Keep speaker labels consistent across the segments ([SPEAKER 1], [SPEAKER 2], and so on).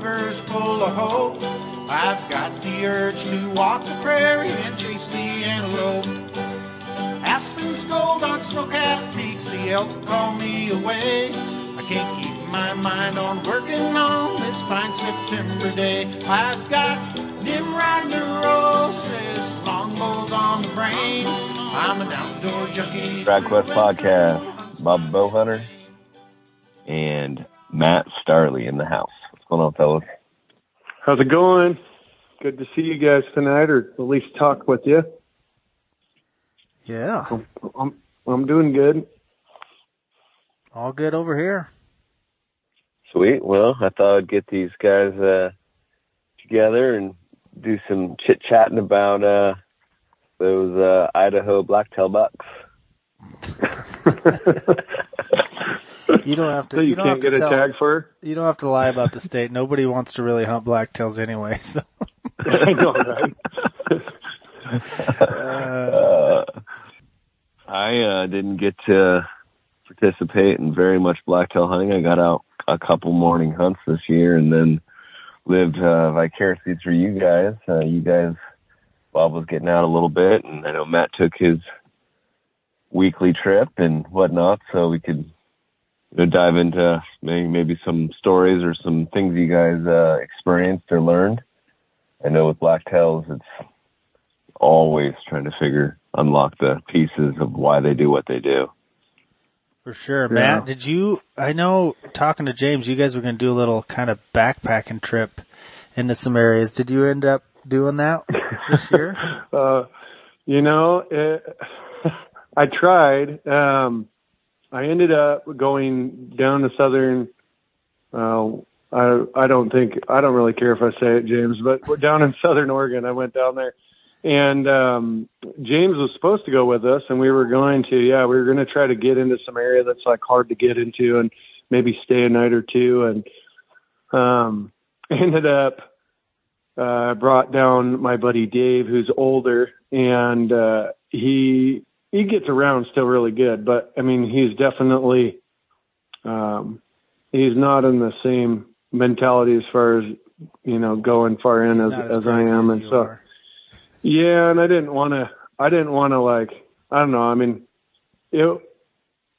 [SPEAKER 1] river's full of hope. I've got the urge to walk the prairie and chase the antelope. Aspens, gold on snow-capped peaks, the elk call me away. I can't keep my mind on working on this fine September day. I've got Nimrod neurosis, longbows on the brain. I'm an outdoor junkie.
[SPEAKER 2] TradQuest Podcast. Bob Bowhunter and Matt Starley in the house. What's going on, fellas?
[SPEAKER 3] How's it going? Good to see you guys tonight, or at least talk with you.
[SPEAKER 4] Yeah,
[SPEAKER 3] I'm, I'm, I'm doing good.
[SPEAKER 4] all good over here.
[SPEAKER 2] Sweet. Well, I thought I'd get these guys uh, together and do some chit chatting about uh, those uh, Idaho blacktail bucks.
[SPEAKER 4] You don't have to.
[SPEAKER 3] So you,
[SPEAKER 4] don't
[SPEAKER 3] can't
[SPEAKER 4] have
[SPEAKER 3] get
[SPEAKER 4] to
[SPEAKER 3] a tag for her?
[SPEAKER 4] You don't have to lie about the state. Nobody wants to really hunt blacktails anyway. So
[SPEAKER 3] I know, right?
[SPEAKER 4] uh,
[SPEAKER 2] Uh, I uh, didn't get to participate in very much blacktail hunting. I got out a couple morning hunts this year and then lived uh, vicariously through you guys. Uh, you guys, Bob was getting out a little bit, and I know Matt took his weekly trip and whatnot, so we could you know, dive into maybe, maybe some stories or some things you guys uh, experienced or learned. I know with blacktails, it's always trying to figure unlock the pieces of why they do what they do.
[SPEAKER 4] for sure, Matt. Did you? I know. Talking to James, you guys were going to do a little kind of backpacking trip into some areas. Did you end up doing that this year?
[SPEAKER 3] Uh, you know, it, I tried. Um, I ended up going down to southern. Uh, I I don't think I don't really care if I say it, James, but we're down in southern Oregon. I went down there, and um, James was supposed to go with us, and we were going to. Yeah, we were going to try to get into some area that's like hard to get into, and maybe stay a night or two, and um, ended up uh, brought down my buddy Dave, who's older, and uh, he he gets around still really good. But I mean, he's definitely um, he's not in the same mentality as far as you know going far in
[SPEAKER 4] He's
[SPEAKER 3] as as, I am,
[SPEAKER 4] as
[SPEAKER 3] and so
[SPEAKER 4] are.
[SPEAKER 3] yeah, and I didn't want to. I didn't want to like. I don't know. I mean, it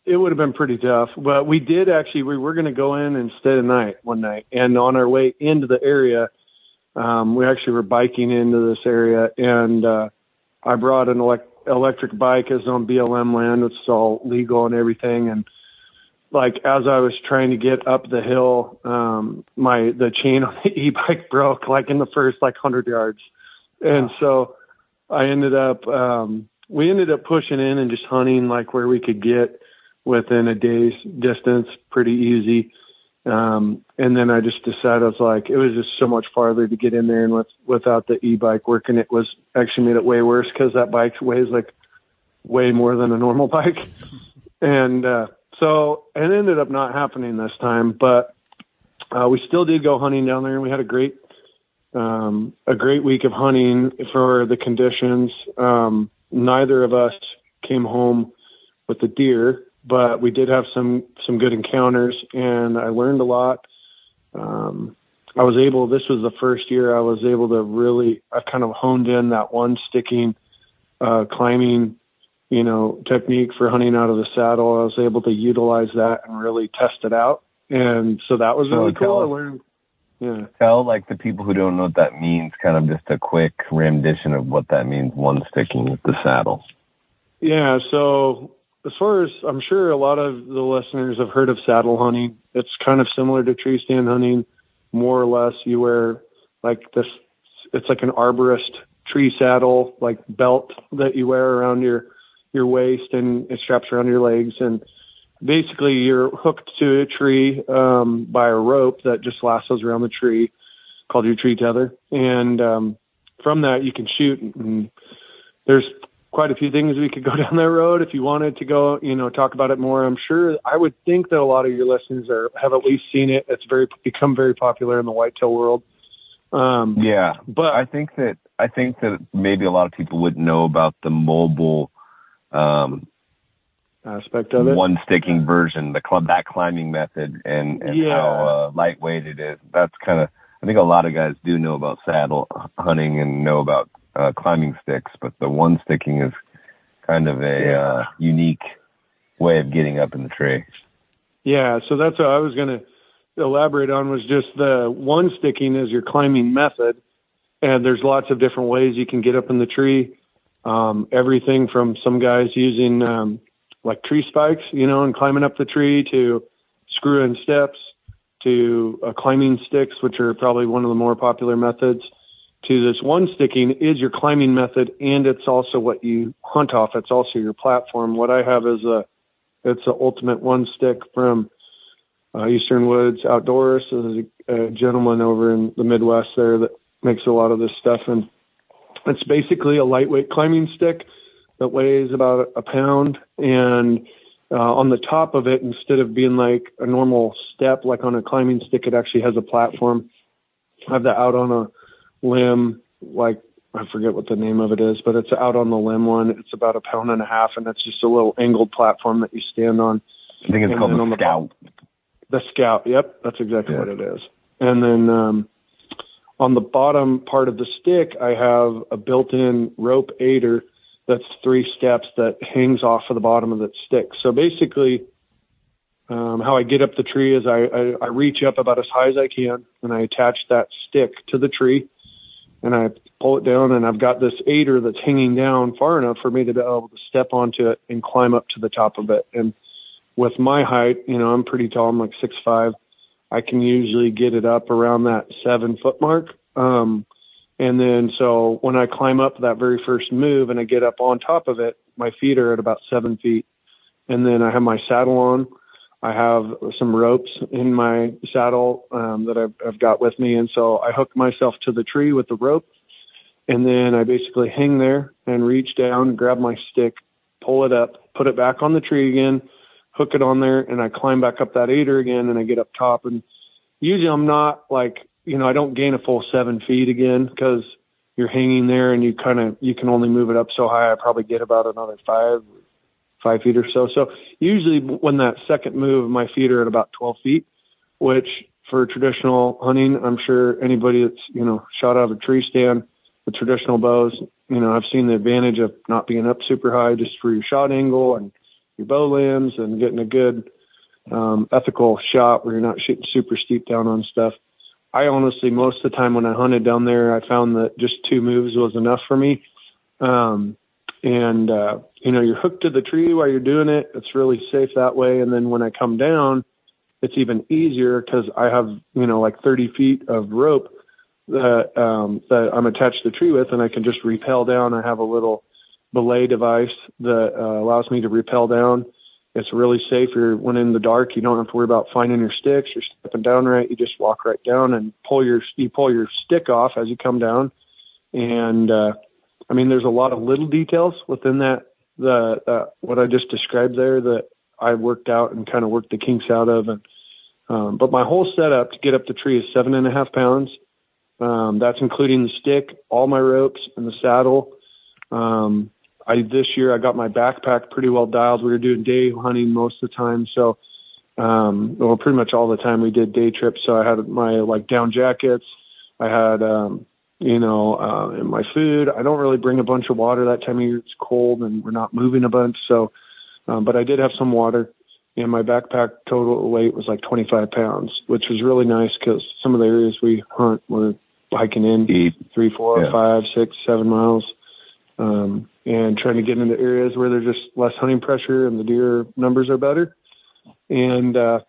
[SPEAKER 3] it would have been pretty tough, but we did actually. We were going to go in and stay the night one night, and on our way into the area, um, we actually were biking into this area, and uh, I brought an elec- electric bike is on BLM land, It's all legal and everything, and like as I was trying to get up the hill, um, my the chain on the e-bike broke like in the first like hundred yards, and so I ended up um, we ended up pushing in and just hunting like where we could get within a day's distance, pretty easy. Um, and then I just decided I was like, it was just so much farther to get in there, and with without the e-bike working, it was actually made it way worse because that bike weighs like way more than a normal bike, and uh, so it ended up not happening this time. But uh, we still did go hunting down there, and we had a great um, a great week of hunting for the conditions. Um, neither of us came home with the deer, but we did have some some good encounters, and I learned a lot. Um, I was able. This was the first year I was able to really. I kind of honed in that one sticking uh, climbing, you know, technique for hunting out of the saddle. I was able to utilize that and really test it out, and so that was really cool. I learned. Yeah.
[SPEAKER 2] Tell like the people who don't know what that means, kind of just a quick rendition of what that means. One sticking with the saddle.
[SPEAKER 3] Yeah, so as far as I'm sure a lot of the listeners have heard of saddle hunting. It's kind of similar to tree stand hunting, more or less. You wear like this, it's like an arborist tree saddle, like belt that you wear around your your waist and it straps around your legs. And basically, you're hooked to a tree um, by a rope that just lassos around the tree, called your tree tether. And um, from that, you can shoot. And there's quite a few things we could go down that road if you wanted to go, you know, talk about it more. I'm sure I would think that a lot of your listeners are have at least seen it. It's very become very popular in the whitetail world. Um,
[SPEAKER 2] Yeah,
[SPEAKER 3] but
[SPEAKER 2] I think that I think that maybe a lot of people wouldn't know about the mobile um,
[SPEAKER 3] aspect of it.
[SPEAKER 2] one sticking version, the club that climbing method, and, and
[SPEAKER 3] Yeah.
[SPEAKER 2] how uh, lightweight it is. That's kind of I think a lot of guys do know about saddle hunting and know about uh, climbing sticks, but the one sticking is kind of a uh, unique way of getting up in the tree.
[SPEAKER 3] Yeah, so that's what I was going to elaborate on was just the one sticking is your climbing method, and there's lots of different ways you can get up in the tree. Um, everything from some guys using um, like tree spikes, you know, and climbing up the tree to screw in steps to uh, climbing sticks, which are probably one of the more popular methods, to this one sticking is your climbing method, and it's also what you hunt off. It's also your platform. What I have is a it's an ultimate one stick from uh, Eastern Woods Outdoors. There's a, a gentleman over in the Midwest there that makes a lot of this stuff, and it's basically a lightweight climbing stick that weighs about a pound and uh, on the top of it, instead of being like a normal step, like on a climbing stick, it actually has a platform. I have that out on a limb, like I forget what the name of it is, but it's out on the limb one. It's about a pound and a half, and it's just a little angled platform that you stand on.
[SPEAKER 2] I think it's
[SPEAKER 3] And
[SPEAKER 2] called the
[SPEAKER 3] the
[SPEAKER 2] Scout.
[SPEAKER 3] The Scout. Yep, that's exactly
[SPEAKER 2] Yeah.
[SPEAKER 3] what it is. And then um, on the bottom part of the stick, I have a built-in rope aider that's three steps that hangs off of the bottom of that stick. So basically, um, how I get up the tree is I, I, I reach up about as high as I can, and I attach that stick to the tree, and I pull it down, and I've got this aider that's hanging down far enough for me to be able to step onto it and climb up to the top of it. And with my height, you know, I'm pretty tall. I'm like six five. I can usually get it up around that seven foot mark. Um, and then so when I climb up that very first move and I get up on top of it, my feet are at about seven feet. And then I have my saddle on. I have some ropes in my saddle um, that I've, I've got with me. And so I hook myself to the tree with the rope. And then I basically hang there and reach down, grab my stick, pull it up, put it back on the tree again, hook it on there, and I climb back up that aider again and I get up top. And usually I'm not like, you know, I don't gain a full seven feet again because you're hanging there and you kind of, you can only move it up so high. I probably get about another five, five feet or so. So usually when that second move, my feet are at about 12 feet, which for traditional hunting, I'm sure anybody that's, you know, shot out of a tree stand with traditional bows, you know, I've seen the advantage of not being up super high just for your shot angle and your bow limbs and getting a good um, ethical shot where you're not shooting super steep down on stuff. I honestly, most of the time when I hunted down there, I found that just two moves was enough for me. Um, and, uh, you know, you're hooked to the tree while you're doing it. It's really safe that way. And then when I come down, it's even easier because I have, you know, like 30 feet of rope that, um, that I'm attached to the tree with and I can just rappel down. I have a little belay device that uh, allows me to rappel down. It's really safe. You're when in the dark, you don't have to worry about finding your sticks. You're stepping down right. You just walk right down and pull your you pull your stick off as you come down. And uh, I mean, there's a lot of little details within that the uh, what I just described there that I worked out and kind of worked the kinks out of. And um, but my whole setup to get up the tree is seven and a half pounds. Um, that's including the stick, all my ropes, and the saddle. Um, I this year I got my backpack pretty well dialed. We were doing day hunting most of the time, so um, well, pretty much all the time we did day trips. So I had my like down jackets. I had um, you know uh, and my food. I don't really bring a bunch of water that time of year. It's cold and we're not moving a bunch. So, um, but I did have some water. And my backpack total weight was like 25 pounds, which was really nice because some of the areas we hunt were hiking in
[SPEAKER 2] Eat.
[SPEAKER 3] three, four,
[SPEAKER 2] Yeah.
[SPEAKER 3] five, six, seven miles, um, and trying to get into areas where there's just less hunting pressure and the deer numbers are better. And uh,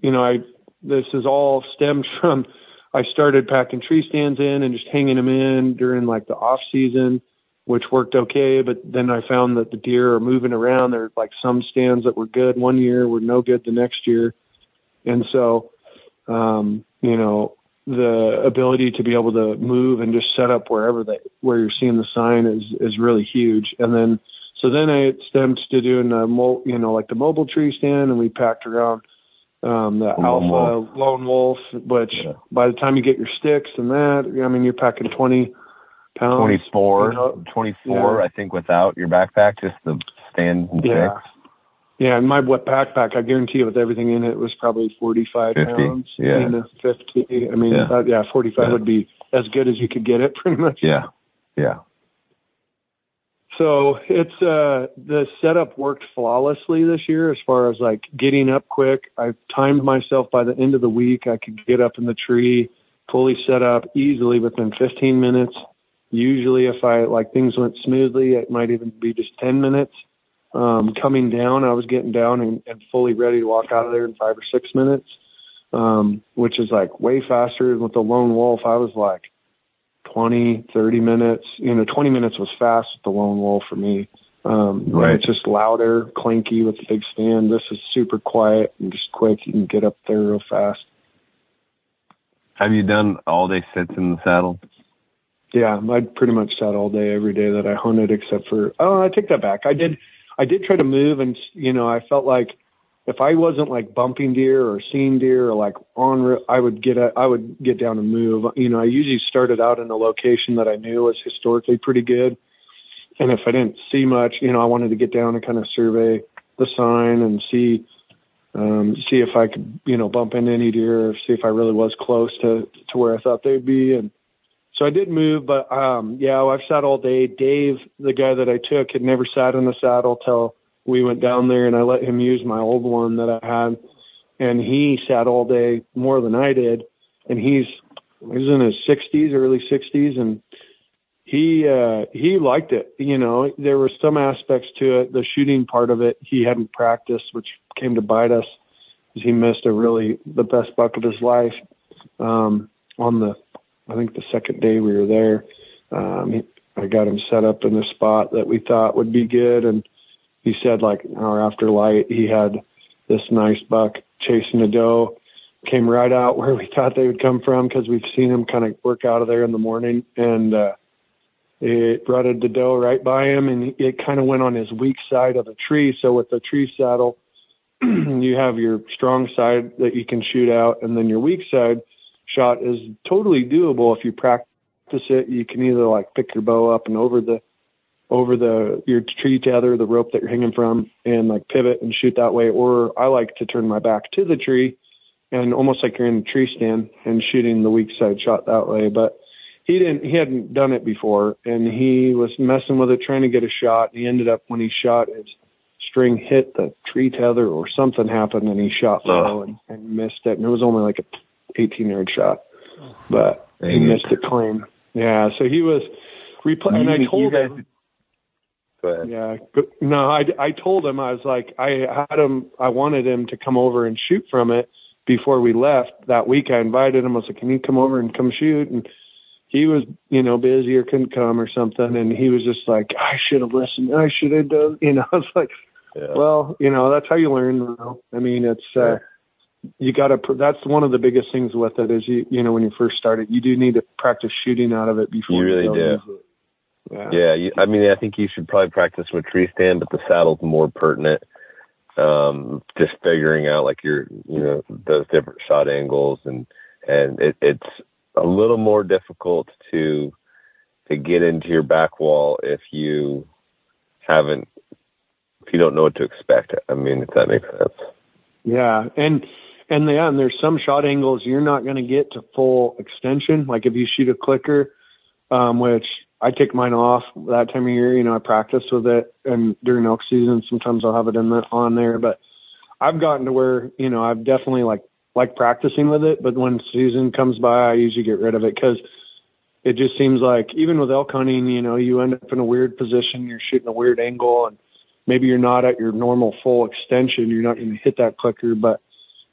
[SPEAKER 3] you know, I this is all stemmed from I started packing tree stands in and just hanging them in during like the off season, which worked okay. But then I found that the deer are moving around. There are like some stands that were good one year were no good the next year, and so um, you know the ability to be able to move and just set up wherever that where you're seeing the sign is is really huge. And then so then I stemmed to doing a mo- you know like the mobile tree stand, and we packed around um, the
[SPEAKER 2] Lone
[SPEAKER 3] alpha
[SPEAKER 2] wolf.
[SPEAKER 3] lone wolf, which
[SPEAKER 2] Yeah.
[SPEAKER 3] by the time you get your sticks and that, I mean you're packing twenty pounds.
[SPEAKER 2] 24,
[SPEAKER 3] you know,
[SPEAKER 2] 24,
[SPEAKER 3] yeah.
[SPEAKER 2] I think, without your backpack, just the stand and
[SPEAKER 3] Yeah.
[SPEAKER 2] sticks.
[SPEAKER 3] Yeah, and my wet backpack, I guarantee you, with everything in it, was probably 45
[SPEAKER 2] 50,
[SPEAKER 3] pounds.
[SPEAKER 2] yeah.
[SPEAKER 3] You know, 50. I mean,
[SPEAKER 2] Yeah.
[SPEAKER 3] yeah, yeah 45
[SPEAKER 2] Yeah.
[SPEAKER 3] would be as good as you could get it, pretty much.
[SPEAKER 2] Yeah. Yeah.
[SPEAKER 3] So it's uh the setup worked flawlessly this year as far as like getting up quick. I timed myself by the end of the week. I could get up in the tree, fully set up easily within 15 minutes. Usually, if I like things went smoothly, it might even be just 10 minutes. Um, coming down, I was getting down and, and fully ready to walk out of there in five or six minutes, um, which is like way faster than with the lone wolf. I was like 20, 30 minutes. You know, 20 minutes was fast with the lone wolf for me. Um,
[SPEAKER 2] Right.
[SPEAKER 3] It's just louder, clanky with the big stand. This is super quiet and just quick. You can get up there real fast.
[SPEAKER 2] Have you done all day sits in the saddle?
[SPEAKER 3] Yeah, I pretty much sat all day every day that I hunted, except for oh, I take that back. I did, I did try to move, and you know, I felt like if I wasn't like bumping deer or seeing deer or like on, I would get a, I would get down and move. You know, I usually started out in a location that I knew was historically pretty good, and if I didn't see much, you know, I wanted to get down and kind of survey the sign and see. Um, see if I could, you know, bump into any deer, or see if I really was close to to where I thought they'd be, and so I did move, but um, yeah, I've sat all day. Dave, the guy that I took, had never sat in the saddle till we went down there, and I let him use my old one that I had, and he sat all day more than I did, and he's he's in his 60s, early 60s, and he uh, he liked it. You know, there were some aspects to it. The shooting part of it, he hadn't practiced, which came to bite us. He missed a really the best buck of his life um, on the I think the second day we were there, um, I got him set up in a spot that we thought would be good, and he said like an hour after light, he had this nice buck chasing a doe, came right out where we thought they would come from because we've seen him kind of work out of there in the morning, and uh, it rutted the doe right by him, and it kind of went on his weak side of the tree. So with the tree saddle, you have your strong side that you can shoot out, and then your weak side shot is totally doable if you practice it. You can either like pick your bow up and over the over the your tree tether, the rope that you're hanging from, and like pivot and shoot that way. Or I like to turn my back to the tree and almost like you're in a tree stand and shooting the weak side shot that way. But he didn't he hadn't done it before and he was messing with it trying to get a shot. and He ended up when he shot his string hit the tree tether or something happened and he shot low and, and missed it and it was only like a 18 yard shot, but he
[SPEAKER 2] Dang it.
[SPEAKER 3] missed it clean. Yeah, so he was repl- and I told
[SPEAKER 2] you guys-
[SPEAKER 3] him.
[SPEAKER 2] Ahead.
[SPEAKER 3] Yeah, no, I I told him I was like I had him. I wanted him to come over and shoot from it before we left that week. I invited him. I was like, "Can you come over and come shoot?" And he was, you know, busy or couldn't come or something. And he was just like, "I should have listened. I should have done." You know, I was like,
[SPEAKER 2] Yeah.
[SPEAKER 3] well, you know, that's how you learn. Though. I mean, it's uh, you got to. Pr- that's one of the biggest things with it is you. You know, when you first start it, you do need to practice shooting out of it before
[SPEAKER 2] You really
[SPEAKER 3] go
[SPEAKER 2] do.
[SPEAKER 3] Yeah,
[SPEAKER 2] you, I mean, I think you should probably practice with tree stand, but the saddle's more pertinent. Um, just figuring out like your, you know, those different shot angles, and and it, it's a little more difficult to to get into your back wall if you haven't, if you don't know what to expect. I mean, if that makes sense.
[SPEAKER 3] Yeah, and and yeah, and there's some shot angles you're not going to get to full extension. Like if you shoot a clicker, um, which I take mine off that time of year. You know, I practice with it, and during elk season, sometimes I'll have it in the, on there. But I've gotten to where you know I've definitely like like practicing with it. But when season comes by, I usually get rid of it because it just seems like even with elk hunting, you know, you end up in a weird position. You're shooting a weird angle, and maybe you're not at your normal full extension. You're not going to hit that clicker, but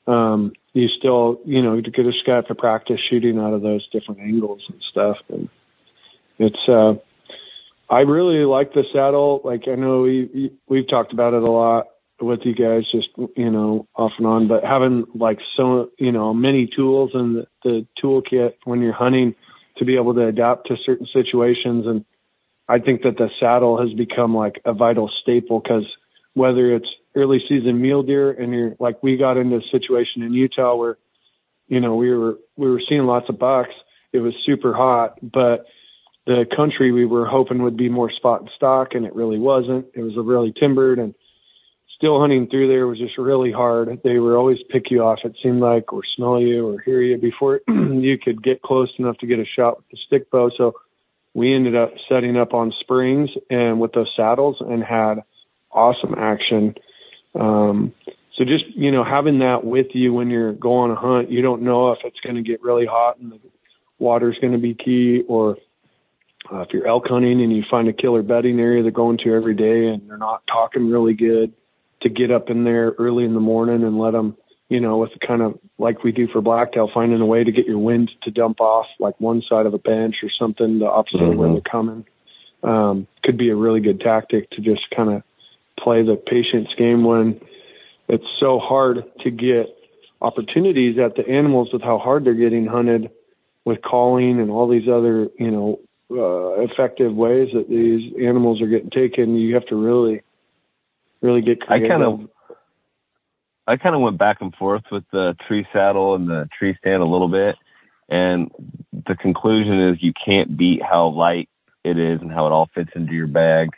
[SPEAKER 3] um, you still, you know, you just got to practice shooting out of those different angles and stuff. And it's, uh, I really like the saddle. Like I know we we've talked about it a lot with you guys, just you know, off and on. But having like so you know many tools in the, the toolkit when you're hunting to be able to adapt to certain situations, and I think that the saddle has become like a vital staple because whether it's early season mule deer and you're like we got into a situation in Utah where you know we were we were seeing lots of bucks. It was super hot, but the country we were hoping would be more spot and stock, and it really wasn't. It was really timbered and still hunting through there was just really hard. They were always pick you off. It seemed like or smell you or hear you before you could get close enough to get a shot with the stick bow. So we ended up setting up on springs and with those saddles and had awesome action. Um, so just you know having that with you when you're going on a hunt, you don't know if it's going to get really hot and the water's going to be key, or uh, if you're elk hunting and you find a killer bedding area they're going to every day and they're not talking really good, to get up in there early in the morning and let them, you know, with kind of like we do for blacktail, finding a way to get your wind to dump off like one side of a bench or something, the opposite mm-hmm. of where they're coming, um, could be a really good tactic to just kind of play the patience game when it's so hard to get opportunities at the animals with how hard they're getting hunted with calling and all these other, you know, uh, effective ways that these animals are getting taken. You have to really really get creative.
[SPEAKER 2] I kind of I kind of went back and forth with the tree saddle and the tree stand a little bit, and the conclusion is you can't beat how light it is and how it all fits into your bag,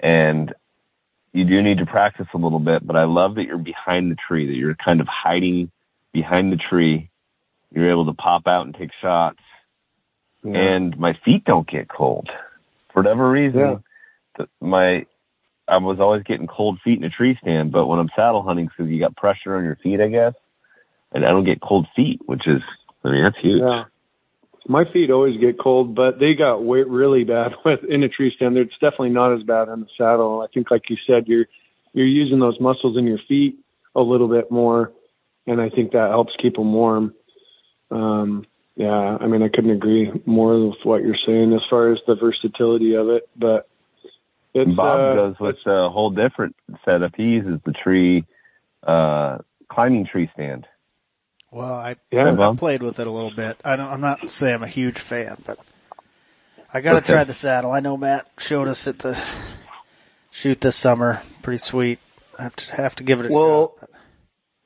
[SPEAKER 2] and you do need to practice a little bit. But I love that you're behind the tree, that you're kind of hiding behind the tree. You're able to pop out and take shots, yeah. and my feet don't get cold for whatever reason. Yeah. my I was always getting cold feet in a tree stand, but when I'm saddle hunting, because you got pressure on your feet, I guess, and I don't get cold feet, which is, I mean, that's huge.
[SPEAKER 3] Yeah. My feet always get cold, but they got way, really bad with in a tree stand. It's definitely not as bad in the saddle. I think, like you said, you're you're using those muscles in your feet a little bit more, and I think that helps keep them warm. Um, yeah, I mean, I couldn't agree more with what you're saying as far as the versatility of it, but
[SPEAKER 2] it's, Bob uh, goes with a whole different setup. He uses the tree, uh, climbing tree stand.
[SPEAKER 4] Well, I, yeah, I played with it a little bit. I don't, I'm not saying I'm a huge fan, but I got to okay. try the saddle. I know Matt showed us at the shoot this summer. Pretty sweet. I have to have to give it a
[SPEAKER 3] well, shot.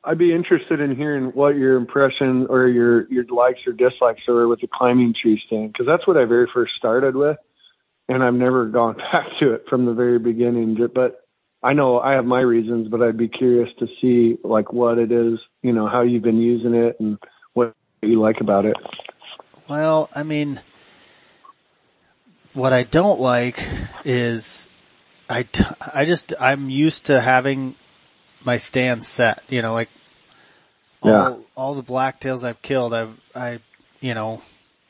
[SPEAKER 3] I'd be interested in hearing what your impression or your your likes or dislikes are with the climbing tree stand because that's what I very first started with and I've never gone back to it from the very beginning. But I know I have my reasons, but I'd be curious to see like what it is, you know, how you've been using it and what you like about it.
[SPEAKER 4] Well, I mean, what I don't like is I, I just, I'm used to having my stand set, you know, like all, yeah. all the blacktails I've killed, I've, I, you know,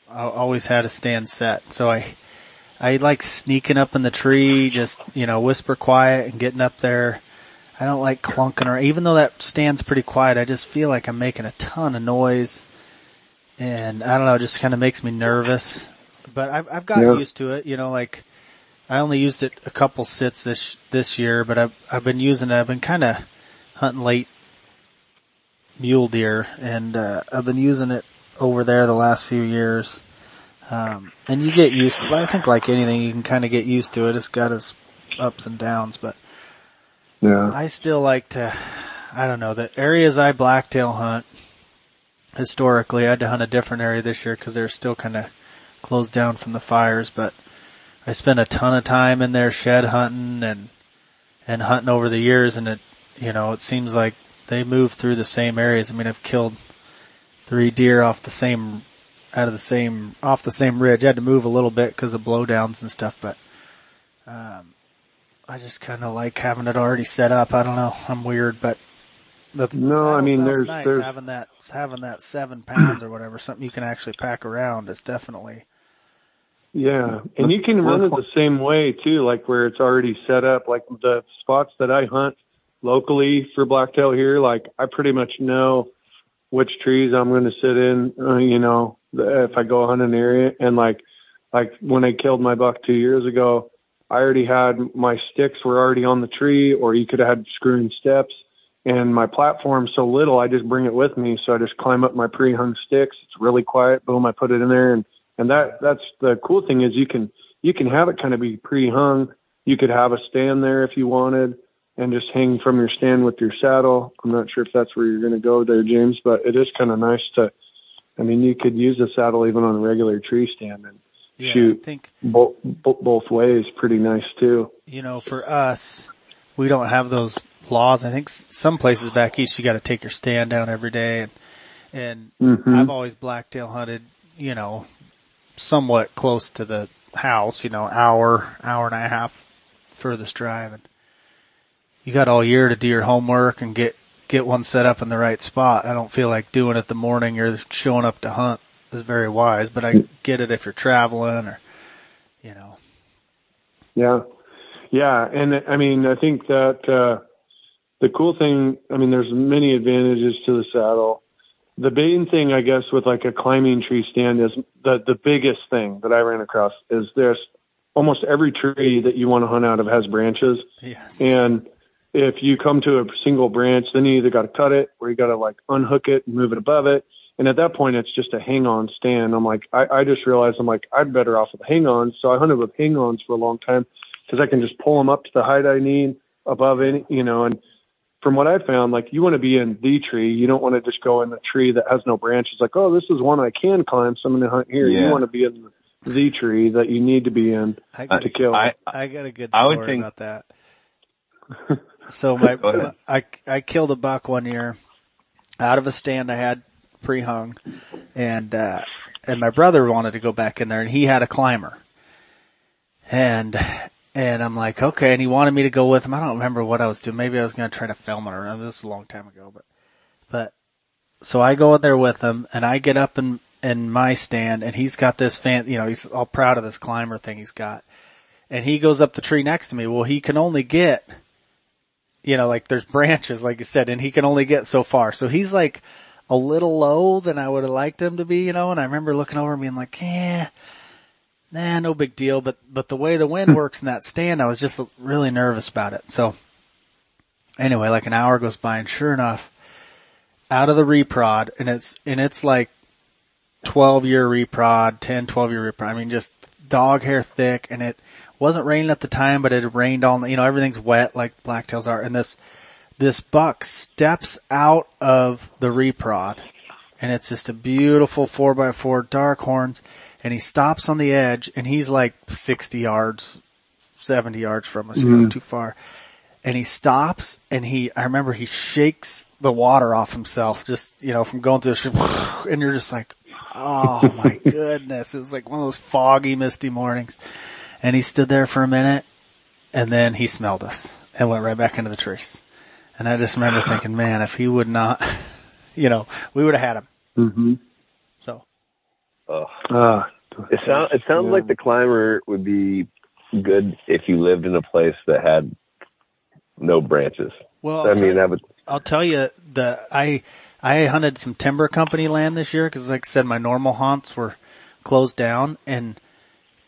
[SPEAKER 4] I always had a stand set. So I, I like sneaking up in the tree, just, you know, whisper quiet and getting up there. I don't like clunking or even though that stands pretty quiet, I just feel like I'm making a ton of noise. And I don't know, it just kind of makes me nervous. But I've, I've gotten yeah. used to it, you know, like I only used it a couple sits this, this year, but I've, I've been using it. I've been kind of hunting late mule deer and, uh, I've been using it over there the last few years. Um, and you get used, I think like anything, you can kind of get used to it. It's got its ups and downs, but yeah, I still like to, I don't know, the areas I blacktail hunt, historically, I had to hunt a different area this year because they're still kind of closed down from the fires, but I spent a ton of time in there shed hunting and, and hunting over the years and it, you know, it seems like they move through the same areas. I mean, I've killed three deer off the same out of the same off the same ridge. I had to move a little bit because of blowdowns and stuff, but um, I just kind of like having it already set up. I don't know. I'm weird, but
[SPEAKER 3] the no, I mean there's,
[SPEAKER 4] nice.
[SPEAKER 3] there's
[SPEAKER 4] having that having that seven pounds or whatever, something you can actually pack around is definitely.
[SPEAKER 3] Yeah, and you can run it the same way too, like where it's already set up. Like the spots that I hunt locally for blacktail here, like I pretty much know which trees I'm going to sit in. Uh, you know, if I go hunt an area and like like when I killed my buck two years ago, I already had my sticks were already on the tree, or you could have had screwing steps. And my platform's so little, I just bring it with me. So I just climb up my pre-hung sticks. It's really quiet. Boom, I put it in there, and and that that's the cool thing is you can you can have it kind of be pre-hung. You could have a stand there if you wanted, and just hang from your stand with your saddle. I'm not sure if that's where you're going to go there, James, but it is kind of nice to I mean, you could use a saddle even on a regular tree stand and yeah, shoot I think bo- bo- both ways. Pretty nice too.
[SPEAKER 4] You know, for us, we don't have those laws. I think some places back east you got to take your stand down every day, and and
[SPEAKER 3] Mhm.
[SPEAKER 4] I've always blacktail hunted, you know, somewhat close to the house, you know, hour, hour and a half furthest drive, and you got all year to do your homework and get get one set up in the right spot. I don't feel like doing it the morning you're showing up to hunt is very wise, but I get it if you're traveling or, you know.
[SPEAKER 3] Yeah. Yeah. And I mean, I think that, uh, the cool thing, I mean, there's many advantages to the saddle. The main thing, I guess, with like a climbing tree stand is the, the biggest thing that I ran across is there's almost every tree that you want to hunt out of has branches.
[SPEAKER 4] Yes.
[SPEAKER 3] And if you come to a single branch, then you either got to cut it or you got to like unhook it and move it above it. And at that point, it's just a hang on stand. I'm like, I, I just realized I'm like, I'm better off with hang ons. So I hunted with hang ons for a long time because I can just pull them up to the height I need above any, you know, and from what I found, like you want to be in the tree. You don't want to just go in the tree that has no branches. Like, oh, this is one I can climb, so I'm going to hunt here.
[SPEAKER 2] Yeah.
[SPEAKER 3] You want to be in the tree that you need to be in
[SPEAKER 4] I,
[SPEAKER 3] to kill.
[SPEAKER 2] I,
[SPEAKER 4] I got a good
[SPEAKER 2] I would
[SPEAKER 4] story
[SPEAKER 2] think-
[SPEAKER 4] about that. So my, I, I killed a buck one year out of a stand I had pre-hung and, uh, and my brother wanted to go back in there and he had a climber and, and I'm like, okay. And he wanted me to go with him. I don't remember what I was doing. Maybe I was going to try to film it or this was a long time ago, but, but so I go in there with him and I get up in, in my stand and he's got this fan, you know, he's all proud of this climber thing he's got and he goes up the tree next to me. Well, he can only get, you know, like there's branches, like you said, and he can only get so far. So he's like a little low than I would have liked him to be, you know, and I remember looking over and being like, yeah, nah, no big deal. But, but the way the wind hmm. works in that stand, I was just really nervous about it. So anyway, like an hour goes by and sure enough, out of the reprod and it's, and it's like 12 year reprod, 10, 12 year reprod. I mean, just dog hair thick and it wasn't raining at the time, but it had rained all, you know, everything's wet like blacktails are. And this, this buck steps out of the reprod and it's just a beautiful four by four dark horns and he stops on the edge and he's like 60 yards, 70 yards from us, know, mm. too far. And he stops and he, I remember he shakes the water off himself just, you know, from going through the, and you're just like, oh my goodness. It was like one of those foggy, misty mornings. And he stood there for a minute and then he smelled us and went right back into the trees. And I just remember thinking, man, if he would not, you know, we would have had him.
[SPEAKER 3] mm-hmm.
[SPEAKER 4] So
[SPEAKER 2] ugh.
[SPEAKER 3] Ah,
[SPEAKER 2] It sounds it sounds
[SPEAKER 3] Yeah.
[SPEAKER 2] like the climber would be good if you lived in a place that had no branches.
[SPEAKER 4] Well,
[SPEAKER 2] I
[SPEAKER 4] I'll
[SPEAKER 2] mean,
[SPEAKER 4] you-
[SPEAKER 2] that would
[SPEAKER 4] I'll tell you the I I hunted some timber company land this year because, like I said, my normal haunts were closed down, and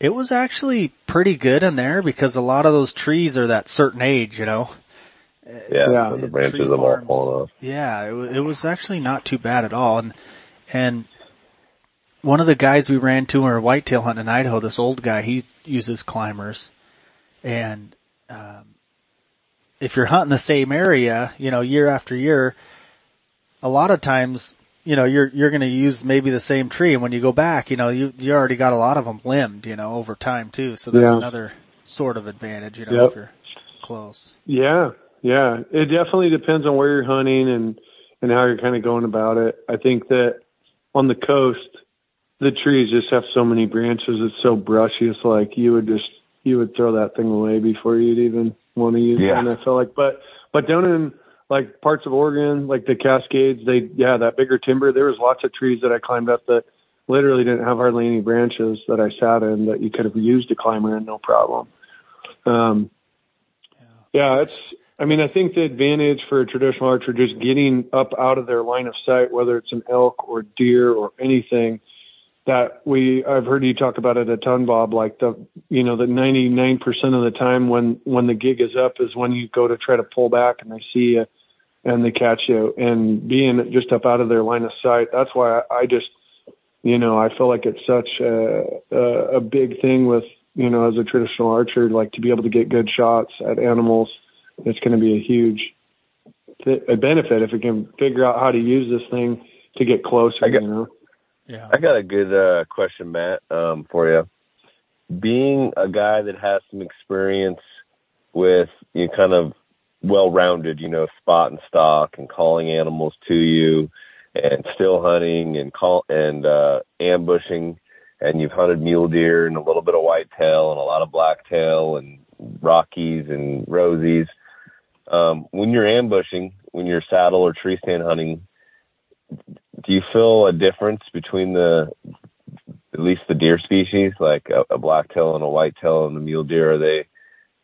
[SPEAKER 4] it was actually pretty good in there because a lot of those trees are that certain age, you know.
[SPEAKER 2] yeah,
[SPEAKER 3] Yeah.
[SPEAKER 2] the branches have all
[SPEAKER 4] farms.
[SPEAKER 2] fallen off.
[SPEAKER 4] Yeah, it was, it was actually not too bad at all, and and one of the guys we ran to when we were whitetail hunting in Idaho, this old guy, he uses climbers, and um, if you're hunting the same area, you know, year after year, a lot of times, you know, you're you're going to use maybe the same tree, and when you go back, you know, you you already got a lot of them limbed, you know, over time too. So that's
[SPEAKER 3] Yeah.
[SPEAKER 4] another sort of advantage, you know,
[SPEAKER 3] Yep.
[SPEAKER 4] if you're close.
[SPEAKER 3] Yeah, yeah. It definitely depends on where you're hunting and and how you're kind of going about it. I think that on the coast, the trees just have so many branches. It's so brushy. It's like you would just you would throw that thing away before you'd even want to use
[SPEAKER 2] Yeah.
[SPEAKER 3] it. And I feel like, but but down in like parts of Oregon, like the Cascades, they yeah that bigger timber. There was lots of trees that I climbed up that literally didn't have hardly any branches that I sat in that you could have used a climber in no problem. Um, yeah, it's. I mean, I think the advantage for a traditional archer just getting up out of their line of sight, whether it's an elk or deer or anything, that we I've heard you talk about it a ton, Bob. Like the you know the 99% of the time when when the gig is up is when you go to try to pull back and they see you and they catch you and being just up out of their line of sight. That's why I, I just you know I feel like it's such a, a a big thing with you know as a traditional archer like to be able to get good shots at animals. It's going to be a huge th- a benefit if we can figure out how to use this thing to get closer.
[SPEAKER 2] I got-
[SPEAKER 3] you know.
[SPEAKER 4] Yeah.
[SPEAKER 2] I got a good uh, question, Matt, um, for you. Being a guy that has some experience with you know, kind of well rounded, you know, spot and stock and calling animals to you and still hunting and call and uh ambushing and you've hunted mule deer and a little bit of whitetail and a lot of blacktail and rockies and rosies. Um, when you're ambushing, when you're saddle or tree stand hunting, do you feel a difference between the at least the deer species, like a, a blacktail and a whitetail and the mule deer? Are they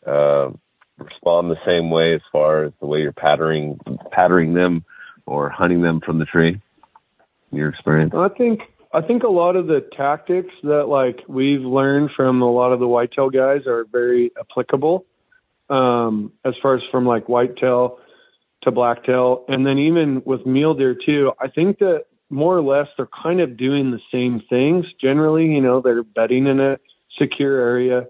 [SPEAKER 2] uh, respond the same way as far as the way you're pattering pattering them or hunting them from the tree? Your experience?
[SPEAKER 3] I think I think a lot of the tactics that like we've learned from a lot of the whitetail guys are very applicable. Um, as far as from like whitetail to blacktail, and then even with mule deer too. I think that more or less they're kind of doing the same things. Generally, you know, they're bedding in a secure area.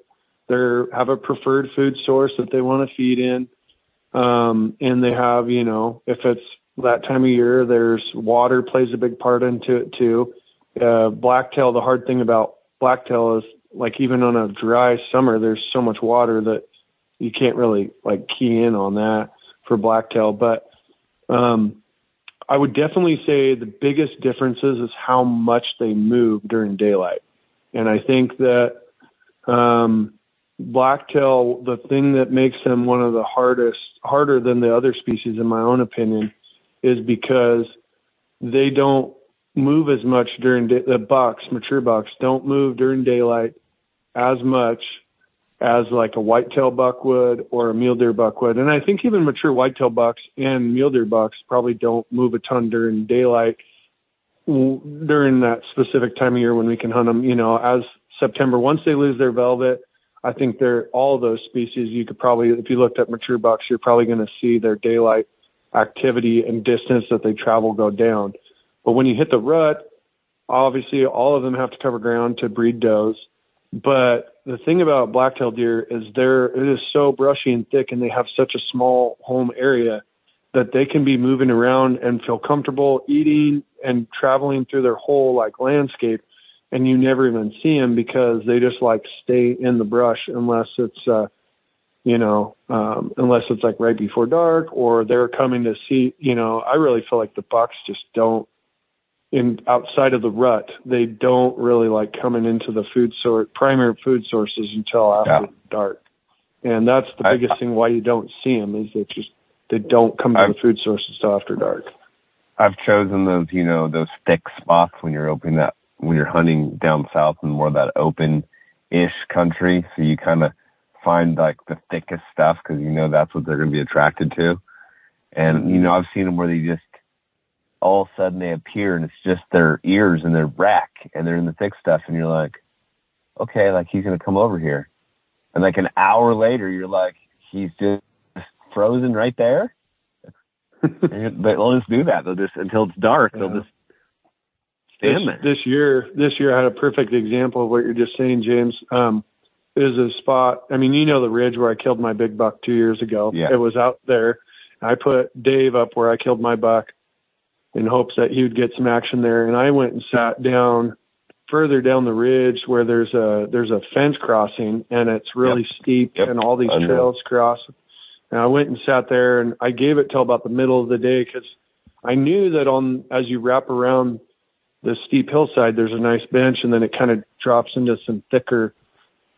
[SPEAKER 3] They have a preferred food source that they want to feed in, um, and they have, you know, if it's that time of year, there's water plays a big part into it too. Uh, blacktail, the hard thing about blacktail is like even on a dry summer, there's so much water that you can't really like key in on that for blacktail. But um, I would definitely say the biggest differences is how much they move during daylight. And I think that um, blacktail, the thing that makes them one of the hardest, harder than the other species, in my own opinion, is because they don't move as much during day, the bucks, mature bucks don't move during daylight as much as like a whitetail buck would or a mule deer buck would. And I think even mature whitetail bucks and mule deer bucks probably don't move a ton during daylight during that specific time of year when we can hunt them, you know, as September, once they lose their velvet, I think they're all those species. You could probably, if you looked at mature bucks, you're probably going to see their daylight activity and distance that they travel go down. But when you hit the rut, obviously all of them have to cover ground to breed does. But the thing about blacktail deer is they're it is so brushy and thick and they have such a small home area that they can be moving around and feel comfortable eating and traveling through their whole like landscape and you never even see them because they just like stay in the brush unless it's uh you know, um, unless it's like right before dark or they're coming to see, you know, I really feel like the bucks just don't in outside of the rut, they don't really like coming into the food source, primary food sources until after yeah. dark. And that's the biggest I, thing why you don't see them is they just, they don't come to I've, the food sources till after dark.
[SPEAKER 2] I've chosen those, you know, those thick spots when you're opening that, when you're hunting down south and more of that open ish country. So you kind of, find like the thickest stuff because you know that's what they're going to be attracted to. And you know, I've seen them where they just all of a sudden they appear and it's just their ears and their rack and they're in the thick stuff and you're like, okay, like he's going to come over here. And like an hour later, you're like, he's just frozen right there. they'll just do that. They'll just until it's dark. Yeah. They'll just
[SPEAKER 3] this. This year, this year I had a perfect example of what you're just saying, James. Um, is a spot. I mean, you know the ridge where I killed my big buck two years ago.
[SPEAKER 2] Yeah.
[SPEAKER 3] It was out there. I put Dave up where I killed my buck in hopes that he would get some action there. And I went and sat down further down the ridge where there's a there's a fence crossing and it's really yep. steep
[SPEAKER 2] yep.
[SPEAKER 3] and all these trails cross. And I went and sat there and I gave it till about the middle of the day because I knew that on as you wrap around the steep hillside, there's a nice bench and then it kind of drops into some thicker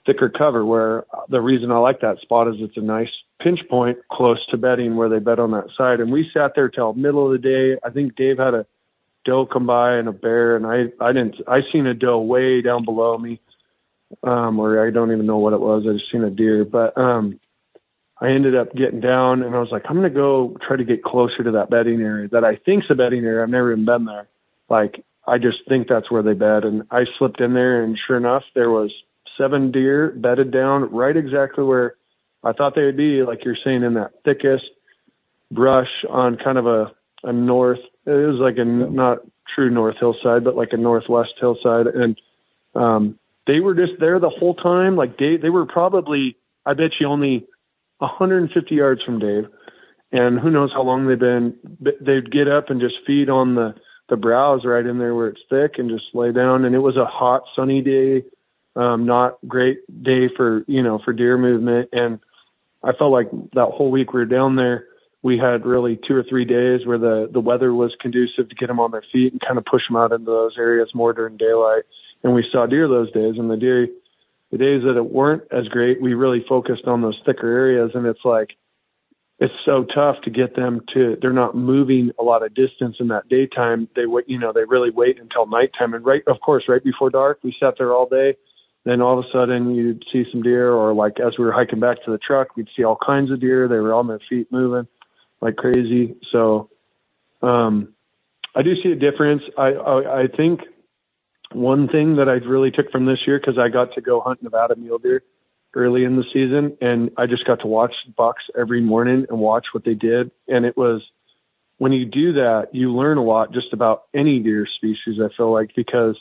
[SPEAKER 3] thicker cover where the reason I like that spot is it's a nice pinch point close to bedding where they bed on that side. And we sat there till middle of the day. I think Dave had a doe come by and a bear and I, I didn't, I seen a doe way down below me. Um, or I don't even know what it was. I just seen a deer, but, um, I ended up getting down and I was like, I'm to go try to get closer to that bedding area that I think's a bedding area. I've never even been there. Like, I just think that's where they bed. And I slipped in there and sure enough, there was seven deer bedded down right exactly where I thought they would be, like you're saying, in that thickest brush on kind of a, a north. It was like a not true north hillside, but like a northwest hillside, and um, they were just there the whole time. Like they they were probably, I bet you, only 150 yards from Dave, and who knows how long they've been. They'd get up and just feed on the the browse right in there where it's thick and just lay down. And it was a hot, sunny day um, not great day for you know for deer movement, and I felt like that whole week we were down there, we had really two or three days where the the weather was conducive to get them on their feet and kind of push them out into those areas more during daylight. And we saw deer those days, and the deer, the days that it weren't as great, we really focused on those thicker areas. And it's like it's so tough to get them to they're not moving a lot of distance in that daytime. They wait you know they really wait until nighttime. And right of course right before dark we sat there all day. Then all of a sudden you'd see some deer or like as we were hiking back to the truck we'd see all kinds of deer. They were on their feet moving like crazy. So um i do see a difference. I i, I think one thing that i really took from this year because i got to go hunt nevada mule deer early in the season and I just got to watch bucks every morning and watch what they did. And it was, when you do that, you learn a lot just about any deer species, I feel like, because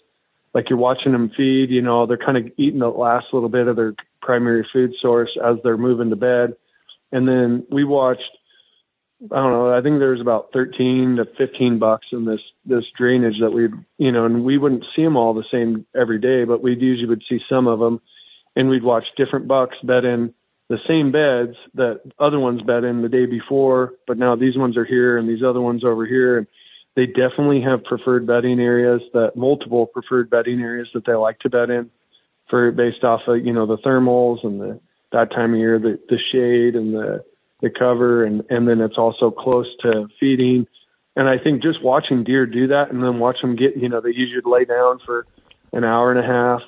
[SPEAKER 3] like you're watching them feed, you know, they're kind of eating the last little bit of their primary food source as they're moving to bed. And then we watched, I don't know, I think there's about 13 to 15 bucks in this, this drainage that we, you know, and we wouldn't see them all the same every day, but we usually would see some of them and we'd watch different bucks bed in the same beds that other ones bed in the day before, but now these ones are here and these other ones over here. And they definitely have preferred bedding areas that multiple preferred bedding areas that they like to bed in for based off of, you know, the thermals and the, that time of year, the, the shade and the, the cover. And, and then it's also close to feeding. And I think just watching deer do that and then watch them get, you know, they usually lay down for an hour and a half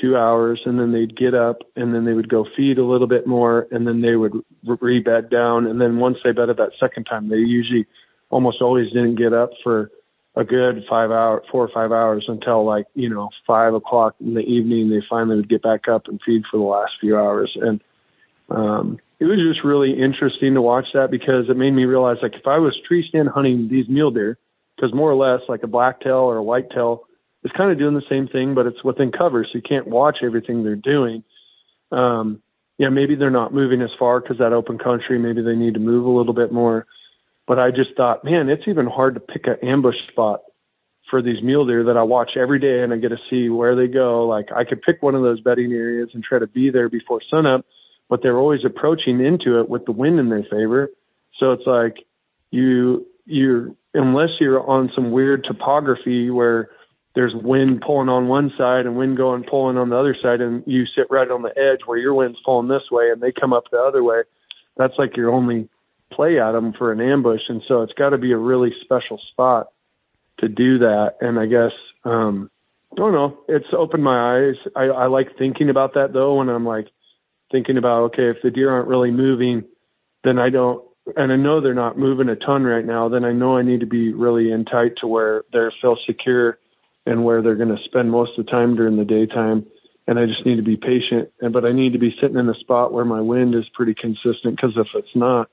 [SPEAKER 3] two hours and then they'd get up and then they would go feed a little bit more and then they would re-bed down. And then once they bedded that second time they usually almost always didn't get up for a good five hour four or five hours until like you know five o'clock in the evening they finally would get back up and feed for the last few hours. And um it was just really interesting to watch that because it made me realize like if i was tree stand hunting these mule deer because more or less like a blacktail or a whitetail is kind of doing the same thing, but it's within cover, so you can't watch everything they're doing. Um, yeah, maybe they're not moving as far because that open country, maybe they need to move a little bit more. But I just thought, man, it's even hard to pick an ambush spot for these mule deer that I watch every day and I get to see where they go. Like I could pick one of those bedding areas and try to be there before sunup, but they're always approaching into it with the wind in their favor. So it's like you, you're, unless you're on some weird topography where there's wind pulling on one side and wind going pulling on the other side and you sit right on the edge where your wind's pulling this way and they come up the other way. That's like your only play at them for an ambush. And so it's got to be a really special spot to do that. And i guess um i don't know. It's opened my eyes. I i like thinking about that though when i'm like thinking about okay if the deer aren't really moving then i don't and I know they're not moving a ton right now, then I know I need to be really in tight to where they're feel secure and where they're going to spend most of the time during the daytime. And I just need to be patient. And but I need to be sitting in a spot where my wind is pretty consistent because if it's not,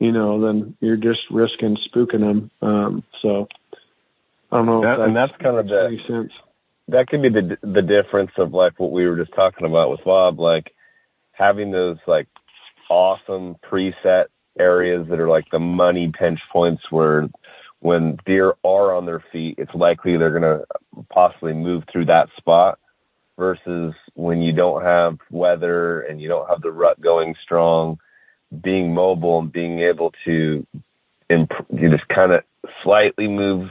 [SPEAKER 3] you know, then you're just risking spooking them. Um, so I don't know.
[SPEAKER 2] That, and that's kind of the sense. that could be the the difference of like what we were just talking about with Bob, like having those like awesome preset areas that are like the money pinch points where when deer are on their feet, it's likely they're going to possibly move through that spot versus when you don't have weather and you don't have the rut going strong, being mobile and being able to imp- you just kind of slightly move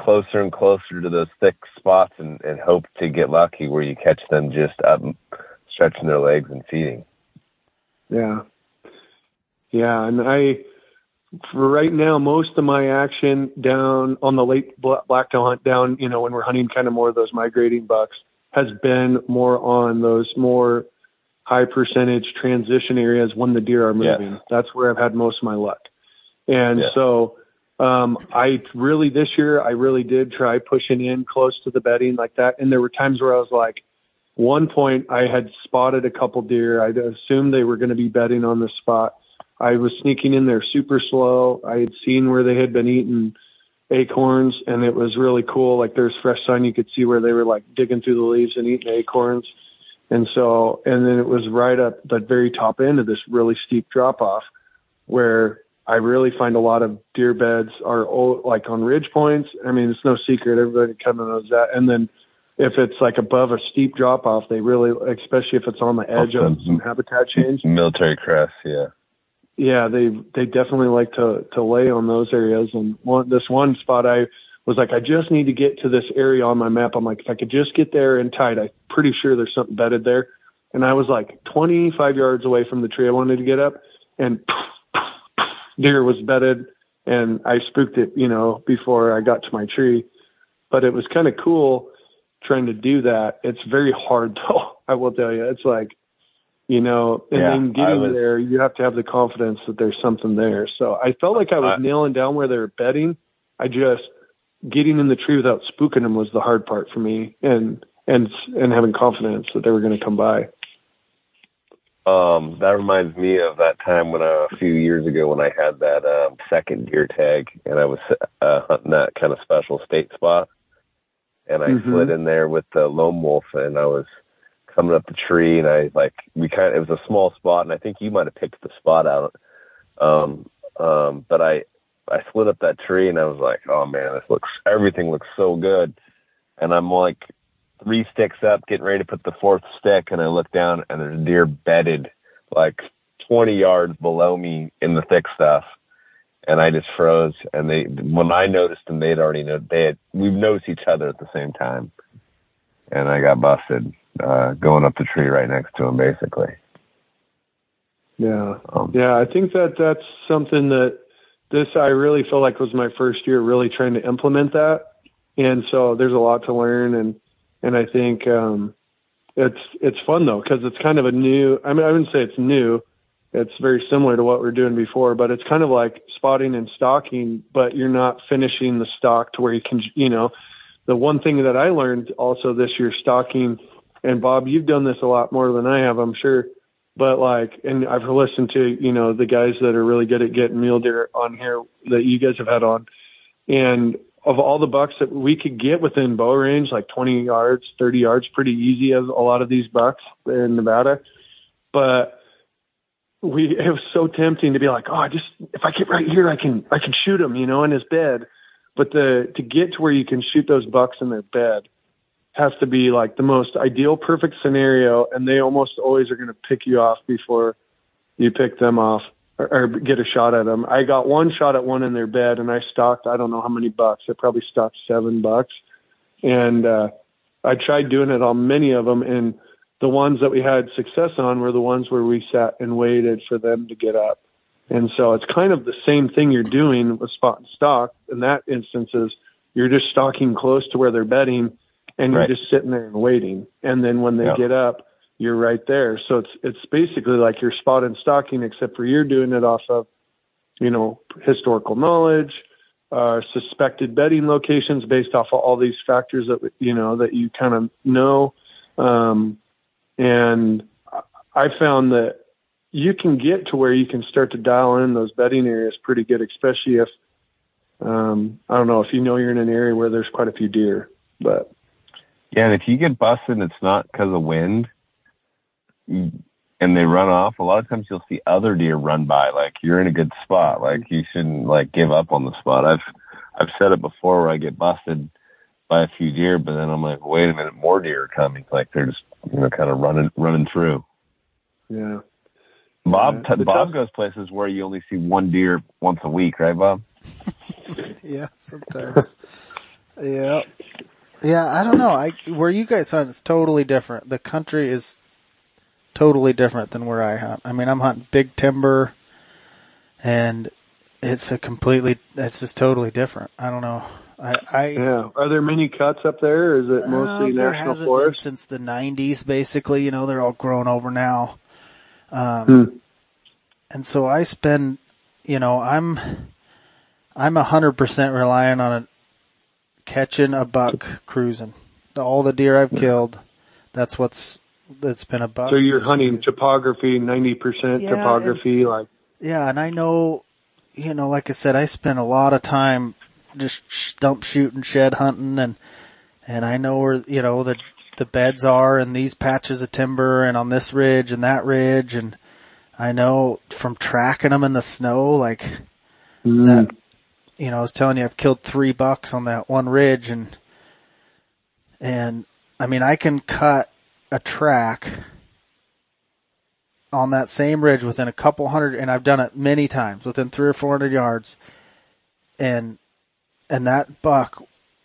[SPEAKER 2] closer and closer to those thick spots and, and hope to get lucky where you catch them just up stretching their legs and feeding.
[SPEAKER 3] Yeah. Yeah. And I, for right now, most of my action down on the late black blacktail hunt down, you know, when we're hunting kind of more of those migrating bucks has been more on those more high percentage transition areas when the deer are moving. Yeah. That's where I've had most of my luck. And yeah. so, um, I really this year, I really did try pushing in close to the bedding like that. And there were times where I was like, one point I had spotted a couple deer. I assumed they were going to be bedding on the spot I was sneaking in there super slow. I had seen where they had been eating acorns and it was really cool. Like there's fresh sun. You could see where they were like digging through the leaves and eating acorns. And so, and then it was right up the very top end of this really steep drop off where I really find a lot of deer beds are like on ridge points. I mean, it's no secret. Everybody kind of knows that. And then if it's like above a steep drop off, they really, especially if it's on the edge of some habitat change.
[SPEAKER 2] Military crest, yeah.
[SPEAKER 3] Yeah, they they definitely like to to lay on those areas. And one this one spot, I was like, I just need to get to this area on my map. I'm like, if I could just get there in tight, I'm pretty sure there's something bedded there. And I was like 25 yards away from the tree I wanted to get up, and deer was bedded, and I spooked it, you know, before I got to my tree. But it was kind of cool trying to do that. It's very hard though. I will tell you, it's like, you know, and
[SPEAKER 2] Yeah,
[SPEAKER 3] then getting
[SPEAKER 2] was-
[SPEAKER 3] there, you have to have the confidence that there's something there. So I felt like I was
[SPEAKER 2] I-
[SPEAKER 3] nailing down where they were bedding. I just getting in the tree without spooking them was the hard part for me, and and and having confidence that they were going to come by.
[SPEAKER 2] Um, that reminds me of that time when uh, a few years ago when I had that um, second deer tag and I was uh, hunting that kind of special state spot, and I
[SPEAKER 3] Mhm.
[SPEAKER 2] slid in there with the lone wolf and I was coming up the tree and I like we kind of it was a small spot and I think you might have picked the spot out, um, um, but I I slid up that tree and I was like, oh man, this looks everything looks so good, and I'm like three sticks up, getting ready to put the fourth stick, and I look down and there's a deer bedded like 20 yards below me in the thick stuff. And I just froze. And they, when I noticed them, they'd already know they had, we've noticed each other at the same time. And I got busted, uh, going up the tree right next to him, basically.
[SPEAKER 3] Yeah.
[SPEAKER 2] Um,
[SPEAKER 3] Yeah, I think that that's something that this I really feel like was my first year really trying to implement that, and so there's a lot to learn, and and I think um, it's it's fun though because it's kind of a new. I mean, I wouldn't say it's new. It's very similar to what we are doing before, but it's kind of like spotting and stalking, but you're not finishing the stock to where you can, you know. The one thing that I learned also this year stalking, and Bob, you've done this a lot more than I have, I'm sure. But like and i've listened to you know the guys that are really good at getting mule deer on here that you guys have had on. And of all the bucks that we could get within bow range like 20 yards 30 yards pretty easy as a lot of these bucks in nevada. But we it was so tempting to be like oh I just if i get right here i can i can shoot him you know in his bed. But the to get to where you can shoot those bucks in their bed has to be like the most ideal perfect scenario and they almost always are going to pick you off before you pick them off or, or get a shot at them i got one shot at one in their bed and i stalked i don't know how many bucks i probably stalked seven bucks. And uh i tried doing it on many of them and the ones that we had success on were the ones where we sat and waited for them to get up. And so it's kind of the same thing you're doing with spot and stock. In that instance is you're just stalking close to where they're bedding and
[SPEAKER 2] Right.
[SPEAKER 3] you're just sitting there and waiting. And then when they get up, you're right there. So it's it's basically like you're spot and stalking, except for you're doing it off of, you know, historical knowledge, uh, suspected bedding locations based off of all these factors that you know that you kind of know. Um, and I found that you can get to where you can start to dial in those bedding areas pretty good, especially if um, I don't know if you know you're in an area where there's quite a few deer, but
[SPEAKER 2] Yeah, and if you get busted and it's not because of wind and they run off, a lot of times you'll see other deer run by. Like you're in a good spot. Like you shouldn't like give up on the spot. I've I've said it before where I get busted by a few deer, but then I'm like, wait a minute, more deer are coming. Like they're just you know kind of running running through.
[SPEAKER 3] yeah.
[SPEAKER 2] Bob
[SPEAKER 3] Yeah, the
[SPEAKER 2] Bob
[SPEAKER 3] tough-
[SPEAKER 2] goes places where you only see one deer once a week, right, Bob?
[SPEAKER 4] Yeah, sometimes. yeah. Yeah, I don't know. I where you guys hunt is totally different. The country is totally different than where I hunt. I mean, I'm hunting big timber and it's a completely it's just totally different. I don't know. I I
[SPEAKER 3] Yeah. Are there many cuts up there? Or is it mostly
[SPEAKER 4] uh, there
[SPEAKER 3] national
[SPEAKER 4] hasn't been since the 90s basically, you know, they're all grown over now. Um
[SPEAKER 3] Hmm.
[SPEAKER 4] and so I spend, you know, I'm, I'm a hundred percent relying on a, catching a buck cruising. All the deer I've killed, that's what's, that's been a buck.
[SPEAKER 3] So you're hunting topography, 90%
[SPEAKER 4] Yeah,
[SPEAKER 3] topography, like,
[SPEAKER 4] Yeah, and I know, you know, like I said, I spend a lot of time just stump shooting, shed hunting, and and I know where you know the the beds are and these patches of timber and on this ridge and that ridge, and I know from tracking them in the snow, like
[SPEAKER 3] mm,
[SPEAKER 4] that. You know, I was telling you, I've killed three bucks on that one ridge, and and I mean, I can cut a track on that same ridge within a couple hundred, and I've done it many times within three or four hundred yards, and and that buck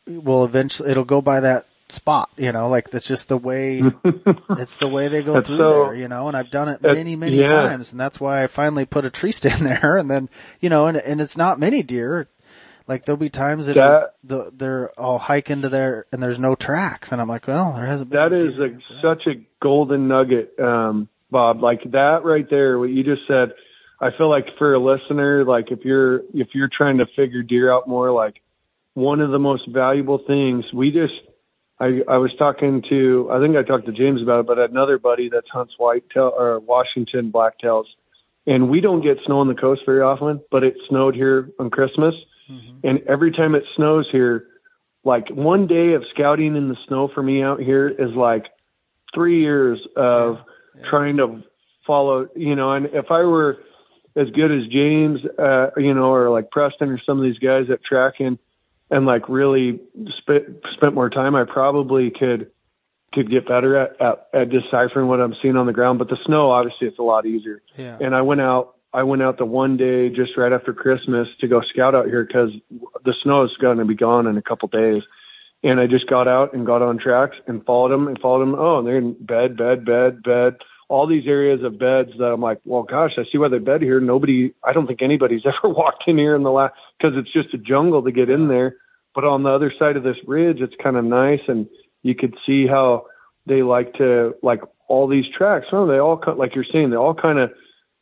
[SPEAKER 4] will eventually it'll go by that spot, you know, like that's just the way it's the way they go through so, there, you know, and I've done it many, many yeah. times and that's why I finally put a tree stand there and then, you know, and, and it's not many deer. Like there'll be times that, that the, they're all hike into there and there's no tracks and I'm like, well, there hasn't
[SPEAKER 3] been. That is a, such a golden nugget, um, Bob, like that right there, what you just said. I feel like for a listener, like if you're, if you're trying to figure deer out more, like one of the most valuable things we just, I, I was talking to, I think I talked to James about it, but another buddy that hunts whitetail or Washington blacktails. And we don't get snow on the coast very often, but it snowed here on Christmas. Mm-hmm. And every time it snows here, like one day of scouting in the snow for me out here is like three years of yeah. Yeah. trying to follow, you know, and if I were as good as James, uh, you know, or like Preston or some of these guys at tracking, and like really spent spent more time, I probably could could get better at, at, at deciphering what I'm seeing on the ground. But the snow, obviously, it's a lot easier.
[SPEAKER 4] Yeah.
[SPEAKER 3] And I went out. I went out the one day just right after Christmas to go scout out here because the snow is going to be gone in a couple days. And I just got out and got on tracks and followed them and followed them. Oh, and they're in bed, bed, bed, bed. All these areas of beds that I'm like, well, gosh, I see why they bed here. Nobody, I don't think anybody's ever walked in here in the last because it's just a jungle to get in there but on the other side of this ridge, it's kind of nice, and you could see how they like to like all these tracks. Oh, they all cut like you're saying they all kind of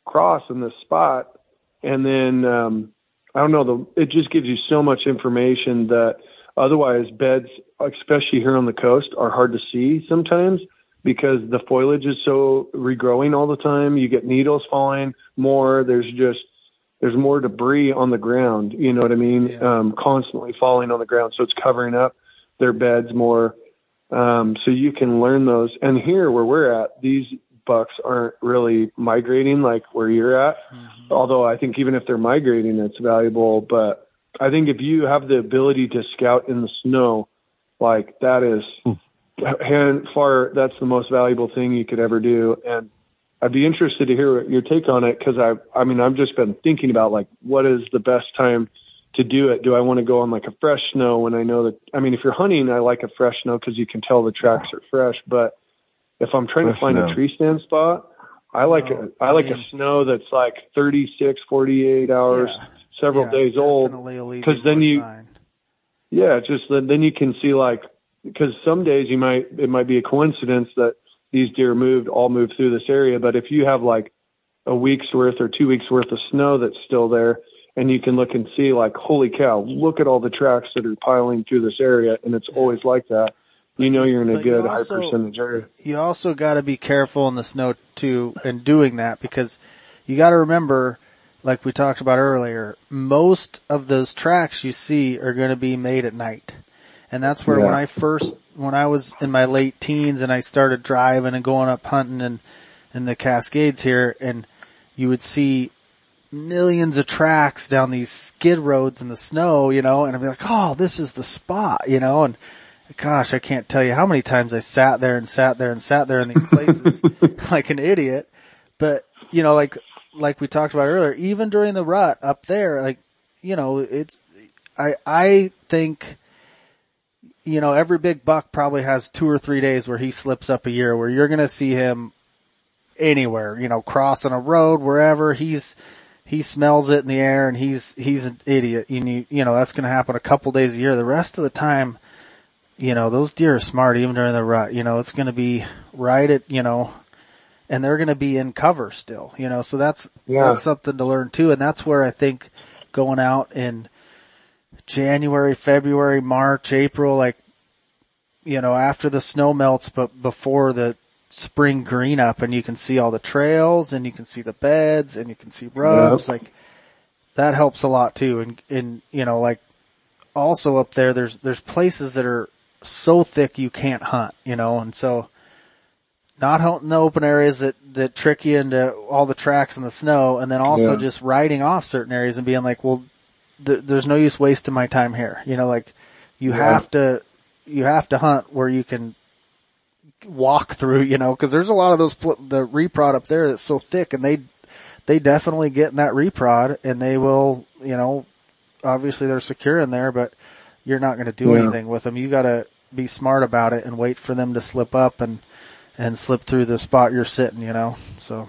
[SPEAKER 3] cross in this spot, and then um, I don't know. The it just gives you so much information that otherwise beds, especially here on the coast, are hard to see sometimes because the foliage is so regrowing all the time. You get needles falling more. There's just there's more debris on the ground, you know what I mean? Yeah. Um, constantly falling on the ground. So it's covering up their beds more. Um, so you can learn those. And here where we're at, these bucks aren't really migrating like where you're at. Mm-hmm. Although I think even if they're migrating, it's valuable. But I think if you have the ability to scout in the snow, like that is hmm. hand far, that's the most valuable thing you could ever do. And I'd be interested to hear your take on it because I, I mean, I've just been thinking about like what is the best time to do it. Do I want to go on like a fresh snow when I know that? I mean, if you're hunting, I like a fresh snow because you can tell the tracks are fresh. But if I'm trying fresh to find snow. a tree stand spot, I like oh, a, I, I like mean, a snow that's like 36, 48 hours, yeah, several yeah, days old. Because then you, sign. yeah, just then, then you can see like because some days you might it might be a coincidence that these deer moved all moved through this area. But if you have like a week's worth or two weeks worth of snow that's still there, and you can look and see like, holy cow, look at all the tracks that are piling through this area, and it's always like that. You know you're in a good also, high percentage area.
[SPEAKER 4] You also got to be careful in the snow too, and doing that because you got to remember, like we talked about earlier, most of those tracks you see are going to be made at night. And that's where yeah. when I first, when I was in my late teens and I started driving and going up hunting and in the Cascades here and you would see millions of tracks down these skid roads in the snow, you know, and I'd be like, oh, this is the spot, you know, and gosh, I can't tell you how many times I sat there and sat there and sat there in these places like an idiot. But, you know, like, like we talked about earlier, even during the rut up there, like, you know, it's, I, I think you know, every big buck probably has two or three days where he slips up a year where you're going to see him anywhere, you know, crossing a road, wherever he's, he smells it in the air and he's, he's an idiot. You, you, you know, that's going to happen a couple days a year. The rest of the time, you know, those deer are smart even during the rut. You know, it's going to be right at, you know, and they're going to be in cover still, you know, so that's, yeah. that's something to learn too. And that's where I think going out in January, February, March, April, like, you know, after the snow melts, but before the spring green up and you can see all the trails and you can see the beds and you can see rubs, yep. like that helps a lot too. And, and, you know, like also up there, there's, there's places that are so thick you can't hunt, you know, and so not hunting the open areas that, that trick you into all the tracks in the snow and then also yeah. just riding off certain areas and being like, well, th- there's no use wasting my time here. You know, like you yeah. have to, you have to hunt where you can walk through, you know, cause there's a lot of those, the reprod up there that's so thick and they, they definitely get in that reprod and they will, you know, obviously they're secure in there, but you're not going to do yeah. anything with them. You got to be smart about it and wait for them to slip up and, and slip through the spot you're sitting, you know, so.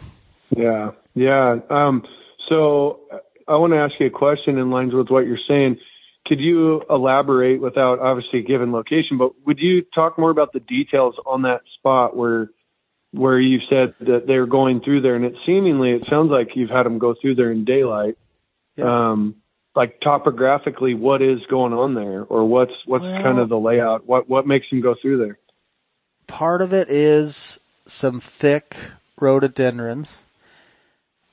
[SPEAKER 3] Yeah. Yeah. Um, so I want to ask you a question in lines with what you're saying. Could you elaborate without obviously giving location, but would you talk more about the details on that spot where where you said that they're going through there and it seemingly it sounds like you've had them go through there in daylight. Yeah. Um like topographically what is going on there or what's what's well, kind of the layout? What what makes them go through there?
[SPEAKER 4] Part of it is some thick rhododendrons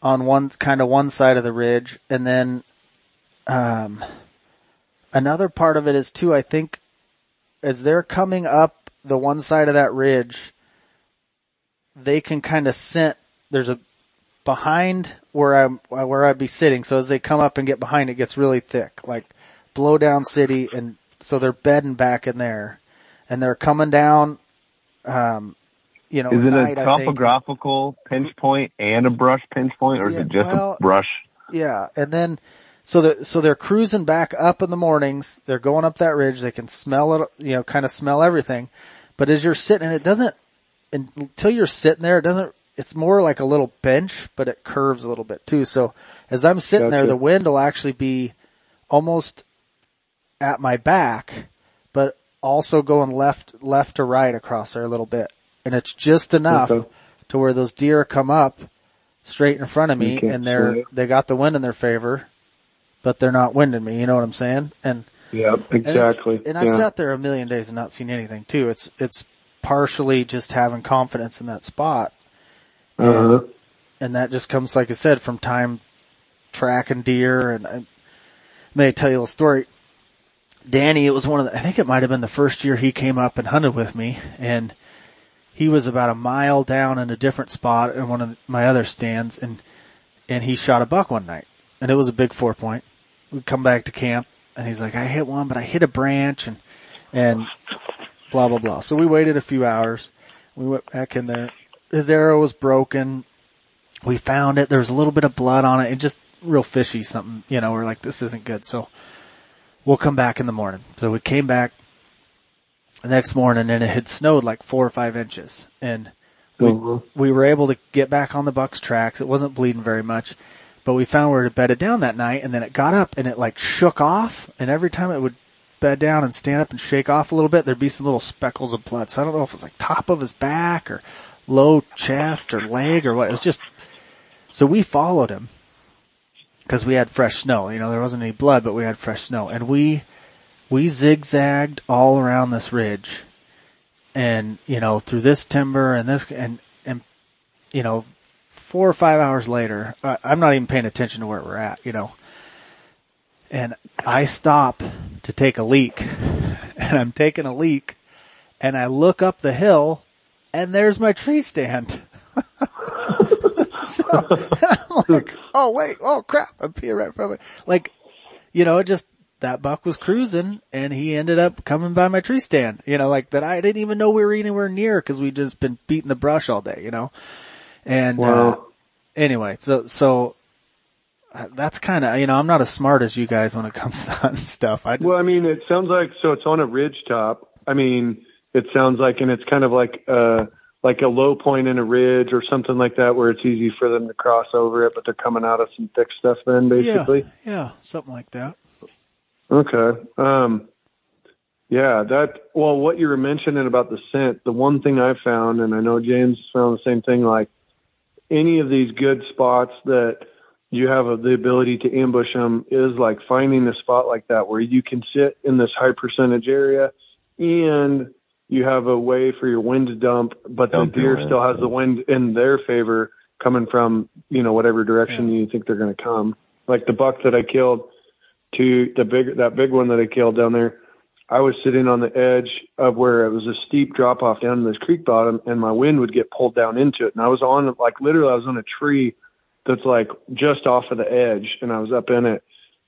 [SPEAKER 4] on one kind of one side of the ridge and then um another part of it is too I think as they're coming up the one side of that ridge they can kind of scent there's a behind where I'm where I'd be sitting so as they come up and get behind it gets really thick like blow down city and so they're bedding back in there and they're coming down um you know,
[SPEAKER 2] is it
[SPEAKER 4] night,
[SPEAKER 2] a topographical pinch point and a brush pinch point, or yeah, is it just well, a brush?
[SPEAKER 4] Yeah, and then so they so they're cruising back up in the mornings. They're going up that ridge. They can smell it, you know, kind of smell everything. But as you're sitting, and it doesn't until you're sitting there, it doesn't. It's more like a little bench, but it curves a little bit too. So as I'm sitting there, the wind will actually be almost at my back, but also going left left to right across there a little bit and it's just enough okay. to where those deer come up straight in front of me and they're they got the wind in their favor, but they're not winding me. You know what I'm saying? And
[SPEAKER 3] yeah, exactly.
[SPEAKER 4] And, and I've sat there a million days and not seen anything too. It's it's partially just having confidence in that spot. And, uh-huh. and that just comes, like I said, from time tracking deer. And I may tell you a little story. Danny, it was one of the, I think it might have been the first year he came up and hunted with me and he was about a mile down in a different spot in one of my other stands and, and he shot a buck one night and it was a big four point. We come back to camp and he's like, I hit one, but I hit a branch and, and blah, blah, blah. So we waited a few hours. We went back in there. His arrow was broken. We found it. There was a little bit of blood on it. It just real fishy something, you know, we're like, this isn't good. So we'll come back in the morning. So we came back the next morning and it had snowed like four or five inches and we, mm-hmm. we were able to get back on the Bucks tracks. It wasn't bleeding very much, but we found where it bedded down that night and then it got up and it like shook off and every time it would bed down and stand up and shake off a little bit, there'd be some little speckles of blood. So I don't know if it was like top of his back or low chest or leg or what. It was just, so we followed him because we had fresh snow. You know, there wasn't any blood, but we had fresh snow. And we we zigzagged all around this ridge. And, you know, through this timber and this, and, and, you know, four or five hours later, I, I'm not even paying attention to where we're at, you know, and I stop to take a leak. And I'm taking a leak. And I look up the hill and there's my tree stand. so I'm like, oh wait, oh crap, I'm peeing right from it. Like, you know, it just, that buck was cruising and he ended up coming by my tree stand, you know, like that I didn't even know we were anywhere near because we just been beating the brush all day, you know? And, wow. uh, anyway, so, so uh, that's kind of, you know, I'm not as smart as you guys when it comes to that stuff. I
[SPEAKER 3] just, well, I mean, it sounds like, so it's on a ridge top. I mean, it sounds like, and it's kind of like, uh, like a low point in a ridge or something like that where it's easy for them to cross over it, but they're coming out of some thick stuff then basically.
[SPEAKER 4] Yeah, yeah something like that.
[SPEAKER 3] Okay. Um, yeah, that, well, what you were mentioning about the scent, the one thing I found, and I know James found the same thing, like any of these good spots that you have the ability to ambush them is like finding a spot like that where you can sit in this high percentage area and you have a way for your wind to dump, but the deer still has the wind in their favor coming from, you know, whatever direction yeah. you think they're going to come. Like the buck that I killed, to the big that big one that I killed down there. I was sitting on the edge of where it was a steep drop off down in this creek bottom, and my wind would get pulled down into it. And I was on like literally, I was on a tree that's like just off of the edge, and I was up in it.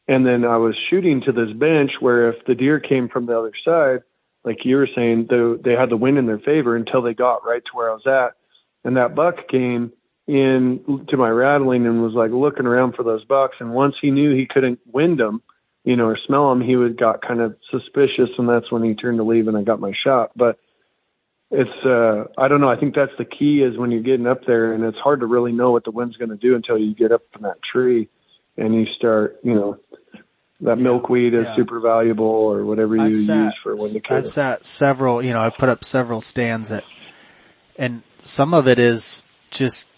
[SPEAKER 3] And then I was shooting to this bench where if the deer came from the other side, like you were saying, they, they had the wind in their favor until they got right to where I was at. And that buck came in to my rattling and was like looking around for those bucks. And once he knew he couldn't wind them, you know, or smell them, he would got kind of suspicious. And that's when he turned to leave and I got my shot. But it's, uh, I don't know. I think that's the key is when you're getting up there and it's hard to really know what the wind's going to do until you get up in that tree and you start, you know, that milkweed is yeah. super valuable or whatever you I've use sat, for when the
[SPEAKER 4] I've sat several, you know, I've put up several stands that, and some of it is just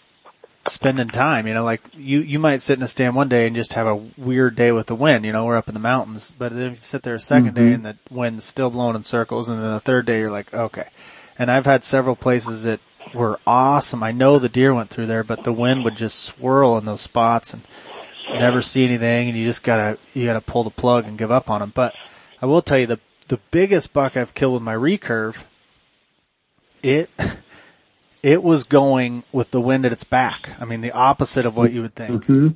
[SPEAKER 4] spending time, you know, like you, you might sit in a stand one day and just have a weird day with the wind, you know, we're up in the mountains, but then if you sit there a 2nd mm-hmm. day and the wind's still blowing in circles and then the third day you're like, okay. And I've had several places that were awesome. I know the deer went through there, but the wind would just swirl in those spots and never see anything, and you just gotta you gotta pull the plug and give up on them. But I will tell you the the biggest buck I've killed with my recurve, it it was going with the wind at its back. I mean, the opposite of what you would think.
[SPEAKER 3] Mm-hmm.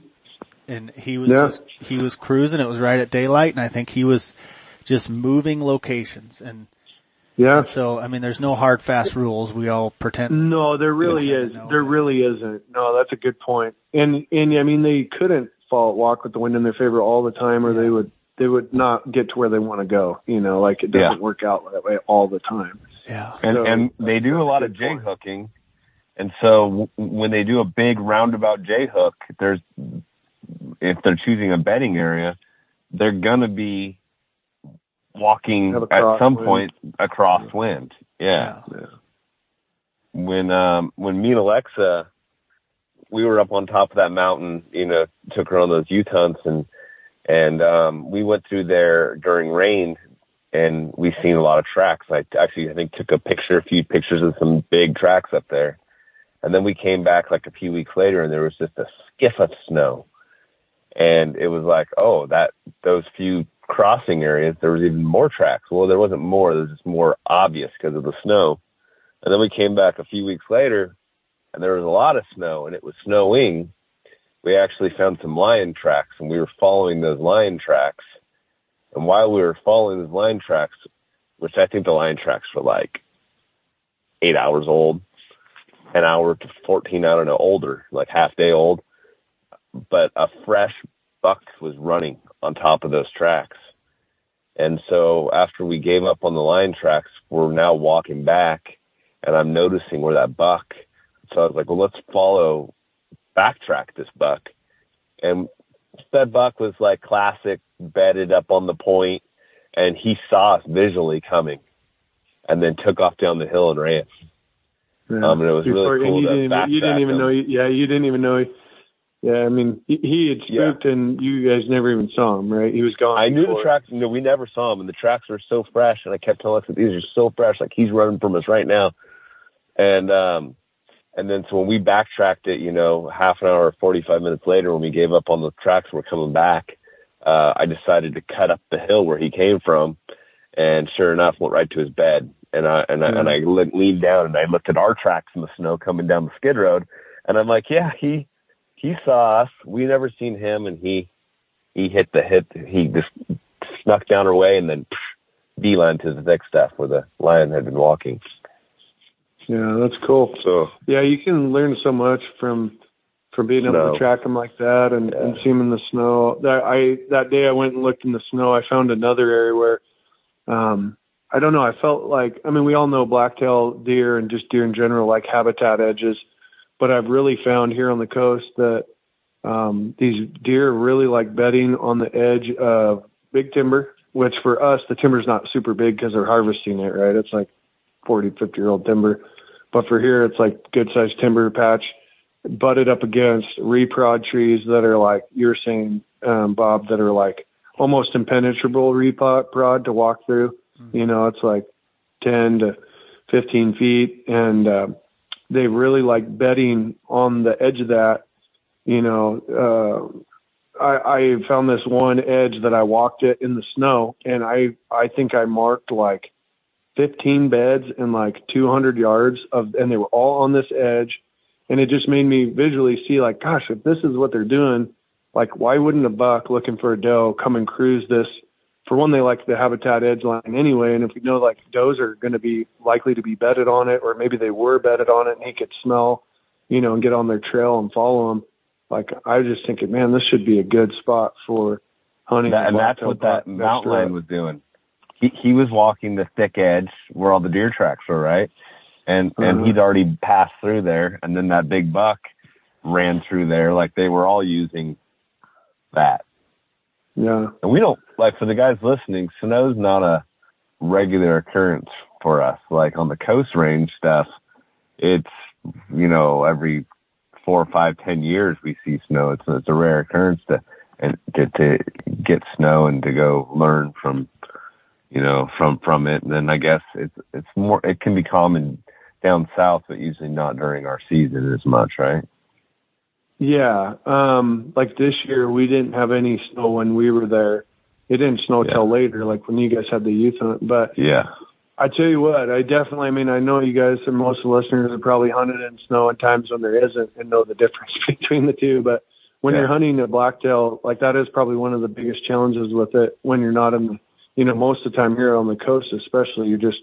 [SPEAKER 4] And he was yeah. just he was cruising. It was right at daylight, and I think he was just moving locations and.
[SPEAKER 3] Yeah.
[SPEAKER 4] And so, I mean, there's no hard, fast rules. We all pretend.
[SPEAKER 3] No, there really is. There really isn't. No, that's a good point. And, and I mean, they couldn't fall walk with the wind in their favor all the time, or yeah. they would they would not get to where they want to go. You know, like it doesn't yeah. work out that way all the time.
[SPEAKER 4] Yeah,
[SPEAKER 2] and so, and they do a lot of J hooking, and so w- when they do a big roundabout J hook, there's if they're choosing a bedding area, they're gonna be walking at some wind. point across yeah. wind. Yeah. yeah. When um when me and Alexa we were up on top of that mountain, you know, took her on those youth hunts and, and, um, we went through there during rain and we seen a lot of tracks. I actually, I think took a picture, a few pictures of some big tracks up there. And then we came back like a few weeks later and there was just a skiff of snow. And it was like, oh, that, those few crossing areas, there was even more tracks. Well, there wasn't more, there was just more obvious because of the snow. And then we came back a few weeks later and there was a lot of snow and it was snowing, we actually found some lion tracks and we were following those lion tracks. And while we were following those lion tracks, which I think the lion tracks were like eight hours old, an hour to 14, I don't know, older, like half day old, but a fresh buck was running on top of those tracks. And so after we gave up on the lion tracks, we're now walking back and I'm noticing where that buck so I was like, well, let's follow, backtrack this buck. And that buck was like classic, bedded up on the point, and he saw us visually coming, and then took off down the hill and ran. Yeah. Um, and it was Before, really cool.
[SPEAKER 3] You didn't, even, you didn't even know. Yeah, you didn't even know. Yeah, I mean, he, he had spooked, yeah. and you guys never even saw him, right? He was gone.
[SPEAKER 2] I knew the tracks. You know, we never saw him, and the tracks were so fresh. And I kept telling us that these are so fresh, like he's running from us right now. And um, and then so when we backtracked it, you know, half an hour or 45 minutes later, when we gave up on the tracks, we're coming back. Uh, I decided to cut up the hill where he came from, and sure enough, went right to his bed. And I and mm-hmm. I and I mm-hmm. leaned down and I looked at our tracks in the snow coming down the skid road, and I'm like, yeah, he he saw us. We never seen him, and he he hit the hit. He just snuck down our way and then beeline to the thick stuff where the lion had been walking.
[SPEAKER 3] Yeah, that's cool. So yeah, you can learn so much from from being able to track them like that and, yeah. and see them in the snow. That I that day I went and looked in the snow. I found another area where um I don't know. I felt like I mean we all know blacktail deer and just deer in general like habitat edges, but I've really found here on the coast that um, these deer really like bedding on the edge of big timber, which for us the timber's not super big because they're harvesting it, right? It's like 40, 50 year old timber. But for here, it's like good sized timber patch butted up against reprod trees that are like you're saying, um, Bob, that are like almost impenetrable reprod to walk through. Mm-hmm. You know, it's like 10 to 15 feet. And, uh, they really like bedding on the edge of that. You know, uh, I, I found this one edge that I walked it in the snow and I, I think I marked like 15 beds and like 200 yards of, and they were all on this edge. And it just made me visually see like, gosh, if this is what they're doing, like why wouldn't a buck looking for a doe come and cruise this for one, they like the habitat edge line anyway. And if we know like does are going to be likely to be bedded on it, or maybe they were bedded on it and he could smell, you know, and get on their trail and follow them. Like I was just thinking, man, this should be a good spot for hunting.
[SPEAKER 2] That, and that's what that mountain lion was doing. He he was walking the thick edge where all the deer tracks were, right? And uh-huh. and he'd already passed through there, and then that big buck ran through there. Like they were all using that.
[SPEAKER 3] Yeah.
[SPEAKER 2] And we don't like for the guys listening, snow's not a regular occurrence for us. Like on the coast range stuff, it's you know every four, or five, ten years we see snow. It's it's a rare occurrence to and get to get snow and to go learn from you know from from it. And then I guess it's it's more it can be common down south, but usually not during our season as much, right?
[SPEAKER 3] Yeah. Um, like this year, we didn't have any snow when we were there. It didn't snow yeah. till later, like when you guys had the youth hunt. But
[SPEAKER 2] yeah,
[SPEAKER 3] I tell you what, I definitely. I mean, I know you guys and most of the listeners have probably hunted in snow at times when there isn't, and know the difference between the two. But when yeah. you're hunting a blacktail, like that is probably one of the biggest challenges with it. When you're not in, you know, most of the time here on the coast, especially, you're just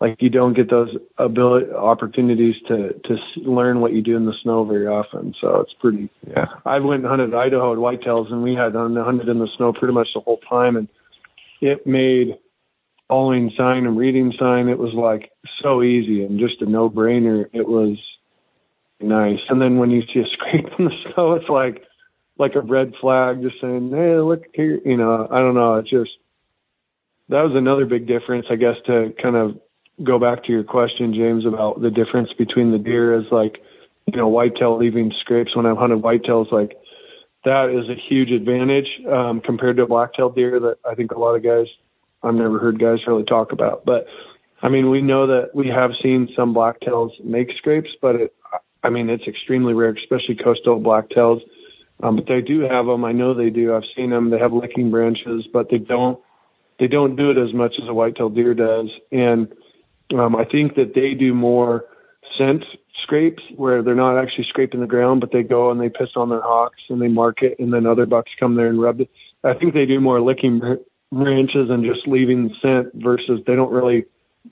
[SPEAKER 3] like you don't get those ability opportunities to to learn what you do in the snow very often. So it's pretty.
[SPEAKER 2] Yeah.
[SPEAKER 3] I went and hunted Idaho at whitetails, and we had hunted in the snow pretty much the whole time, and it made following sign and reading sign. It was like so easy and just a no brainer. It was nice. And then when you see a scrape in the snow, it's like like a red flag, just saying, "Hey, look here." You know, I don't know. It's just that was another big difference, I guess, to kind of go back to your question, James, about the difference between the deer is like, you know, whitetail leaving scrapes when I've hunted whitetails, like that is a huge advantage um, compared to a blacktail deer that I think a lot of guys, I've never heard guys really talk about. But I mean, we know that we have seen some blacktails make scrapes, but it, I mean, it's extremely rare, especially coastal blacktails. Um, but they do have them. I know they do. I've seen them. They have licking branches, but they don't they don't do it as much as a whitetail deer does. And um, I think that they do more scent scrapes where they're not actually scraping the ground, but they go and they piss on their hocks and they mark it, and then other bucks come there and rub it. I think they do more licking branches and just leaving the scent versus they don't really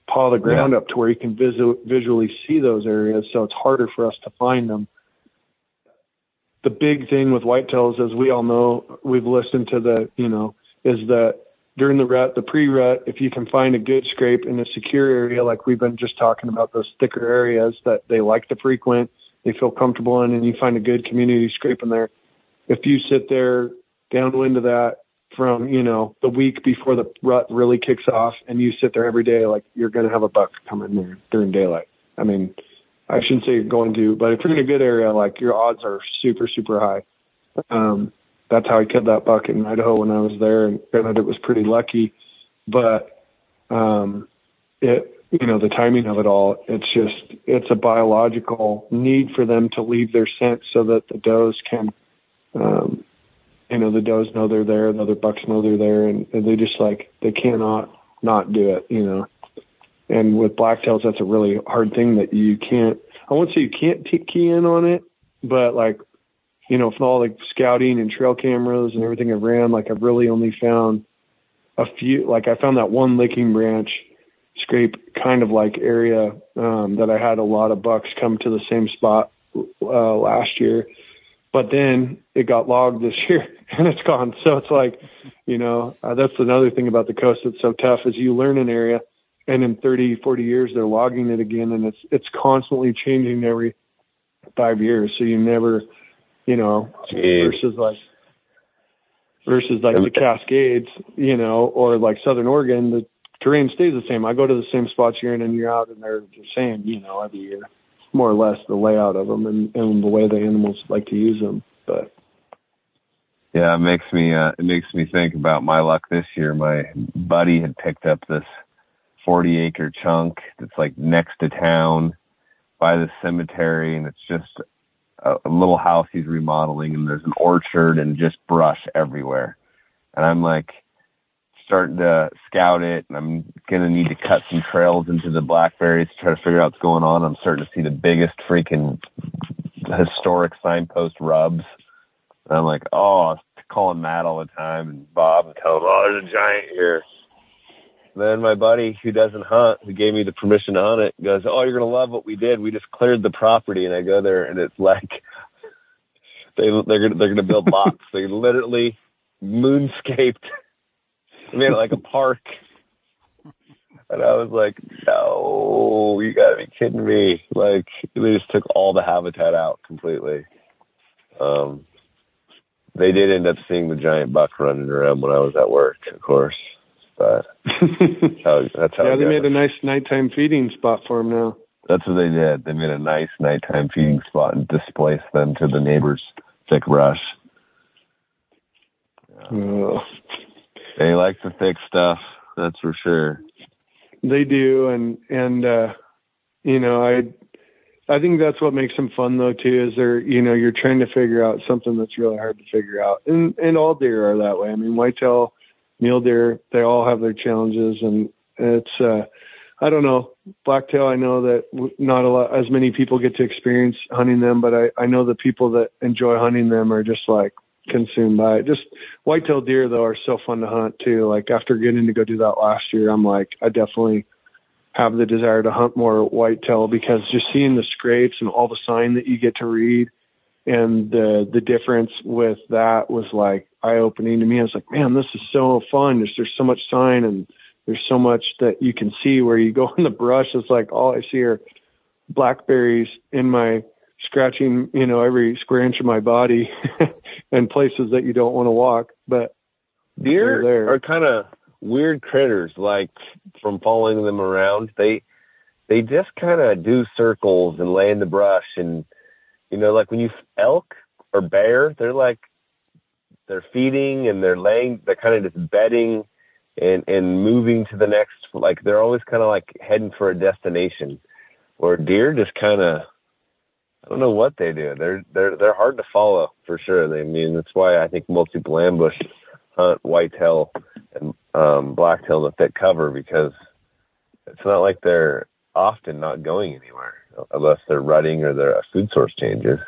[SPEAKER 3] paw the ground yeah. up to where you can visu- visually see those areas. So it's harder for us to find them. The big thing with whitetails, as we all know, we've listened to the, you know, is that during the rut, the pre-rut, if you can find a good scrape in a secure area, like we've been just talking about those thicker areas that they like to frequent, they feel comfortable in, and you find a good community scrape in there. If you sit there downwind of that from, you know, the week before the rut really kicks off and you sit there every day, like you're going to have a buck come in there during daylight. I mean, I shouldn't say you're going to, but if you're in a good area, like your odds are super, super high. Um, that's how I killed that buck in Idaho when I was there. And granted, it was pretty lucky, but um, it you know the timing of it all. It's just it's a biological need for them to leave their scent so that the does can. Um, you know the does know they're there, the other bucks know they're there, and, and they just like they cannot not do it. You know, and with blacktails, that's a really hard thing that you can't. I won't say you can't t- key in on it, but like you know, from all the scouting and trail cameras and everything I've ran, like I've really only found a few, like I found that one licking branch scrape kind of like area um, that I had a lot of bucks come to the same spot uh, last year. But then it got logged this year and it's gone. So it's like, you know, uh, that's another thing about the coast that's so tough is you learn an area and in 30, 40 years they're logging it again and it's it's constantly changing every five years. So you never you know, Jeez. versus like versus like the Cascades, you know, or like Southern Oregon, the terrain stays the same. I go to the same spots year in and year out, and they're the same, you know, every year, more or less the layout of them and, and the way the animals like to use them. But
[SPEAKER 2] yeah, it makes me uh, it makes me think about my luck this year. My buddy had picked up this 40 acre chunk that's like next to town by the cemetery, and it's just a, a little house he's remodeling and there's an orchard and just brush everywhere. And I'm like starting to scout it and I'm to need to cut some trails into the blackberries to try to figure out what's going on. I'm starting to see the biggest freaking historic signpost rubs. And I'm like, oh, calling Matt all the time and Bob and tell him, oh, there's a giant here. Then my buddy who doesn't hunt, who gave me the permission to hunt it, goes, "Oh, you're gonna love what we did. We just cleared the property." And I go there, and it's like they they're gonna they're gonna build lots. they literally moonscaped, made it like a park. And I was like, "No, you gotta be kidding me!" Like they just took all the habitat out completely. Um, they did end up seeing the giant buck running around when I was at work, of course. But that's how, that's how
[SPEAKER 3] yeah, they made a nice nighttime feeding spot for them now.
[SPEAKER 2] That's what they did. They made a nice nighttime feeding spot and displaced them to the neighbor's thick brush.
[SPEAKER 3] Yeah.
[SPEAKER 2] They like the thick stuff, that's for sure.
[SPEAKER 3] They do, and and uh, you know, I I think that's what makes them fun though too. Is they're you know you're trying to figure out something that's really hard to figure out, and and all deer are that way. I mean, whitetail, mule deer, they all have their challenges, and it's uh, I don't know blacktail. I know that not a lot as many people get to experience hunting them, but I I know the people that enjoy hunting them are just like consumed by it. Just whitetail deer though are so fun to hunt too. Like after getting to go do that last year, I'm like I definitely have the desire to hunt more whitetail because just seeing the scrapes and all the sign that you get to read and the the difference with that was like eye opening to me. I was like, man, this is so fun. There's there's so much sign and there's so much that you can see where you go in the brush. It's like all I see are blackberries in my scratching, you know, every square inch of my body and places that you don't want to walk. But
[SPEAKER 2] deer are kind of weird critters. Like from following them around, they they just kind of do circles and lay in the brush, and you know, like when you elk or bear, they're like they're feeding and they're laying, they're kind of just bedding and and moving to the next. Like they're always kind of like heading for a destination. Or deer just kind of I don't know what they do. They're they're they're hard to follow for sure. They, I mean, that's why I think most people ambush hunt whitetail and um, blacktail in the thick cover because it's not like they're often not going anywhere unless they're rutting or their food source changes.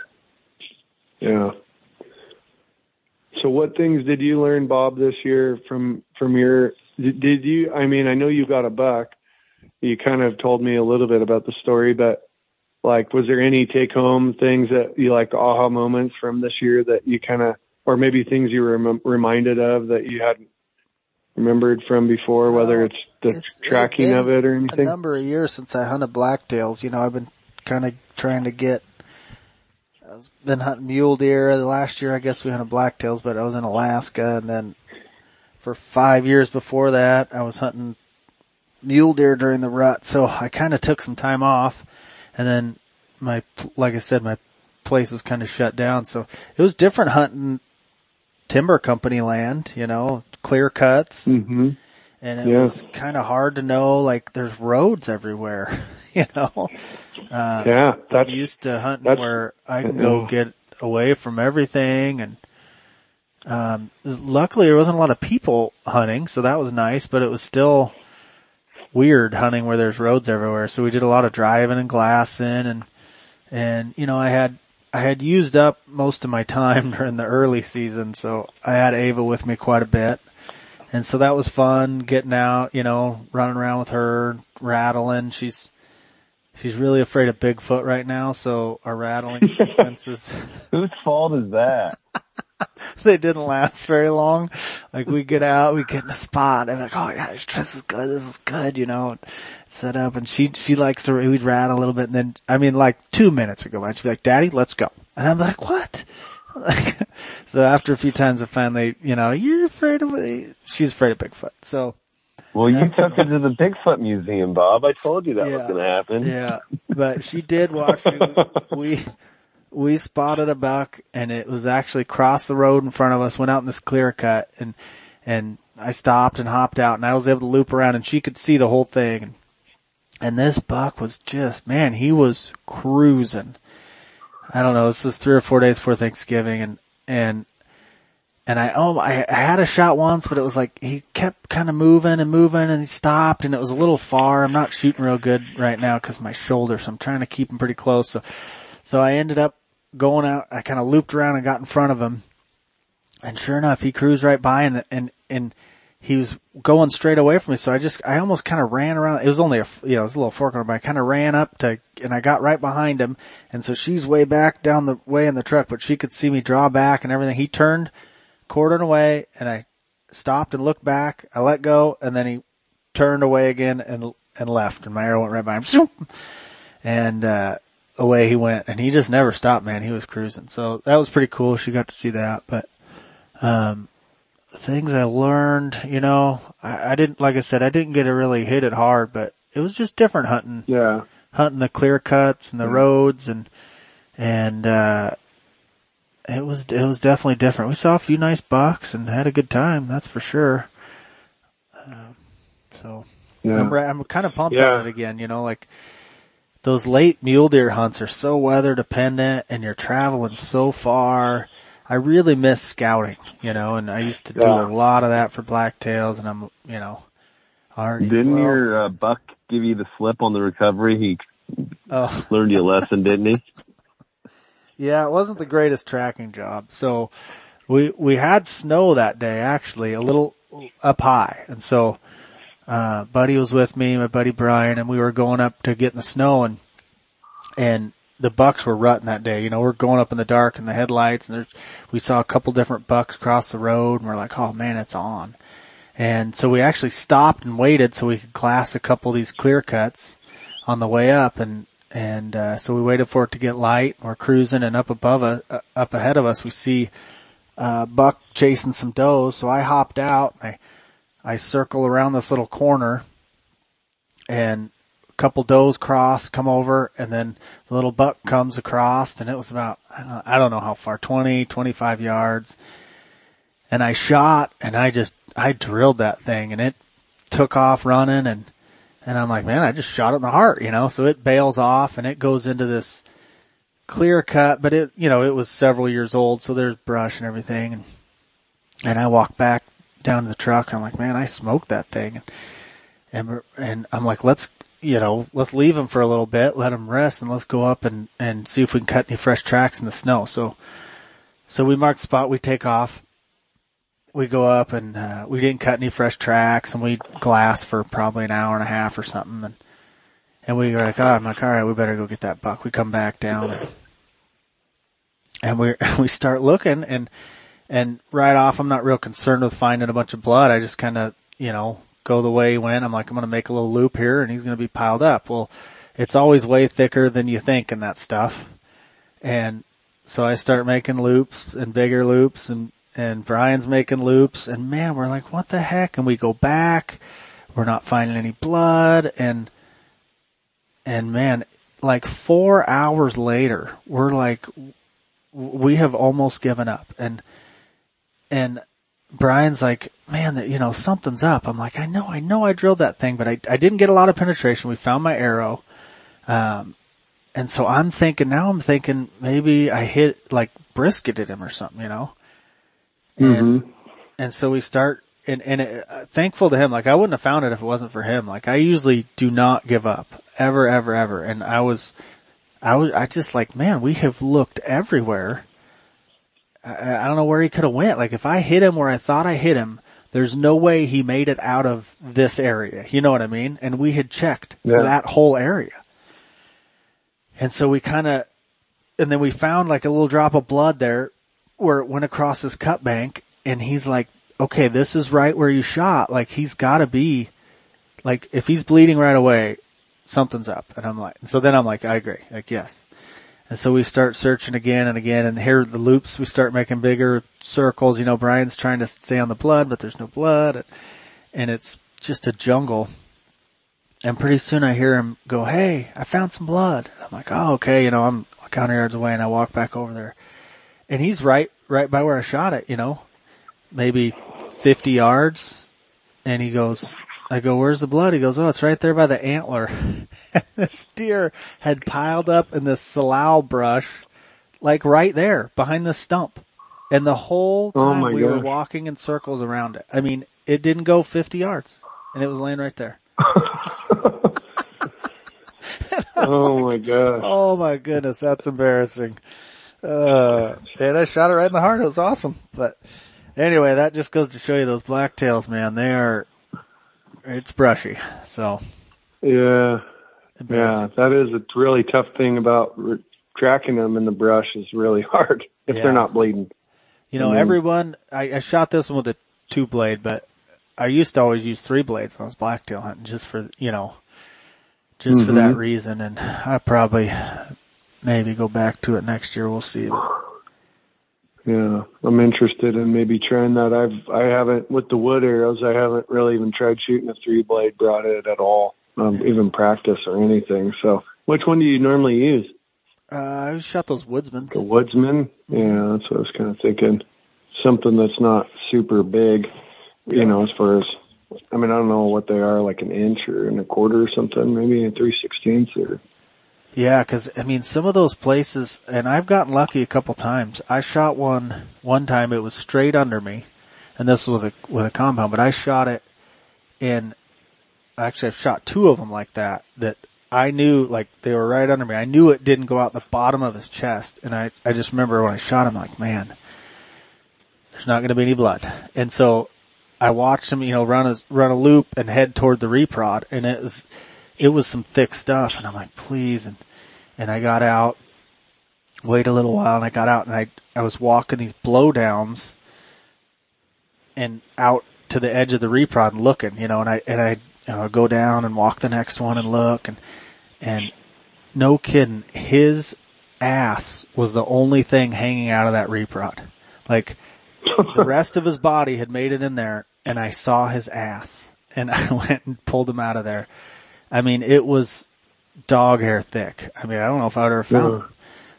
[SPEAKER 3] Yeah. So, what things did you learn, Bob, this year from from your? Did you? I mean, I know you got a buck. You kind of told me a little bit about the story, but like, was there any take home things that you like aha moments from this year that you kind of, or maybe things you were rem- reminded of that you hadn't remembered from before, whether it's the it's, tracking of it or anything?
[SPEAKER 4] A number of years since I hunted blacktails. You know, I've been kind of trying to get. I've been hunting mule deer. Last year, I guess we hunted blacktails, but I was in Alaska, and then for five years before that, I was hunting mule deer during the rut. So I kind of took some time off, and then my, like I said, my place was kind of shut down. So it was different hunting timber company land, you know, clear cuts.
[SPEAKER 3] Mm-hmm.
[SPEAKER 4] And it yeah. was kind of hard to know, like, there's roads everywhere, you know?
[SPEAKER 3] Uh, yeah.
[SPEAKER 4] That's, I'm used to hunting where I can go get away from everything and, um, luckily there wasn't a lot of people hunting, so that was nice, but it was still weird hunting where there's roads everywhere. So we did a lot of driving and glassing and, and, you know, I had I had used up most of my time during the early season, so I had Ava with me quite a bit. And so that was fun getting out, you know, running around with her, rattling. She's, she's really afraid of Bigfoot right now, so our rattling sequences.
[SPEAKER 2] Whose fault is that?
[SPEAKER 4] they didn't last very long. Like we get out, we get in a spot, and like, oh gosh, this is good, this is good, you know, set up, and she she likes to we'd rattle a little bit, and then I mean, like two minutes ago, go by, she'd be like, "Daddy, let's go," and I'm like, "What?" So after a few times, I finally, you know, you're afraid of she's afraid of Bigfoot, so.
[SPEAKER 2] Well, you took her to the Bigfoot Museum, Bob. I told you that yeah, was going to happen.
[SPEAKER 4] Yeah, but she did watch me. We we spotted a buck and it was actually across the road in front of us, went out in this clear cut and, and I stopped and hopped out and I was able to loop around and she could see the whole thing. And, and this buck was just, man, he was cruising. I don't know, this is three or four days before Thanksgiving and, and, and I, oh, I, I had a shot once, but it was like he kept kind of moving and moving and he stopped and it was a little far. I'm not shooting real good right now because my shoulder, so I'm trying to keep him pretty close. So, so I ended up going out, I kind of looped around and got in front of him and sure enough, he cruised right by and, and, and he was going straight away from me. So I just, I almost kind of ran around. It was only a, you know, it was a little fork on but I kind of ran up to, and I got right behind him. And so she's way back down the way in the truck, but she could see me draw back and everything. He turned, quartered away and I stopped and looked back. I let go and then he turned away again and, and left and my arrow went right by him. And, uh, away he went and he just never stopped, man. He was cruising. So that was pretty cool. She got to see that, but, um, things I learned, you know, I, I didn't, like I said, I didn't get to really hit it hard, but it was just different hunting.
[SPEAKER 3] Yeah.
[SPEAKER 4] Hunting the clear cuts and the roads and, and, uh, it was, it was definitely different. We saw a few nice bucks and had a good time. That's for sure. Uh, so
[SPEAKER 3] Yeah.
[SPEAKER 4] I'm, I'm kind of pumped
[SPEAKER 3] Yeah.
[SPEAKER 4] on it again, you know, like those late mule deer hunts are so weather dependent and you're traveling so far. I really miss scouting, you know, and I used to do
[SPEAKER 3] Yeah.
[SPEAKER 4] a lot of that for blacktails and I'm, you know, already.
[SPEAKER 2] Didn't
[SPEAKER 4] well,
[SPEAKER 2] your uh, buck give you the slip on the recovery? He
[SPEAKER 4] Oh,
[SPEAKER 2] learned you a lesson, didn't he?
[SPEAKER 4] yeah, it wasn't the greatest tracking job. So we, we had snow that day actually, a little up high. And so, uh, buddy was with me, my buddy Brian, and we were going up to get in the snow and, and the bucks were rutting that day. You know, we're going up in the dark and the headlights and there's, we saw a couple different bucks cross the road and we're like, oh man, it's on. And so we actually stopped and waited so we could glass a couple of these clear cuts on the way up and, and, uh, so we waited for it to get light. We're cruising and up above us, uh, up ahead of us, we see, uh, buck chasing some does. So I hopped out and I, I circle around this little corner and couple does cross, come over, and then the little buck comes across and it was about, I don't know how far, 20, 25 yards. And I shot and I just, I drilled that thing and it took off running and, and I'm like, man, I just shot it in the heart, you know, so it bails off and it goes into this clear cut, but it, you know, it was several years old, so there's brush and everything. And, and I walk back down to the truck and I'm like, man, I smoked that thing. And, and, and I'm like, let's, you know, let's leave him for a little bit, let him rest and let's go up and, and see if we can cut any fresh tracks in the snow. So, so we mark the spot, we take off. We go up and, uh, we didn't cut any fresh tracks and we glass for probably an hour and a half or something. And, and we were like, oh, I'm like, all right, we better go get that buck. We come back down and, and we we start looking and and right off I'm not real concerned with finding a bunch of blood. I just kind of you know go the way he went. I'm like I'm going to make a little loop here and he's going to be piled up. Well, it's always way thicker than you think in that stuff. And so I start making loops and bigger loops and and Brian's making loops and man, we're like, what the heck? And we go back. We're not finding any blood and and man, like four hours later, we're like, we have almost given up. And, and Brian's like, man, that, you know, something's up. I'm like, I know, I know I drilled that thing, but I, I didn't get a lot of penetration. We found my arrow. Um, and so I'm thinking, now I'm thinking maybe I hit, like brisketed him or something, you know? And, and so we start, and, and it, uh, thankful to him, like I wouldn't have found it if it wasn't for him. Like I usually do not give up ever, ever, ever. And I was, I was, I just like, man, we have looked everywhere. I, I don't know where he could have went. Like if I hit him where I thought I hit him, there's no way he made it out of this area. You know what I mean? And we had checked
[SPEAKER 3] Yeah.
[SPEAKER 4] that whole area. And so we kind of, and then we found like a little drop of blood there where it went across his cut bank and he's like, okay, this is right where you shot. Like he's gotta be, like if he's bleeding right away, something's up. And I'm like, and so then I'm like, I agree. Like, yes. And so we start searching again and again and here the loops, we start making bigger circles. You know, Brian's trying to stay on the blood, but there's no blood and, and it's just a jungle. And pretty soon I hear him go, Hey, I found some blood. And I'm like, Oh, okay. You know, I'm a counter yards away and I walk back over there and he's right, right by where I shot it, you know, maybe 50 yards. And he goes, I go, where's the blood? He goes, oh, it's right there by the antler. and this deer had piled up in this salal brush, like right there behind the stump. And the whole
[SPEAKER 3] Oh
[SPEAKER 4] time
[SPEAKER 3] my
[SPEAKER 4] we were walking in circles around it. I mean, it didn't go 50 yards and it was laying right there.
[SPEAKER 3] Oh my gosh.
[SPEAKER 4] Oh my goodness, that's embarrassing. Uh, and I shot it right in the heart. It was awesome. But anyway, that just goes to show you those blacktails, man. They are, it's brushy. So.
[SPEAKER 3] Yeah. Yeah, that is a really tough thing about re- tracking them in the brush is really hard if
[SPEAKER 4] Yeah.
[SPEAKER 3] they're not bleeding.
[SPEAKER 4] You know,
[SPEAKER 3] Mhm.
[SPEAKER 4] everyone, I, I shot this one with a two blade, but I used to always use three blades when I was blacktail hunting just for, you know, just for that
[SPEAKER 3] Mhm.
[SPEAKER 4] reason. And I probably maybe go back to it next year. We'll see.
[SPEAKER 3] Yeah, I'm interested in maybe trying that. I've I haven't with the wood arrows. I haven't really even tried shooting a three blade broadhead at all, um, even practice or anything. So, which one do you normally use?
[SPEAKER 4] Uh, I shot those woodsmans.
[SPEAKER 3] The woodsman? Yeah, that's what I was kind of thinking. Something that's not super big, you know, as far as I mean, I don't know what they are, like an inch or and a quarter or something, maybe a three sixteenths or
[SPEAKER 4] Yeah, cause I mean, some of those places, and I've gotten lucky a couple times. I shot one, one time it was straight under me, and this was with a, with a compound, but I shot it in, actually I've shot two of them like that, that I knew, like, they were right under me. I knew it didn't go out the bottom of his chest, and I, I just remember when I shot him, like, man, there's not gonna be any blood. And so, I watched him, you know, run a, run a loop and head toward the reprod, and it was, it was some thick stuff and I'm like, please. And, and I got out, wait a little while and I got out and I, I was walking these blowdowns and out to the edge of the reprod and looking, you know, and I, and I, you know, go down and walk the next one and look and, and no kidding, his ass was the only thing hanging out of that reprod. Like the rest of his body had made it in there and I saw his ass and I went and pulled him out of there. I mean, it was dog hair thick. I mean, I don't know if I would ever found
[SPEAKER 3] Yeah.
[SPEAKER 4] him.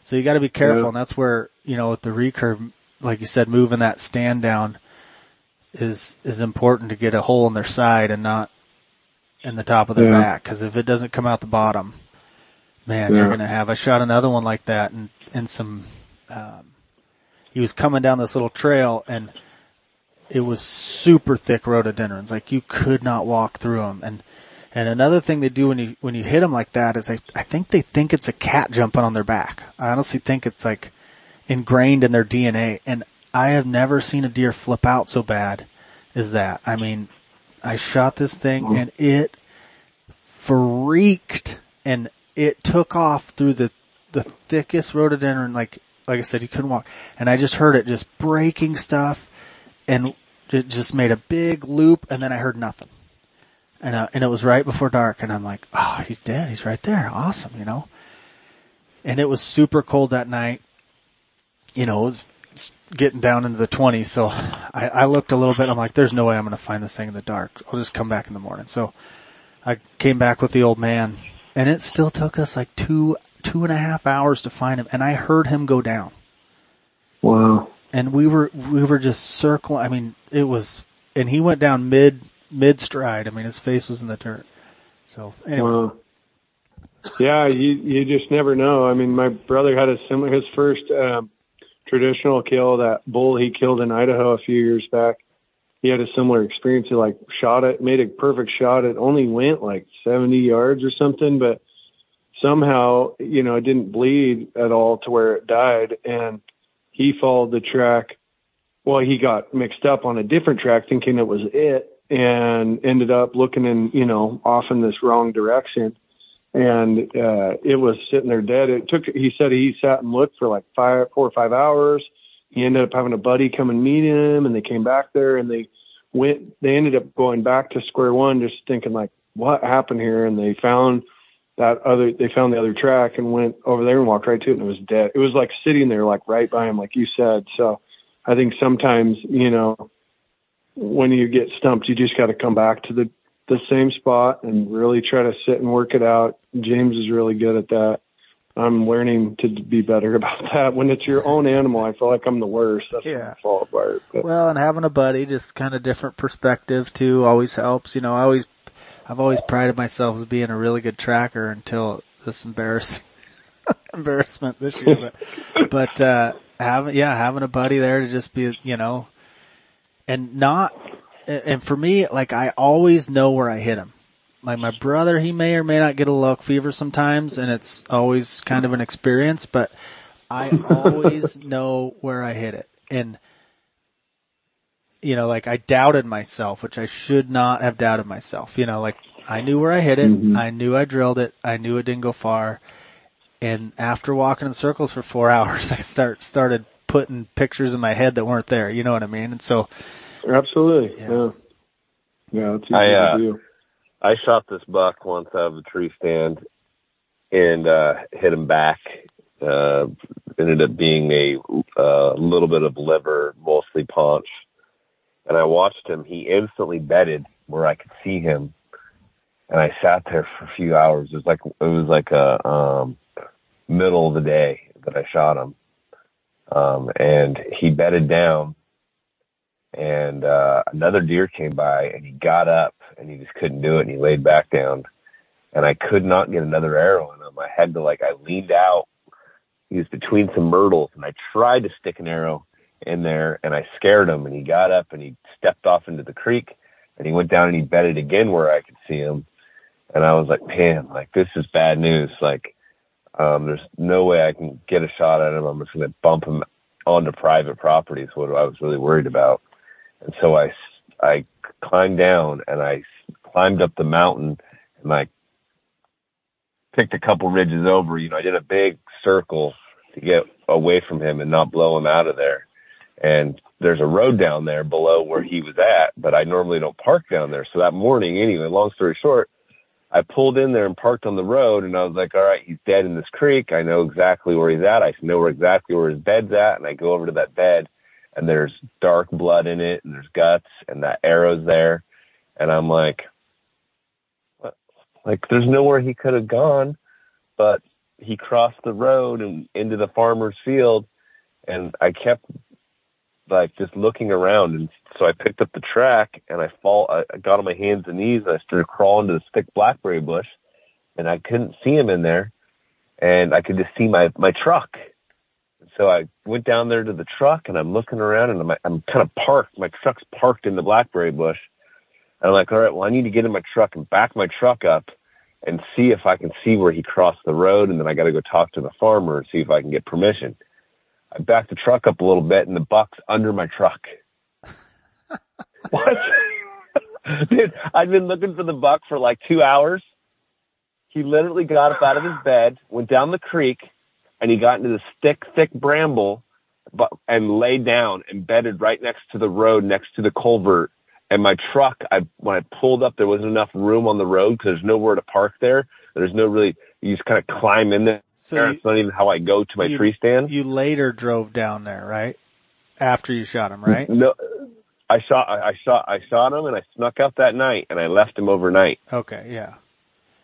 [SPEAKER 4] So you got to be careful,
[SPEAKER 3] Yeah.
[SPEAKER 4] and that's where you know with the recurve, like you said, moving that stand down is is important to get a hole in their side and not in the top of their
[SPEAKER 3] Yeah.
[SPEAKER 4] back. Because if it doesn't come out the bottom, man, you're gonna have. I shot another one like that, and and some. Um, he was coming down this little trail, and it was super thick rhododendrons. Like you could not walk through them. And and another thing they do when you when you hit them like that is I I think they think it's a cat jumping on their back. I honestly think it's like ingrained in their DNA. And I have never seen a deer flip out so bad as that. I mean, I shot this thing mm-hmm. and it freaked and it took off through the the thickest rhododendron like like I said you couldn't walk and I just heard it just breaking stuff and it just made a big loop and then I heard nothing. And uh, and it was right before dark and I'm like, "Oh, he's dead. He's right there. Awesome, you know." And it was super cold that night. You know, it was getting down into the 20s, so I, I looked a little bit. I'm like, "There's no way I'm going to find this thing in the dark. I'll just come back in the morning." So I came back with the old man, and it still took us like two two and a half hours to find him, and I heard him go down
[SPEAKER 3] wow.
[SPEAKER 4] and we were we were just circling. I mean, it was, and he went down mid mid stride. I mean, his face was in the dirt. So anyway,
[SPEAKER 3] Wow. Yeah, you you just never know. I mean, my brother had a similar his first um, traditional kill that bull he killed in Idaho a few years back. He had a similar experience. He like shot it, made a perfect shot. It only went like 70 yards or something, but somehow, you know, it didn't bleed at all to where it died. And he followed the track. Well, he got mixed up on a different track thinking it was it and ended up looking in, you know, off in this wrong direction. And, uh, it was sitting there dead. It took, he said he sat and looked for like five, four or five hours. He ended up having a buddy come and meet him and they came back there and they went, they ended up going back to square one, just thinking like, what happened here? And they found that other, they found the other track and went over there and walked right to it and it was dead. It was like sitting there, like right by him, like you said. So I think sometimes, you know, when you get stumped, you just got to come back to the, the same spot and really try to sit and work it out. James is really good at that. I'm learning to be better about that. When it's your own animal, I feel like I'm the worst. That's
[SPEAKER 4] Yeah.
[SPEAKER 3] Fall apart. But
[SPEAKER 4] well, and having a buddy, just kind of different perspective too, always helps. You know, I always, I've always prided myself as being a really good tracker until this embarrassing embarrassment this year. But, but uh, having yeah, having a buddy there to just be, you know, and not, and for me, like I always know where I hit him. Like my brother, he may or may not get a luck fever sometimes, and it's always kind of an experience. But I always know where I hit it, and you know, like I doubted myself, which I should not have doubted myself. You know, like I knew where I hit it.
[SPEAKER 3] Mhm.
[SPEAKER 4] I knew I drilled it. I knew it didn't go far. And after walking in circles for four hours, I start, started putting pictures in my head that weren't there. You know what I mean? And so,
[SPEAKER 3] Absolutely.
[SPEAKER 4] Yeah.
[SPEAKER 3] Yeah. Yeah, it's easy
[SPEAKER 2] I, uh,
[SPEAKER 3] to do.
[SPEAKER 2] I shot this buck once out of a tree stand and uh, hit him back. Uh, ended up being a uh, little bit of liver, mostly paunch. And I watched him. He instantly bedded where I could see him. And I sat there for a few hours. It was like it was like a um, middle of the day that I shot him. Um, and he bedded down and uh, another deer came by and he got up and he just couldn't do it and he laid back down and I could not get another arrow in him. I had to like I leaned out. He was between some myrtles and I tried to stick an arrow in there and I scared him and he got up and he stepped off into the creek and he went down and he bedded again where I could see him. And I was like, man, like this is bad news. Like, um, there's no way I can get a shot at him. I'm just going to bump him onto private property is what I was really worried about. And so I, I climbed down and I climbed up the mountain and I picked a couple ridges over. You know, I did a big circle to get away from him and not blow him out of there. And there's a road down there below where he was at, but I normally don't park down there. So that morning, anyway, long story short, I pulled in there and parked on the road and I was like, all right, he's dead in this creek. I know exactly where he's at. I know where exactly where his bed's at. And I go over to that bed and there's dark blood in it and there's guts and that arrow's there. And I'm like, what? like there's nowhere he could have gone, but he crossed the road and into the farmer's field. And I kept like just looking around. And so I picked up the track and I fall, I got on my hands and knees and I started crawling to this thick blackberry bush and I couldn't see him in there and I could just see my, my truck. So I went down there to the truck and I'm looking around and I'm, I'm kind of parked. My truck's parked in the blackberry bush. And I'm like, all right, well, I need to get in my truck and back my truck up and see if I can see where he crossed the road. And then I got to go talk to the farmer and see if I can get permission. I backed the truck up a little bit and the buck's under my truck. what? Dude, I'd been looking for the buck for like two hours. He literally got up out of his bed, went down the creek, and he got into this thick, thick bramble but, and laid down embedded right next to the road, next to the culvert. And my truck, I, when I pulled up, there wasn't enough room on the road because there's nowhere to park there. There's no really, you just kind of climb in there.
[SPEAKER 4] so you,
[SPEAKER 2] it's not even how I go to my
[SPEAKER 4] you-
[SPEAKER 2] tree stand.
[SPEAKER 4] you later drove down there, right? After you shot him, right?
[SPEAKER 2] No, I shot, I shot, I shot him and I snuck out that night and I left him overnight.
[SPEAKER 4] Okay, yeah.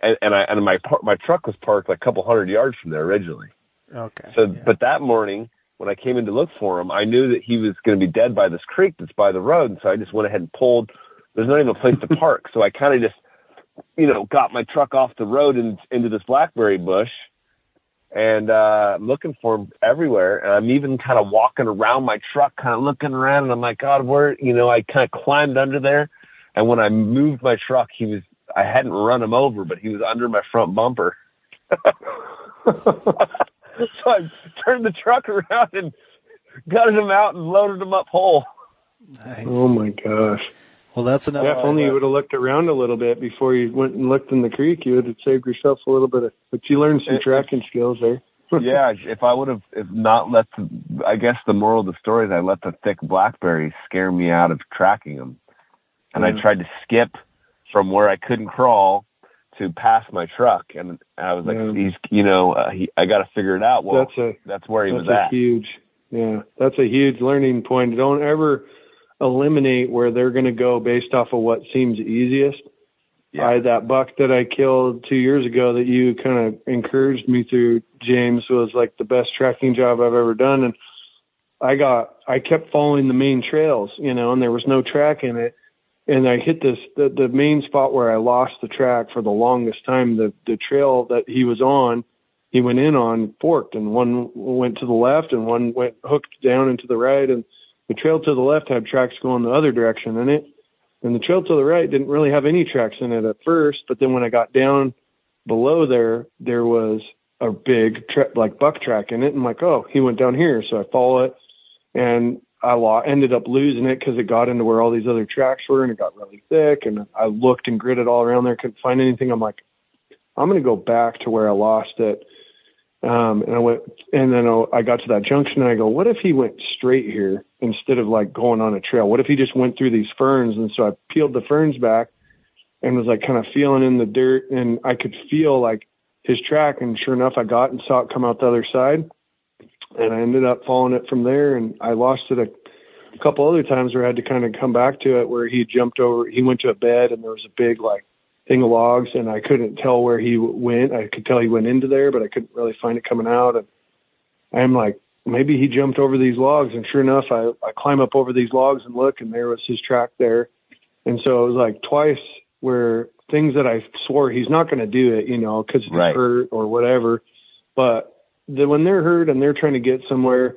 [SPEAKER 2] And, and I, and my, my truck was parked like a couple hundred yards from there originally.
[SPEAKER 4] Okay.
[SPEAKER 2] So,
[SPEAKER 4] yeah.
[SPEAKER 2] but that morning when I came in to look for him, I knew that he was going to be dead by this creek that's by the road. And so I just went ahead and pulled, there's not even a place to park. So I kind of just, you know, got my truck off the road and into this blackberry bush and, uh, I'm looking for him everywhere. And I'm even kind of walking around my truck, kind of looking around and I'm like, God, where, you know, I kind of climbed under there. And when I moved my truck, he was, I hadn't run him over, but he was under my front bumper. so I turned the truck around and gutted him out and loaded him up whole.
[SPEAKER 4] Nice.
[SPEAKER 3] Oh my gosh.
[SPEAKER 4] Well, that's another.
[SPEAKER 3] Yeah, if only you would have looked around a little bit before you went and looked in the creek, you would have saved yourself a little bit of, but you learned some
[SPEAKER 2] It-
[SPEAKER 3] tracking skills there.
[SPEAKER 2] yeah, if I would have if not let the, I guess the moral of the story is I let the thick blackberries scare me out of tracking them. And
[SPEAKER 3] Yeah.
[SPEAKER 2] I tried to skip from where I couldn't crawl to past my truck. And I was like,
[SPEAKER 3] Yeah.
[SPEAKER 2] he's, you know, uh, he, I got to figure it out. Well,
[SPEAKER 3] that's a,
[SPEAKER 2] that's where he
[SPEAKER 3] that's
[SPEAKER 2] was
[SPEAKER 3] a
[SPEAKER 2] at.
[SPEAKER 3] huge, yeah, that's a huge learning point. Don't ever eliminate where they're going to go based off of what seems easiest.
[SPEAKER 2] Yeah.
[SPEAKER 3] I, that buck that I killed two years ago that you kind of encouraged me through, James, was like the best tracking job I've ever done. And I got, I kept following the main trails, you know, and there was no track in it. And I hit this, the, the main spot where I lost the track for the longest time. The, the trail that he was on, he went in on forked and one went to the left and one went hooked down into the right. And the trail to the left had tracks going the other direction in it. And the trail to the right didn't really have any tracks in it at first, but then when I got down below there, there was a big tra- like buck track in it. And I'm like, oh, he went down here, so I follow it, and I lo- ended up losing it because it got into where all these other tracks were and it got really thick. And I looked and gridded all around there, couldn't find anything. I'm like, I'm to go back to where I lost it. Um, and I went, and then I got to that junction and I go, what if he went straight here instead of like going on a trail? What if he just went through these ferns? And so I peeled the ferns back and was like kind of feeling in the dirt and I could feel like his track. And sure enough, I got and saw it come out the other side and I ended up following it from there. And I lost it a, a couple other times where I had to kind of come back to it where he jumped over, he went to a bed and there was a big like thing of logs and I couldn't tell where he went. I could tell he went into there, but I couldn't really find it coming out. And I'm like, maybe he jumped over these logs. And sure enough, I, I climb up over these logs and look and there was his track there. And so it was like twice where things that I swore he's not going to do it, you know, cause he's
[SPEAKER 2] Right.
[SPEAKER 3] hurt or whatever. But the, when they're hurt and they're trying to get somewhere,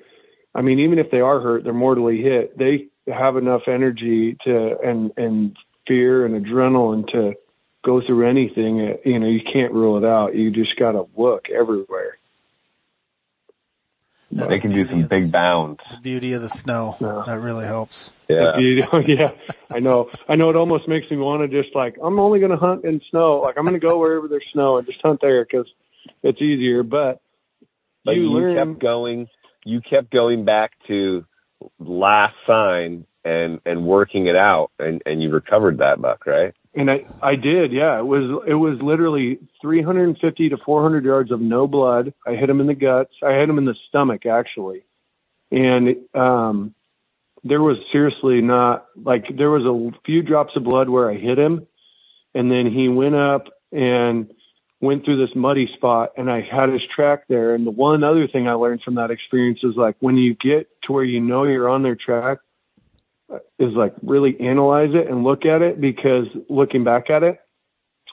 [SPEAKER 3] I mean, even if they are hurt, they're mortally hit. They have enough energy to and and fear and adrenaline to go through anything. Uh, You know, you can't rule it out. You just got to look everywhere.
[SPEAKER 4] That's
[SPEAKER 2] They
[SPEAKER 4] the
[SPEAKER 2] can do some big
[SPEAKER 4] the-
[SPEAKER 2] bounds.
[SPEAKER 4] The beauty of the snow.
[SPEAKER 3] Yeah.
[SPEAKER 4] That really helps.
[SPEAKER 2] Yeah.
[SPEAKER 3] You yeah, I know. I know. It almost makes me want to just like I'm only going to hunt in snow. Like I'm going to go wherever there's snow and just hunt there because it's easier. But,
[SPEAKER 2] But
[SPEAKER 3] you,
[SPEAKER 2] you,
[SPEAKER 3] learn.
[SPEAKER 2] kept going. You kept going back to last sign and and working it out, and and you recovered that buck, right?
[SPEAKER 3] And I, I did, yeah. It was, it was literally 350 to 400 yards of no blood. I hit him in the guts. I hit him in the stomach, actually. And, um, there was seriously not like there was a few drops of blood where I hit him, and then he went up and went through this muddy spot, and I had his track there. And the one other thing I learned from that experience is like when you get to where you know you're on their track, is like really analyze it and look at it because looking back at it,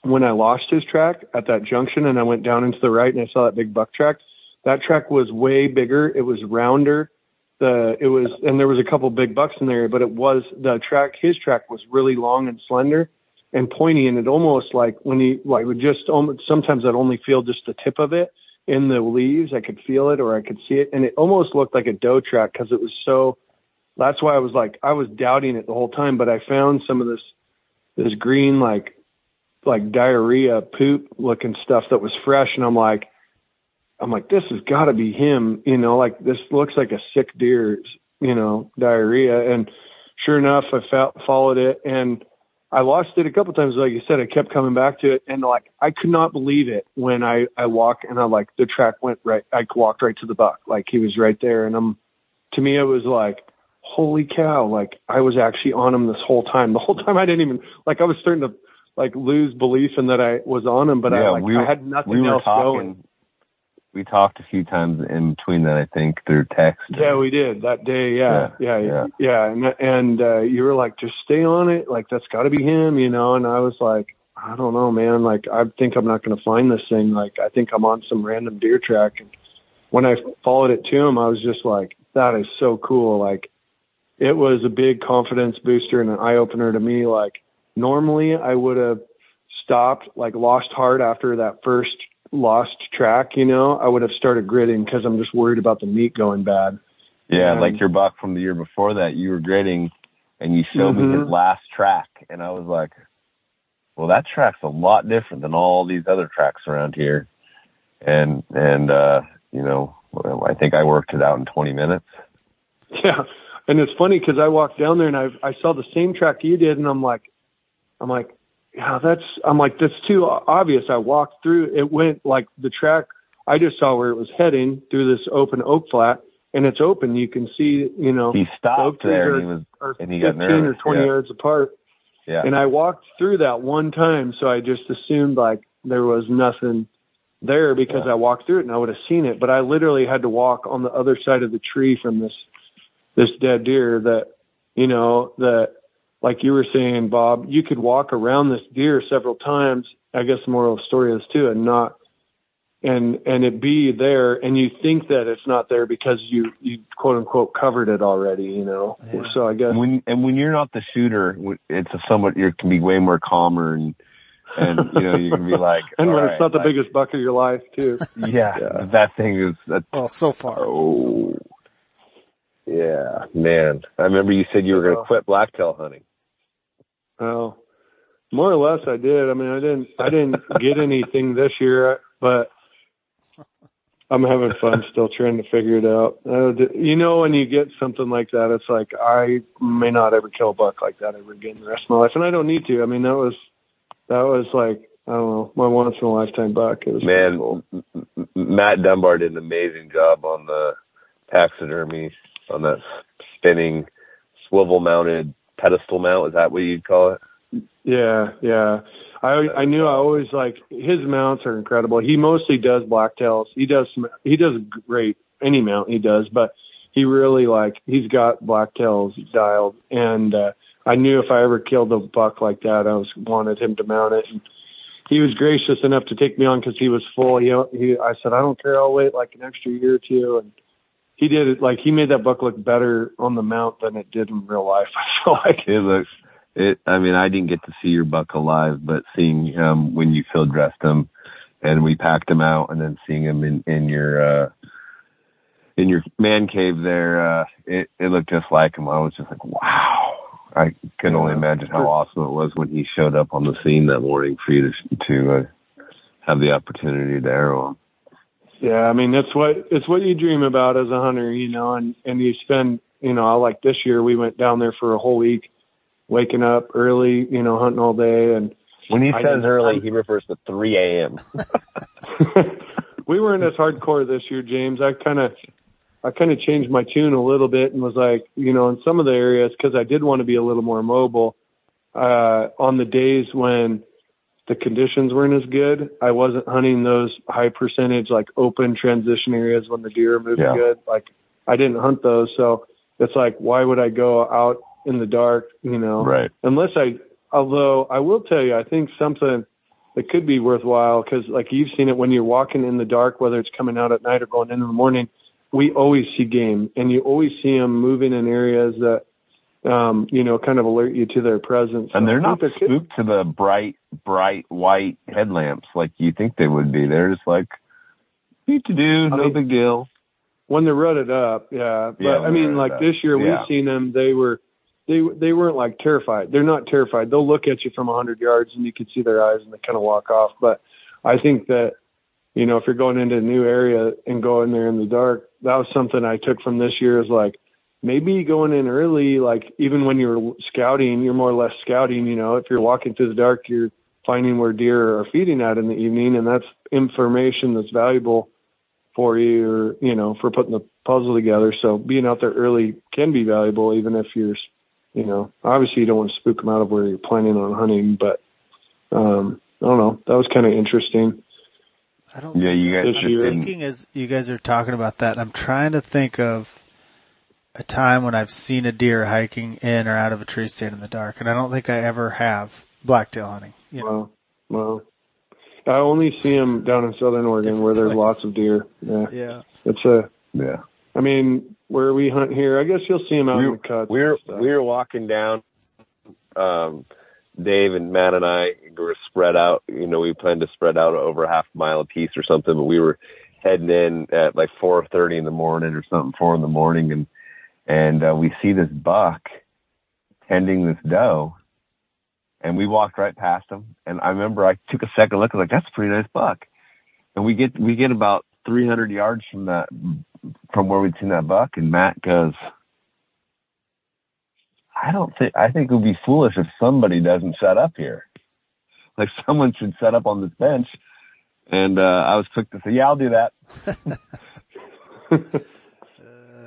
[SPEAKER 3] when I lost his track at that junction and I went down into the right and I saw that big buck track, that track was way bigger. It was rounder. The it was and there was a couple big bucks in there, but it was the track. His track was really long and slender and pointy, and it almost like when he like would just almost sometimes I'd only feel just the tip of it in the leaves. I could feel it or I could see it, and it almost looked like a doe track because it was so that's why I was like I was doubting it the whole time, but I found some of this this green like like diarrhea poop looking stuff that was fresh and I'm like I'm like this has got to be him, you know, like this looks like a sick deer's, you know, diarrhea. And sure enough I fo- followed it and I lost it a couple times. Like you said I kept coming back to it and like I could not believe it when I I walked and I like the track went right I walked right to the buck. Like he was right there and I'm to me it was like holy cow, like I was actually on him this whole time. The whole time I didn't even like I was starting to like lose belief in that I was on him, but I like
[SPEAKER 2] we
[SPEAKER 3] I had nothing
[SPEAKER 2] we
[SPEAKER 3] else
[SPEAKER 2] talking.
[SPEAKER 3] going.
[SPEAKER 2] We talked a few times in between that, I think, through text.
[SPEAKER 3] Yeah, we did that day. Yeah, yeah, yeah,
[SPEAKER 2] Yeah,
[SPEAKER 3] yeah. And and uh, you were like, just stay on it. Like that's got to be him, you know. And I was like, I don't know, man. Like I think I'm not going to find this thing. Like I think I'm on some random deer track. And when I followed it to him, I was just like, that is so cool. Like it was a big confidence booster and an eye opener to me. Like normally I would have stopped, like lost heart after that first lost track, you know, I would have started gridding because I'm just worried about the meat going bad.
[SPEAKER 2] Yeah,
[SPEAKER 3] And-
[SPEAKER 2] like your buck from the year before that, you were grading and you showed me his last track, and I was like, "Well, that track's a lot different than all these other tracks around here." And and uh, you know, I think I worked it out in 20 minutes.
[SPEAKER 3] Yeah. And it's funny because I walked down there and I I saw the same track you did and I'm like I'm like yeah that's I'm like that's too obvious. I walked through it went like the track I just saw where it was heading through this open oak flat and it's open. You can see you know
[SPEAKER 2] He stopped
[SPEAKER 3] trees
[SPEAKER 2] there and he was
[SPEAKER 3] are
[SPEAKER 2] and he got
[SPEAKER 3] 15 or 20
[SPEAKER 2] yeah.
[SPEAKER 3] yards apart.
[SPEAKER 2] yeah.
[SPEAKER 3] And I walked through that one time, so I just assumed like there was nothing there because
[SPEAKER 2] Yeah.
[SPEAKER 3] I walked through it and I would have seen it. But I literally had to walk on the other side of the tree from this this dead deer that you know that like you were saying, Bob, you could walk around this deer several times. I guess the moral of the story is too, and not and and it be there, and you think that it's not there because you you quote unquote covered it already, you know.
[SPEAKER 4] Yeah.
[SPEAKER 3] So I guess
[SPEAKER 2] And when and when you're not the shooter, it's a somewhat you can be way more calmer and and you know you can be like,
[SPEAKER 3] and when
[SPEAKER 2] right,
[SPEAKER 3] it's not the
[SPEAKER 2] like,
[SPEAKER 3] biggest buck of your life too.
[SPEAKER 2] yeah,
[SPEAKER 3] Yeah.
[SPEAKER 2] that thing is that
[SPEAKER 4] Well, so far.
[SPEAKER 2] oh Yeah, man. I remember you said you were going to quit blacktail hunting.
[SPEAKER 3] Well, more or less, I did. I mean, I didn't. I didn't get anything this year, but I'm having fun still trying to figure it out. Uh, you know, when you get something like that, it's like I may not ever kill a buck like that ever again the rest of my life, and I don't need to. I mean, that was that was like I don't know my once in a lifetime buck. It was
[SPEAKER 2] Man,
[SPEAKER 3] cool.
[SPEAKER 2] Matt Dunbar did an amazing job on the taxidermy on that spinning swivel mounted pedestal mount. Is that what you'd call it?
[SPEAKER 3] Yeah, yeah. I I knew I always like his mounts are incredible. He mostly does blacktails. He does some, he does great any mount he does, but he really like he's got blacktails dialed. And uh, I knew if I ever killed a buck like that, I was wanted him to mount it. And he was gracious enough to take me on because he was full. He he I said I don't care. I'll wait like an extra year or two. And he did it like he made that buck look better on the mount than it did in real life. I feel like
[SPEAKER 2] it looks it. I mean, I didn't get to see your buck alive, but seeing him when you field dressed him, and we packed him out, and then seeing him in in your uh, in your man cave there, uh, it it looked just like him. I was just like, wow. I can only imagine how awesome it was when he showed up on the scene that morning for you to to uh, have the opportunity to arrow him.
[SPEAKER 3] Yeah, I mean that's what it's what you dream about as a hunter, you know, and and you spend, you know, I like this year we went down there for a whole week waking up early, you know, hunting all day. And
[SPEAKER 2] when he says early, he refers to 3 a.m.
[SPEAKER 3] we weren't as hardcore this year, James. I kind of, I kind of changed my tune a little bit and was like, you know, in some of the areas, cause I did want to be a little more mobile, uh, on the days when the conditions weren't as good, I wasn't hunting those high percentage, like open transition areas when the deer are moving yeah. good. Like I didn't hunt those. So it's like, why would I go out in the dark, you know.
[SPEAKER 2] Right.
[SPEAKER 3] Unless I, although I will tell you, I think something that could be worthwhile because, like you've seen it when you're walking in the dark, whether it's coming out at night or going in in the morning. We always see game, and you always see them moving in areas that, um, you know, kind of alert you to their presence.
[SPEAKER 2] And they're not spooked to the bright, bright white headlamps like you think they would be. They're just like, need to do, no mean, big deal.
[SPEAKER 3] When they're rutted up, yeah. But
[SPEAKER 2] yeah,
[SPEAKER 3] I mean, like
[SPEAKER 2] up.
[SPEAKER 3] this year,
[SPEAKER 2] yeah.
[SPEAKER 3] we've seen them. They were they they weren't like terrified. They're not terrified. They'll look at you from a hundred yards and you can see their eyes and they kind of walk off. But I think that you know if you're going into a new area and going there in the dark, that was something I took from this year is like maybe going in early, like even when you're scouting, you're more or less scouting. You know, if you're walking through the dark, you're finding where deer are feeding at in the evening, and that's information that's valuable for you, or you know, for putting the puzzle together. So being out there early can be valuable, even if you're you know, obviously you don't want to spook them out of where you're planning on hunting, but um, I don't know. That was kind of interesting.
[SPEAKER 4] I don't.
[SPEAKER 2] Yeah, you guys.
[SPEAKER 4] I'm thinking as you guys are talking about that, I'm trying to think of a time when I've seen a deer hiking in or out of a tree stand in the dark, and I don't think I ever have blacktail hunting. You know?
[SPEAKER 3] Well, well, I only see them down in Southern Oregon Different where there's place. lots of deer. Yeah,
[SPEAKER 4] yeah.
[SPEAKER 3] It's a
[SPEAKER 2] yeah.
[SPEAKER 3] I mean, where we hunt here, I guess you'll see them out
[SPEAKER 2] we,
[SPEAKER 3] in the cuts.
[SPEAKER 2] We're we're walking down. Um, Dave and Matt and I were spread out. You know, we planned to spread out over a half mile a piece or something, but we were heading in at like four thirty in the morning or something, four in the morning, and and uh, we see this buck tending this doe, and we walked right past him. And I remember I took a second look, I was like, "That's a pretty nice buck." And we get we get about 300 yards from that from where we'd seen that buck, and Matt goes, I don't think I think it would be foolish if somebody doesn't set up here. Like someone should set up on this bench. And uh, I was quick to say, yeah, I'll do that.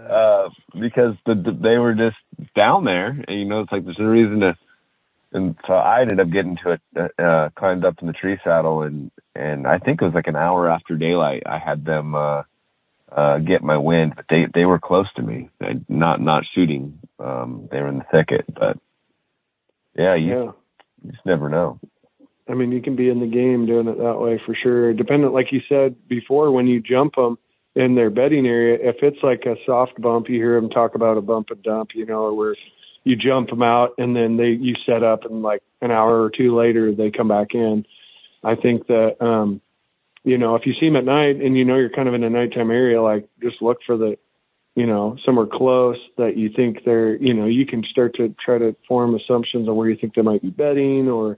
[SPEAKER 2] uh, because the, the, they were just down there, and you know, it's like there's no reason to. And so I ended up getting to it, uh, climbed up in the tree saddle, and and I think it was like an hour after daylight. I had them uh, uh, get my wind, but they they were close to me. They, not not shooting. Um, they were in the thicket, but yeah, you,
[SPEAKER 3] yeah.
[SPEAKER 2] you just never know.
[SPEAKER 3] I mean, you can be in the game doing it that way for sure. Dependent, like you said before, when you jump them in their bedding area, if it's like a soft bump, you hear them talk about a bump and dump, you know, or where you jump them out and then they you set up and like an hour or two later they come back in. I think that um you know, if you see them at night and you know you're kind of in a nighttime area, like just look for the you know, somewhere close that you think they're, you know, you can start to try to form assumptions on where you think they might be bedding or,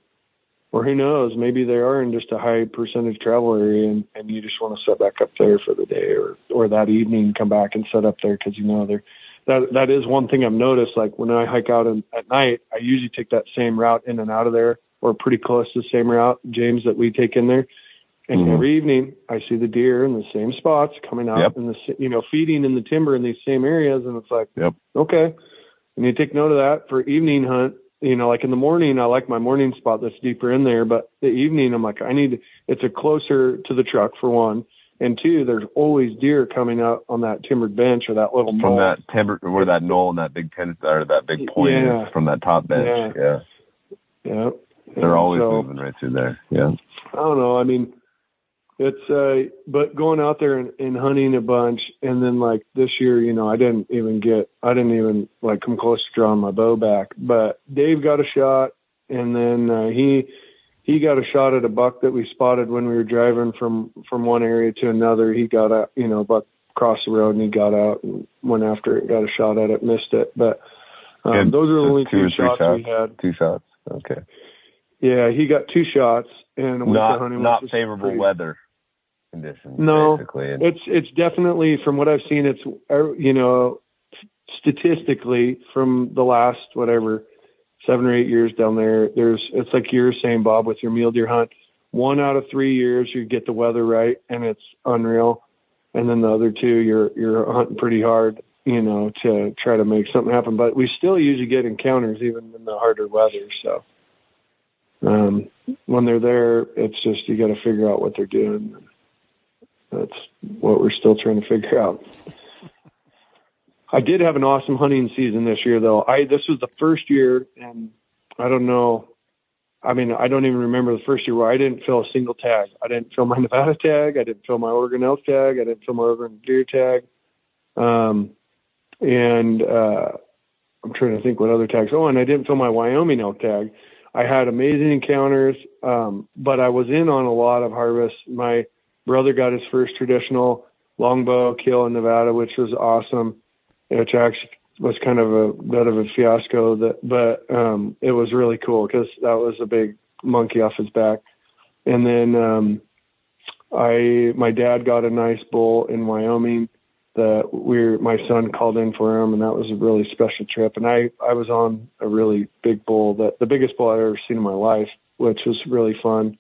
[SPEAKER 3] or who knows, maybe they are in just a high percentage travel area and, and you just want to set back up there for the day or, or that evening come back and set up there because you know they're, that that is one thing I've noticed. Like when I hike out in, at night, I usually take that same route in and out of there, or pretty close to the same route, James, that we take in there. And mm-hmm. every evening, I see the deer in the same spots coming out
[SPEAKER 2] yep.
[SPEAKER 3] in the you know feeding in the timber in these same areas, and it's like,
[SPEAKER 2] yep.
[SPEAKER 3] okay. And you take note of that for evening hunt. You know, like in the morning, I like my morning spot that's deeper in there, but the evening, I'm like, I need. It's a closer to the truck for one, and two, there's always deer coming out on that timbered bench or that little
[SPEAKER 2] from
[SPEAKER 3] knoll.
[SPEAKER 2] that timber where that knoll and that big pen or that big point
[SPEAKER 3] yeah.
[SPEAKER 2] is from that top bench.
[SPEAKER 3] Yeah. Yeah. yeah.
[SPEAKER 2] They're always
[SPEAKER 3] so,
[SPEAKER 2] moving right through there. Yeah.
[SPEAKER 3] I don't know. I mean, it's uh but going out there and, and hunting a bunch and then like this year you know i didn't even get i didn't even like come close to drawing my bow back. But dave got a shot and then uh, he he got a shot at a buck that we spotted when we were driving from from one area to another. He got a you know buck across the road and he got out and went after it got a shot at it missed it. But um, those are the only
[SPEAKER 2] two,
[SPEAKER 3] two shots,
[SPEAKER 2] shots
[SPEAKER 3] we had.
[SPEAKER 2] Two shots okay.
[SPEAKER 3] Yeah he got two shots and
[SPEAKER 2] not not favorable weather conditions.
[SPEAKER 3] No,
[SPEAKER 2] basically.
[SPEAKER 3] it's it's definitely from what I've seen. It's uh, you know statistically from the last whatever seven or eight years down there. There's it's like you're saying, Bob, with your mule deer hunt. One out of three years you get the weather right, and it's unreal. And then the other two, you're you're hunting pretty hard, you know, to try to make something happen. But we still usually get encounters even in the harder weather. So um, when they're there, it's just you got to figure out what they're doing that's what we're still trying to figure out. I did have an awesome hunting season this year, though. I this was the first year, and I don't know. I mean, I don't even remember the first year where I didn't fill a single tag. I didn't fill my Nevada tag. I didn't fill my Oregon elk tag. I didn't fill my Oregon deer tag. Um, and uh, I'm trying to think what other tags. Oh, and I didn't fill my Wyoming elk tag. I had amazing encounters, um, but I was in on a lot of harvests. My brother got his first traditional longbow kill in Nevada, which was awesome. Which actually was kind of a bit of a fiasco, that but um, it was really cool because that was a big monkey off his back. And then um, I, my dad got a nice bull in Wyoming that we my son called in for him, and that was a really special trip. And I, I was on a really big bull that the biggest bull I've ever seen in my life, which was really fun,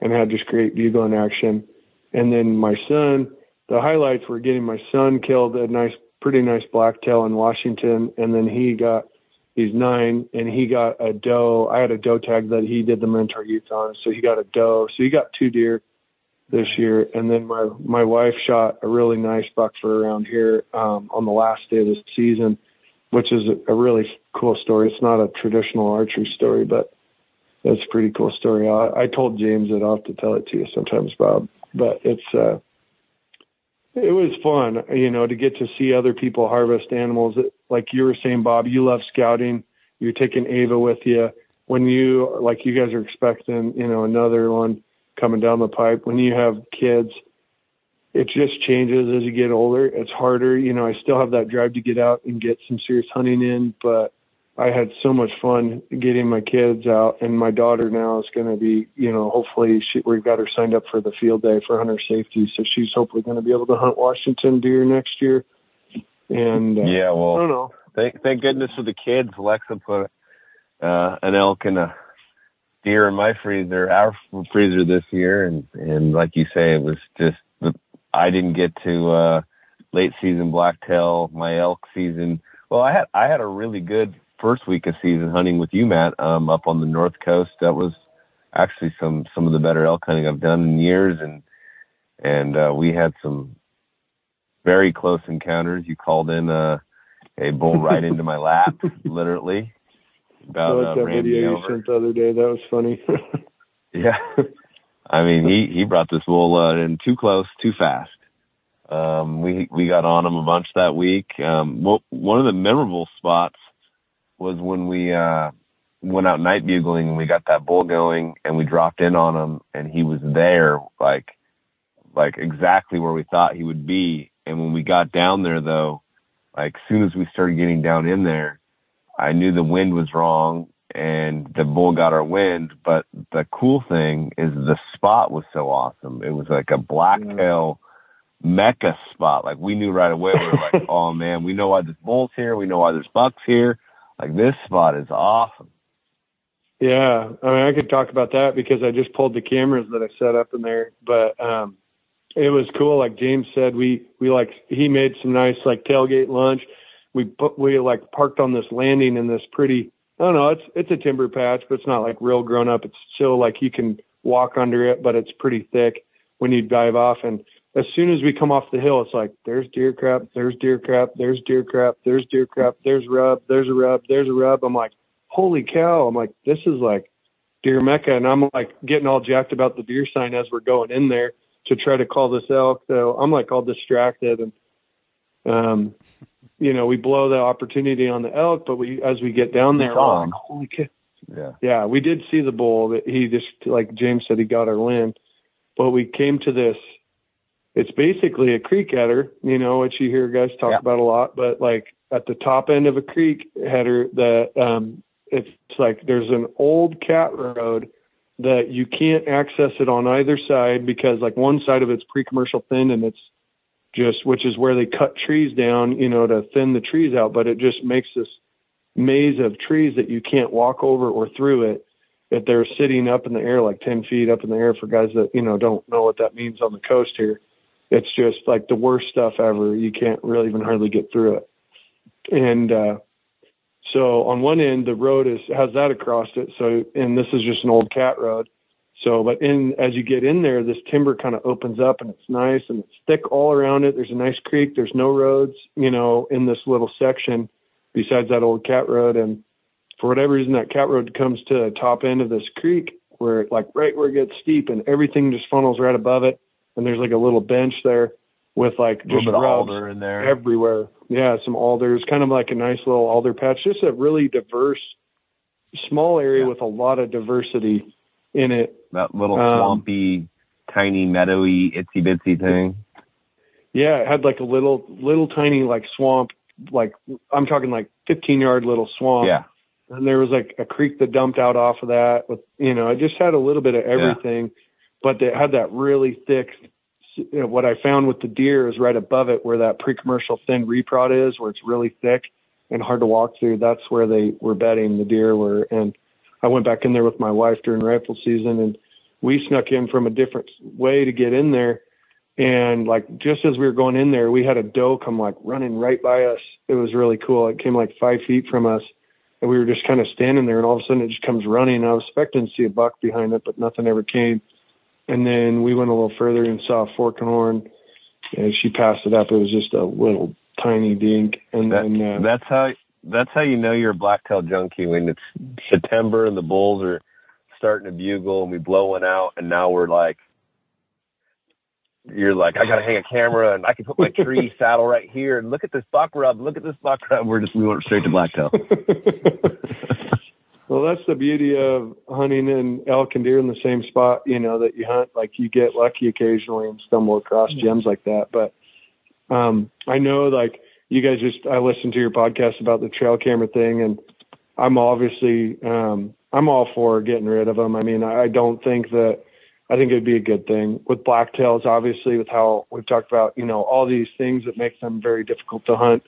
[SPEAKER 3] and had just great bugling action. And then my son, the highlights were getting my son killed a nice, pretty nice blacktail in Washington, and then he got he's nine and he got a doe. I had a doe tag that he did the mentor youth on, so he got a doe. So he got two deer this year, and then my my wife shot a really nice buck for around here um, on the last day of the season, which is a, a really cool story. It's not a traditional archery story, but it's a pretty cool story. I, I told James that I'll have to tell it to you sometimes, Bob but it's uh, it was fun, you know, to get to see other people harvest animals. Like you were saying, Bob, you love scouting. You're taking Ava with you. When you like, you guys are expecting, you know, another one coming down the pipe. When you have kids, it just changes as you get older. It's harder. You know, I still have that drive to get out and get some serious hunting in, but I had so much fun getting my kids out, and my daughter now is going to be, you know, hopefully she, we've got her signed up for the field day for hunter safety, so she's hopefully going to be able to hunt Washington deer next year. And uh,
[SPEAKER 2] yeah, well,
[SPEAKER 3] I don't know.
[SPEAKER 2] Thank, thank goodness for the kids. Alexa put uh, an elk and a deer in my freezer, our freezer this year, and and like you say, it was just I didn't get to uh, late season blacktail, my elk season. Well, I had I had a really good first week of season hunting with you, Matt, um, up on the north coast. That was actually some some of the better elk hunting I've done in years, and and uh, we had some very close encounters. You called in uh, a bull right into my lap, literally.
[SPEAKER 3] About, I like uh, that video you sent the other day. That was funny.
[SPEAKER 2] yeah, I mean he he brought this bull uh, in too close, too fast. Um, we we got on him a bunch that week. Um, well, one of the memorable spots was when we uh went out night bugling and we got that bull going and we dropped in on him and he was there like like exactly where we thought he would be. And when we got down there though, like soon as we started getting down in there, I knew the wind was wrong and the bull got our wind. But the cool thing is the spot was so awesome. It was like a blacktail yeah. mecca spot. Like we knew right away. We were like, oh man, we know why there's bulls here. We know why there's bucks here. Like this spot is awesome.
[SPEAKER 3] Yeah, I mean, I could talk about that because I just pulled the cameras that I set up in there, but um, it was cool. Like James said, we we like he made some nice like tailgate lunch. We put we like parked on this landing in this pretty. I don't know. It's it's a timber patch, but it's not like real grown up. It's still like you can walk under it, but it's pretty thick when you dive off. And as soon as we come off the hill, it's like there's deer crap, there's deer crap, there's deer crap, there's deer crap, there's rub, there's a rub, there's a rub. I'm like, holy cow! I'm like, this is like deer mecca, and I'm like getting all jacked about the deer sign as we're going in there to try to call this elk. So I'm like all distracted and, um, you know, we blow the opportunity on the elk, but we, as we get down there, like, holy cow.
[SPEAKER 2] Yeah.
[SPEAKER 3] Yeah. We did see the bull that he just, like James said, he got our wind, but we came to this, it's basically a creek header, you know, which you hear guys talk yeah. about a lot, but like at the top end of a creek header that, um, it's like there's an old cat road that you can't access it on either side because like one side of it's pre-commercial thin and it's just which is where they cut trees down, you know, to thin the trees out, but it just makes this maze of trees that you can't walk over or through it. if they're sitting up in the air like ten feet up in the air for guys that, you know, don't know what that means on the coast here. It's just like the worst stuff ever. You can't really even hardly get through it. And uh so on one end, the road is has that across it. So, and this is just an old cat road. So, but in as you get in there, this timber kind of opens up and it's nice and it's thick all around it. There's a nice creek. There's no roads, you know, in this little section besides that old cat road. And for whatever reason, that cat road comes to the top end of this creek where like right where it gets steep and everything just funnels right above it. And there's like a little bench there with like just rubs
[SPEAKER 2] in there
[SPEAKER 3] everywhere. Yeah, some alders, kind of like a nice little alder patch. Just a really diverse, small area yeah. with a lot of diversity in it.
[SPEAKER 2] That little um, swampy, um, tiny, meadowy, itsy bitsy thing.
[SPEAKER 3] Yeah, it had like a little, little tiny like swamp. Like I'm talking like 15 yard little swamp.
[SPEAKER 2] Yeah.
[SPEAKER 3] And there was like a creek that dumped out off of that. With you know, it just had a little bit of everything, yeah. But they had that really thick you know, what I found with the deer is right above it where that pre-commercial thin reprod is, where it's really thick and hard to walk through. That's where they were bedding the deer were. And I went back in there with my wife during rifle season and we snuck in from a different way to get in there. And like, just as we were going in there, we had a doe come like running right by us. It was really cool. It came like five feet from us and we were just kind of standing there and all of a sudden it just comes running. I was expecting to see a buck behind it, but nothing ever came. And then we went a little further and saw a fork and horn. And she passed it up. It was just a little tiny dink. And
[SPEAKER 2] that,
[SPEAKER 3] then uh,
[SPEAKER 2] that's how that's how you know you're a blacktail junkie when it's September and the bulls are starting to bugle and we blow one out and now we're like you're like, I gotta hang a camera and I can put my tree saddle right here and look at this buck rub, look at this buck rub. We're just we went straight to blacktail.
[SPEAKER 3] Well, that's the beauty of hunting and elk and deer in the same spot, you know, that you hunt. Like you get lucky occasionally and stumble across gems like that. But um, I know, like, you guys just, I listened to your podcast about the trail camera thing, and I'm obviously, um, I'm all for getting rid of them. I mean, I don't think that, I think it'd be a good thing with blacktails, obviously, with how we've talked about, you know, all these things that make them very difficult to hunt.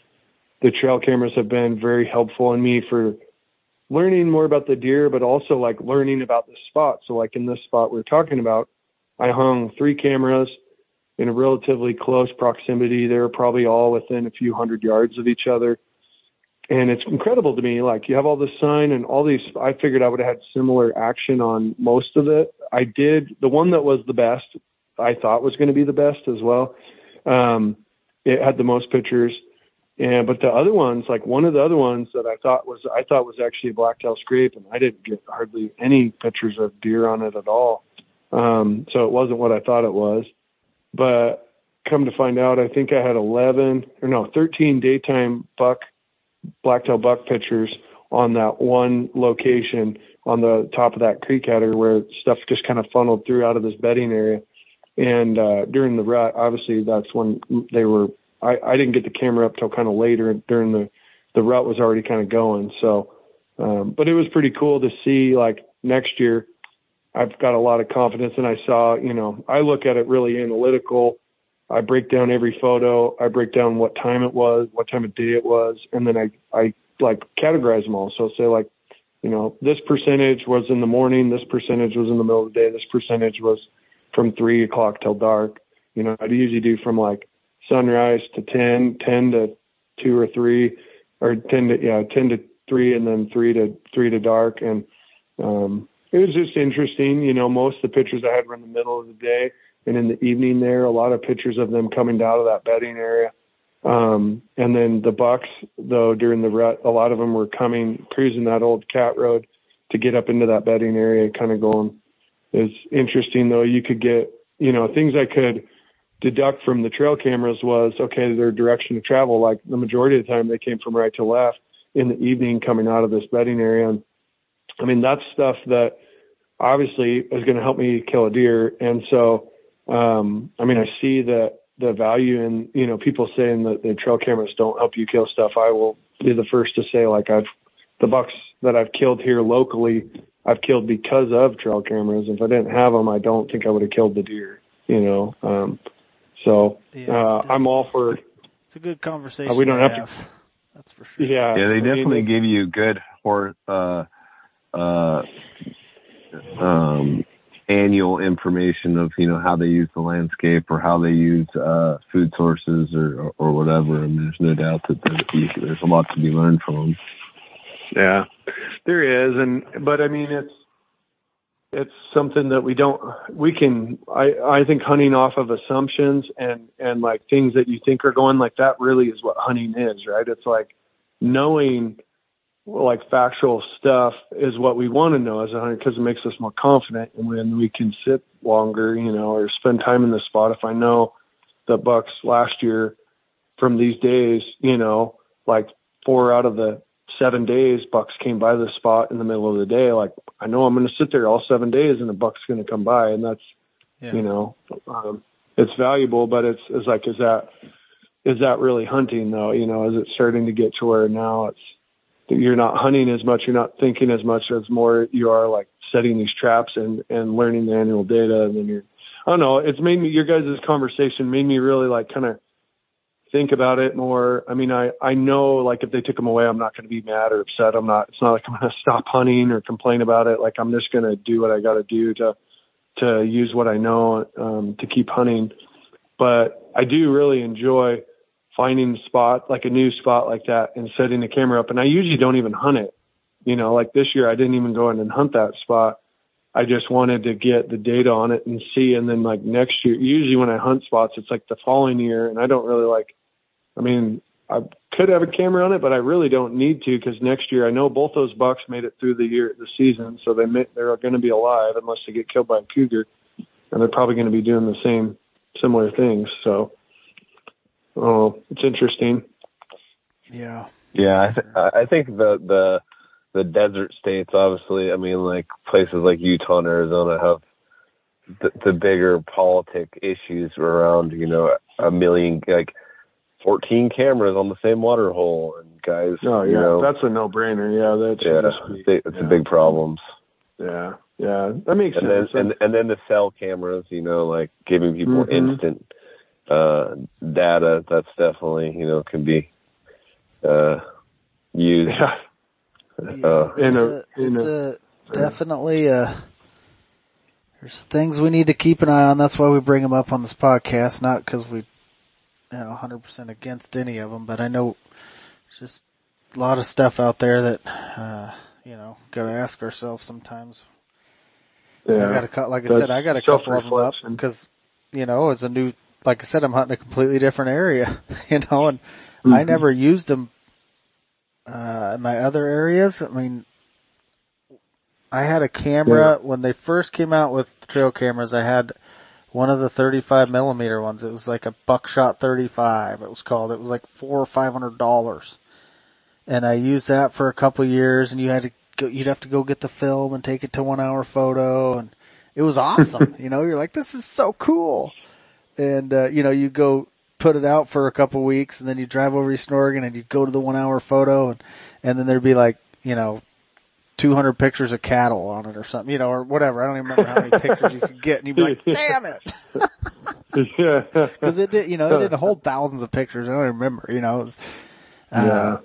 [SPEAKER 3] The trail cameras have been very helpful in me for learning more about the deer, but also like learning about the spot. So like in this spot we are talking about, I hung three cameras in a relatively close proximity. They're probably all within a few hundred yards of each other. And it's incredible to me. Like you have all this sign and all these, I figured I would have had similar action on most of it. I did the one that was the best. I thought was going to be the best as well. Um, it had the most pictures and but the other ones, like one of the other ones that I thought was I thought was actually a blacktail scrape, and I didn't get hardly any pictures of deer on it at all. Um, so it wasn't what I thought it was. But come to find out, I think I had 11 or no 13 daytime buck blacktail buck pictures on that one location on the top of that creek header where stuff just kind of funneled through out of this bedding area. And uh, during the rut, obviously that's when they were I, I didn't get the camera up till kind of later during the, the rut was already kind of going. So, um, but it was pretty cool to see like next year, I've got a lot of confidence and I saw, you know, I look at it really analytical. I break down every photo. I break down what time it was, what time of day it was. And then I, I like categorize them all. So say like, you know, this percentage was in the morning, this percentage was in the middle of the day, this percentage was from three o'clock till dark. You know, I'd usually do from like sunrise to 10, 10 to two or three, or 10 to, yeah, 10 to three and then three to three to dark. And, um, it was just interesting. You know, most of the pictures I had were in the middle of the day and in the evening there, a lot of pictures of them coming down to that bedding area. Um, and then the bucks, though, during the rut, a lot of them were coming, cruising that old cat road to get up into that bedding area, kind of going. It's interesting, though. You could get, you know, things I could deduct from the trail cameras was, okay, their direction of travel. Like the majority of the time, they came from right to left in the evening coming out of this bedding area. And I mean, that's stuff that obviously is going to help me kill a deer. And so, um, I mean, I see that the value in, you know, people saying that the trail cameras don't help you kill stuff. I will be the first to say, like, I've, the bucks that I've killed here locally, I've killed because of trail cameras. If I didn't have them, I don't think I would have killed the deer, you know? Um, so, yeah, uh, I'm all for,
[SPEAKER 4] it's a good conversation. Uh, we don't have, have, to, that's for sure.
[SPEAKER 3] Yeah.
[SPEAKER 2] Yeah. They definitely I mean, give you good horse, uh, uh, um, annual information of you know how they use the landscape or how they use uh, food sources or, or, or whatever. I mean, there's no doubt that there's a lot to be learned from them.
[SPEAKER 3] Yeah, there is, and but I mean it's it's something that we don't we can I I think hunting off of assumptions and and like things that you think are going like that really is what hunting is, right? It's like knowing like factual stuff is what we want to know as a hunter because it makes us more confident and when we can sit longer, you know, or spend time in the spot. If I know the bucks last year from these days, you know, like four out of the seven days bucks came by the spot in the middle of the day, like I know I'm going to sit there all seven days and the buck's going to come by and that's, yeah. you know, um, it's valuable, but it's, it's like, is that, is that really hunting though? You know, is it starting to get to where now it's, you're not hunting as much, you're not thinking as much as more you are like setting these traps and and learning the annual data and then you're I don't know, it's made me your guys' conversation made me really like kind of think about it more. I mean, I I know like if they took them away, I'm not going to be mad or upset. I'm not. It's not like I'm going to stop hunting or complain about it. Like I'm just going to do what I got to do to to use what I know um, to keep hunting. But I do really enjoy finding a spot, like a new spot like that and setting the camera up. And I usually don't even hunt it. You know, like this year I didn't even go in and hunt that spot. I just wanted to get the data on it and see. And then like next year, usually when I hunt spots, it's like the following year. And I don't really like, I mean, I could have a camera on it, but I really don't need to because next year I know both those bucks made it through the year, the season. So they may, they're going to be alive unless they get killed by a cougar. And they're probably going to be doing the same, similar things. So, Oh, it's interesting.
[SPEAKER 4] Yeah.
[SPEAKER 2] Yeah, I, th- I think the the the desert states, obviously, I mean, like places like Utah and Arizona have the, the bigger politic issues around, you know, a million like fourteen cameras on the same water hole, and guys.
[SPEAKER 3] Oh yeah,
[SPEAKER 2] you know,
[SPEAKER 3] that's a no brainer. Yeah, that's
[SPEAKER 2] yeah, it's yeah. a big problems.
[SPEAKER 3] Yeah, yeah, that makes
[SPEAKER 2] and
[SPEAKER 3] sense.
[SPEAKER 2] Then, and and then the cell cameras, you know, like giving people mm-hmm. instant uh, data that's definitely you know can be uh.
[SPEAKER 4] Uh, it's, a, it's a, definitely a, uh, there's things we need to keep an eye on. That's why we bring them up on this podcast, not because we, you know, 100% against any of them, but I know it's just a lot of stuff out there that, uh, you know, gotta ask ourselves sometimes. Yeah. I got a cut, like I said, I got a couple of them up because, you know, as a new like I said, I'm hunting a completely different area, you know, and mm-hmm. I never used them, uh, my other areas. I mean, I had a camera yeah. when they first came out with trail cameras. I had one of the 35 millimeter ones. It was like a buckshot 35. It was called. It was like four or five hundred dollars, and I used that for a couple years. And you had to go, you'd have to go get the film and take it to one hour photo, and it was awesome. you know, you're like, this is so cool and uh, you know you go put it out for a couple weeks and then you drive over East Oregon and you'd go to the one hour photo and, and then there'd be like, you know, 200 pictures of cattle on it or something, you know, or whatever. I don't even remember how many pictures you could get and you'd be like, damn it.
[SPEAKER 3] yeah.
[SPEAKER 4] Cause it did, you know, it didn't hold thousands of pictures. I don't remember, you know, it was, uh,
[SPEAKER 3] Yeah.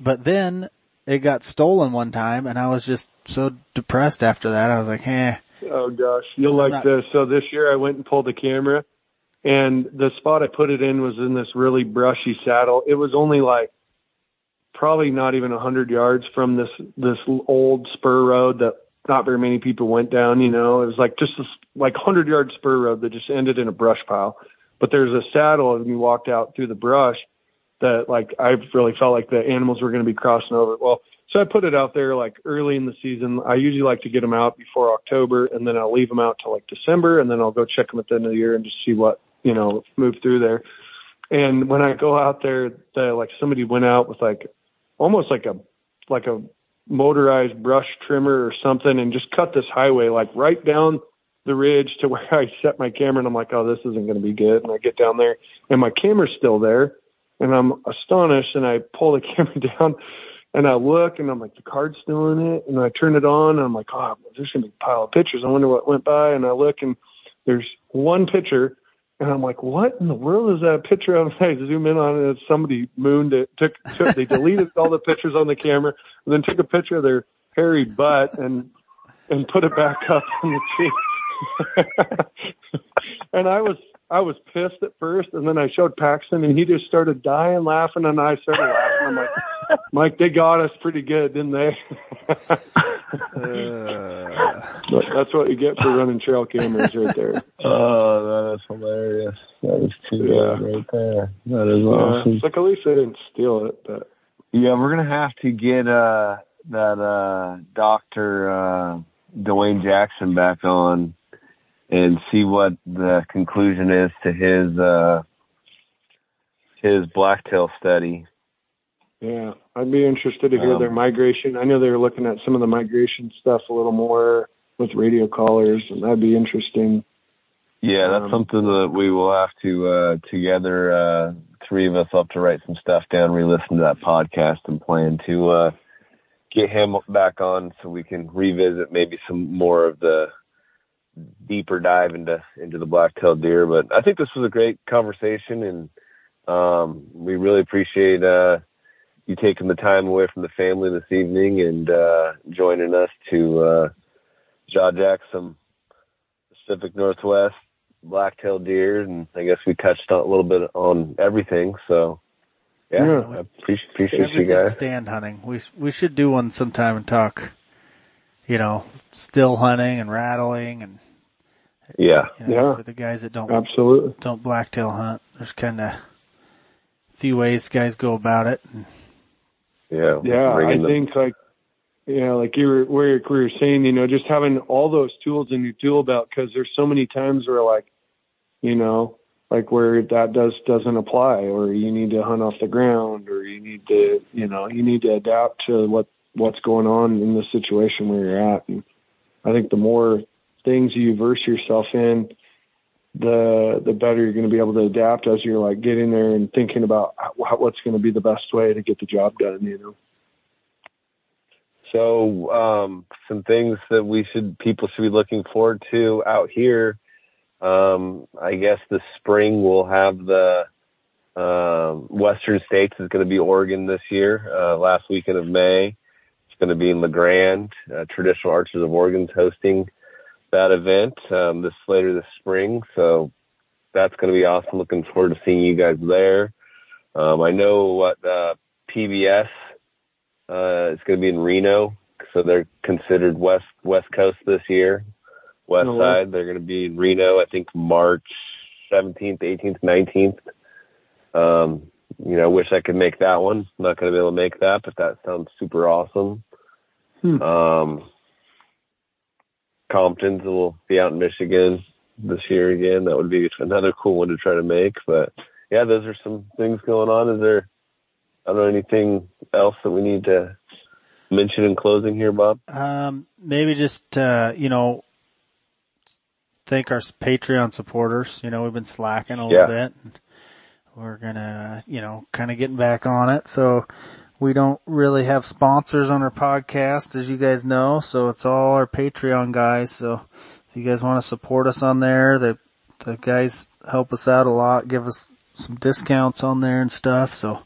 [SPEAKER 4] but then it got stolen one time and I was just so depressed after that. I was like, eh,
[SPEAKER 3] Oh gosh, you'll like
[SPEAKER 4] not-
[SPEAKER 3] this. So this year I went and pulled the camera, and the spot I put it in was in this really brushy saddle. It was only like probably not even a hundred yards from this this old spur road that not very many people went down. You know, it was like just this like hundred yard spur road that just ended in a brush pile. But there's a saddle, and we walked out through the brush that like I really felt like the animals were going to be crossing over. Well, so I put it out there like early in the season. I usually like to get them out before October, and then I'll leave them out till like December, and then I'll go check them at the end of the year and just see what you know move through there. And when I go out there, the, like somebody went out with like almost like a like a motorized brush trimmer or something, and just cut this highway like right down the ridge to where I set my camera, and I'm like, oh, this isn't going to be good. And I get down there, and my camera's still there, and I'm astonished, and I pull the camera down and I look and I'm like, the card's still in it. And I turn it on and I'm like, oh, there's going to be a pile of pictures. I wonder what went by. And I look and there's one picture. And I'm like, what in the world is that picture of? I zoom in on it. Somebody mooned it. Took, took they deleted all the pictures on the camera and then took a picture of their hairy butt and and put it back up on the tree. and I was I was pissed at first, and then I showed Paxton, and he just started dying laughing, and I started laughing. I'm like, Mike, they got us pretty good, didn't they?
[SPEAKER 4] uh,
[SPEAKER 3] that's what you get for running trail cameras right there.
[SPEAKER 2] Oh, that is hilarious. That is too
[SPEAKER 3] Yeah.
[SPEAKER 2] good right there. That is
[SPEAKER 3] Uh,
[SPEAKER 2] awesome.
[SPEAKER 3] it's like at least they didn't steal it, but
[SPEAKER 2] Yeah, we're gonna have to get uh that uh Doctor uh DeWaine Jackson back on and see what the conclusion is to his uh his blacktail study.
[SPEAKER 3] yeah, I'd be interested to hear
[SPEAKER 2] Um,
[SPEAKER 3] their migration. I know they were looking at some of the migration stuff a little more with radio collars, and that'd be interesting.
[SPEAKER 2] Yeah, that's
[SPEAKER 3] Um,
[SPEAKER 2] something that we will have to uh together uh three of us up to write some stuff down, re-listen to that podcast and plan to uh get him back on so we can revisit maybe some more of the deeper dive into into the black-tailed deer. But I think this was a great conversation, and um, we really appreciate uh, you taking the time away from the family this evening and uh, joining us to uh, jaw jack some Pacific Northwest black-tailed deer, and I guess we touched on a little bit on everything. So. Yeah,
[SPEAKER 3] Yeah.
[SPEAKER 2] I appreciate, appreciate you guys.
[SPEAKER 4] stand hunting. We, we should do one sometime and talk, you know, still hunting and rattling and,
[SPEAKER 2] Yeah,
[SPEAKER 4] you know,
[SPEAKER 3] Yeah.
[SPEAKER 4] for the guys that don't
[SPEAKER 3] Absolutely.
[SPEAKER 4] don't blacktail hunt. There's kind of a few ways guys go about it. And,
[SPEAKER 2] yeah,
[SPEAKER 3] Yeah, I
[SPEAKER 2] bringing the-
[SPEAKER 3] think like yeah, like you were where we were saying, you know, just having all those tools in your tool belt because there's so many times where like, you know, like where that does doesn't apply, or you need to hunt off the ground, or you need to, you know, you need to adapt to what what's going on in the situation where you're at. And I think the more things you verse yourself in, the the better you're going to be able to adapt as you're like getting there and thinking about how, what's going to be the best way to get the job done. You know.
[SPEAKER 2] So, um, some things that we should people should be looking forward to out here. Um, I guess this spring we'll have the um, Western States is going to be Oregon this year. Uh, last weekend of May, it's going to be in La Grande. Uh, Traditional Archers of Oregon's hosting that event um, this later this spring. So that's going to be awesome. Looking forward to seeing you guys there. Um, I know what uh, PBS uh, it's going to be in Reno, so they're considered west west coast this year. West
[SPEAKER 3] Oh,
[SPEAKER 2] side, they're going to be in Reno. I think March seventeenth, eighteenth, nineteenth. Um, you know, I wish I could make that one. I'm not going to be able to make that, but that sounds super awesome.
[SPEAKER 3] Hmm.
[SPEAKER 2] Um, Compton's will be out in Michigan this year again. That would be another cool one to try to make. But yeah, those are some things going on. Is there, I don't know, anything else that we need to mention in closing here, Bob?
[SPEAKER 4] um, maybe just, uh, you know, thank our Patreon supporters. You know, we've been slacking a little
[SPEAKER 2] Yeah.
[SPEAKER 4] bit. And we're gonna, you know, kind of getting back on it. So we don't really have sponsors on our podcast, as you guys know. So it's all our Patreon guys. So if you guys want to support us on there, the the guys help us out a lot, give us some discounts on there and stuff. So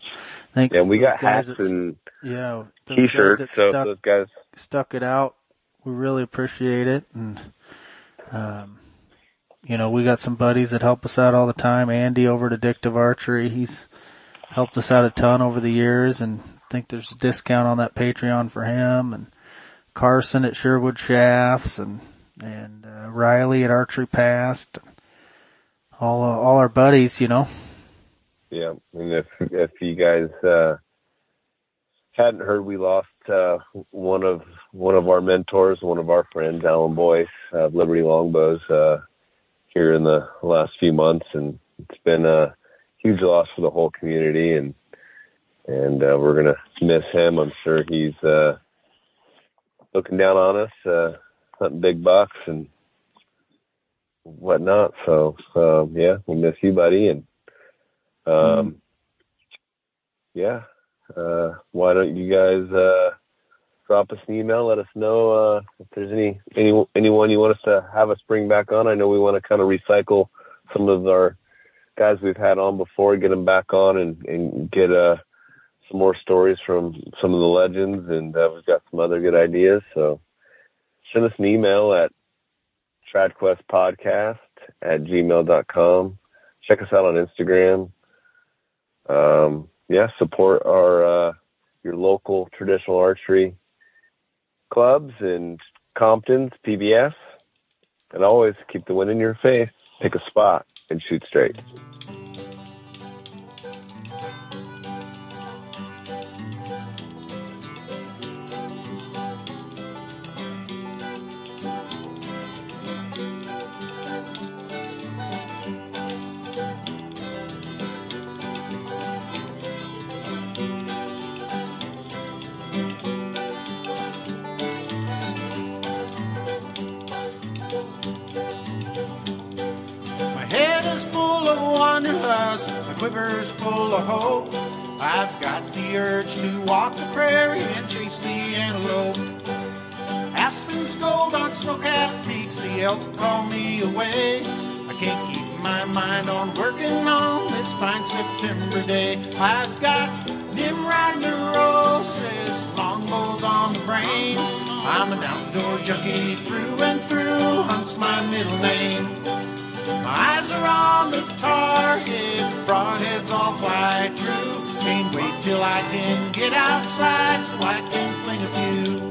[SPEAKER 4] thanks.
[SPEAKER 2] Yeah, we got hats and
[SPEAKER 4] yeah,
[SPEAKER 2] t-shirts. So stuck, those guys
[SPEAKER 4] stuck it out. We really appreciate it, and um, you know, we got some buddies that help us out all the time. Andy over at Addictive Archery, he's helped us out a ton over the years, and think there's a discount on that Patreon for him. And Carson at Sherwood Shafts, and and uh, Riley at Archery Past, all uh, all our buddies, you know.
[SPEAKER 2] Yeah, and if if you guys uh, hadn't heard, we lost uh, one of one of our mentors, one of our friends, Alan Boyce of Liberty Longbows, uh, here in the last few months, and it's been a huge loss for the whole community, and and uh, we're gonna miss him. I'm sure he's uh, looking down on us, uh, hunting big bucks and whatnot. So um, yeah, we miss you, buddy, and um, mm yeah. Uh, why don't you guys uh, drop us an email? Let us know uh, if there's any any anyone you want us to have us bring back on. I know we want to kind of recycle some of our guys we've had on before, get them back on, and and get uh, some more stories from some of the legends. And uh, we've got some other good ideas. So send us an email at tradquestpodcast at gmail.com. Check us out on Instagram. Um, yeah, support our uh, your local traditional archery clubs and Compton's, PBS, and always keep the wind in your face. Pick a spot and shoot straight.
[SPEAKER 1] Quiver's full of hope. I've got the urge to walk the prairie and chase the antelope. Aspens, gold on snow-capped peaks, the elk call me away. I can't keep my mind on working on this fine September day. I've got Nimrod neurosis, longbows on the brain. I'm an outdoor junkie through and through, hunts my middle name. My eyes are on the target, broadheads all fly true. Can't wait till I can get outside so I can fling a few.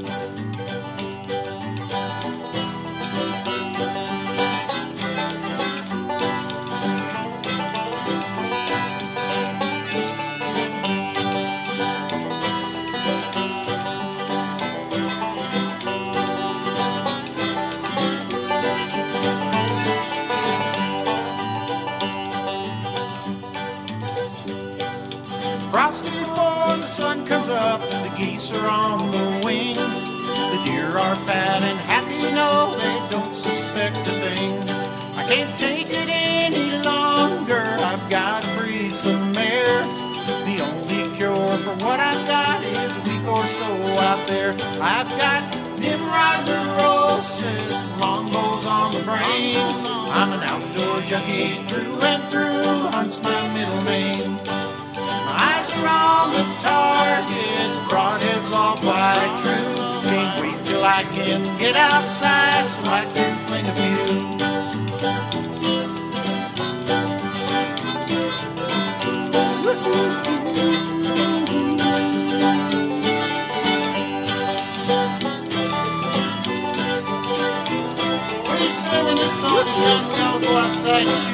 [SPEAKER 1] There. I've got Nimrod neurosis, longbows on the brain. I'm an outdoor junkie through and through, hunts my middle name. My eyes are on the target, broadheads all quite true. Can't wait till I can get outside Twenty-seven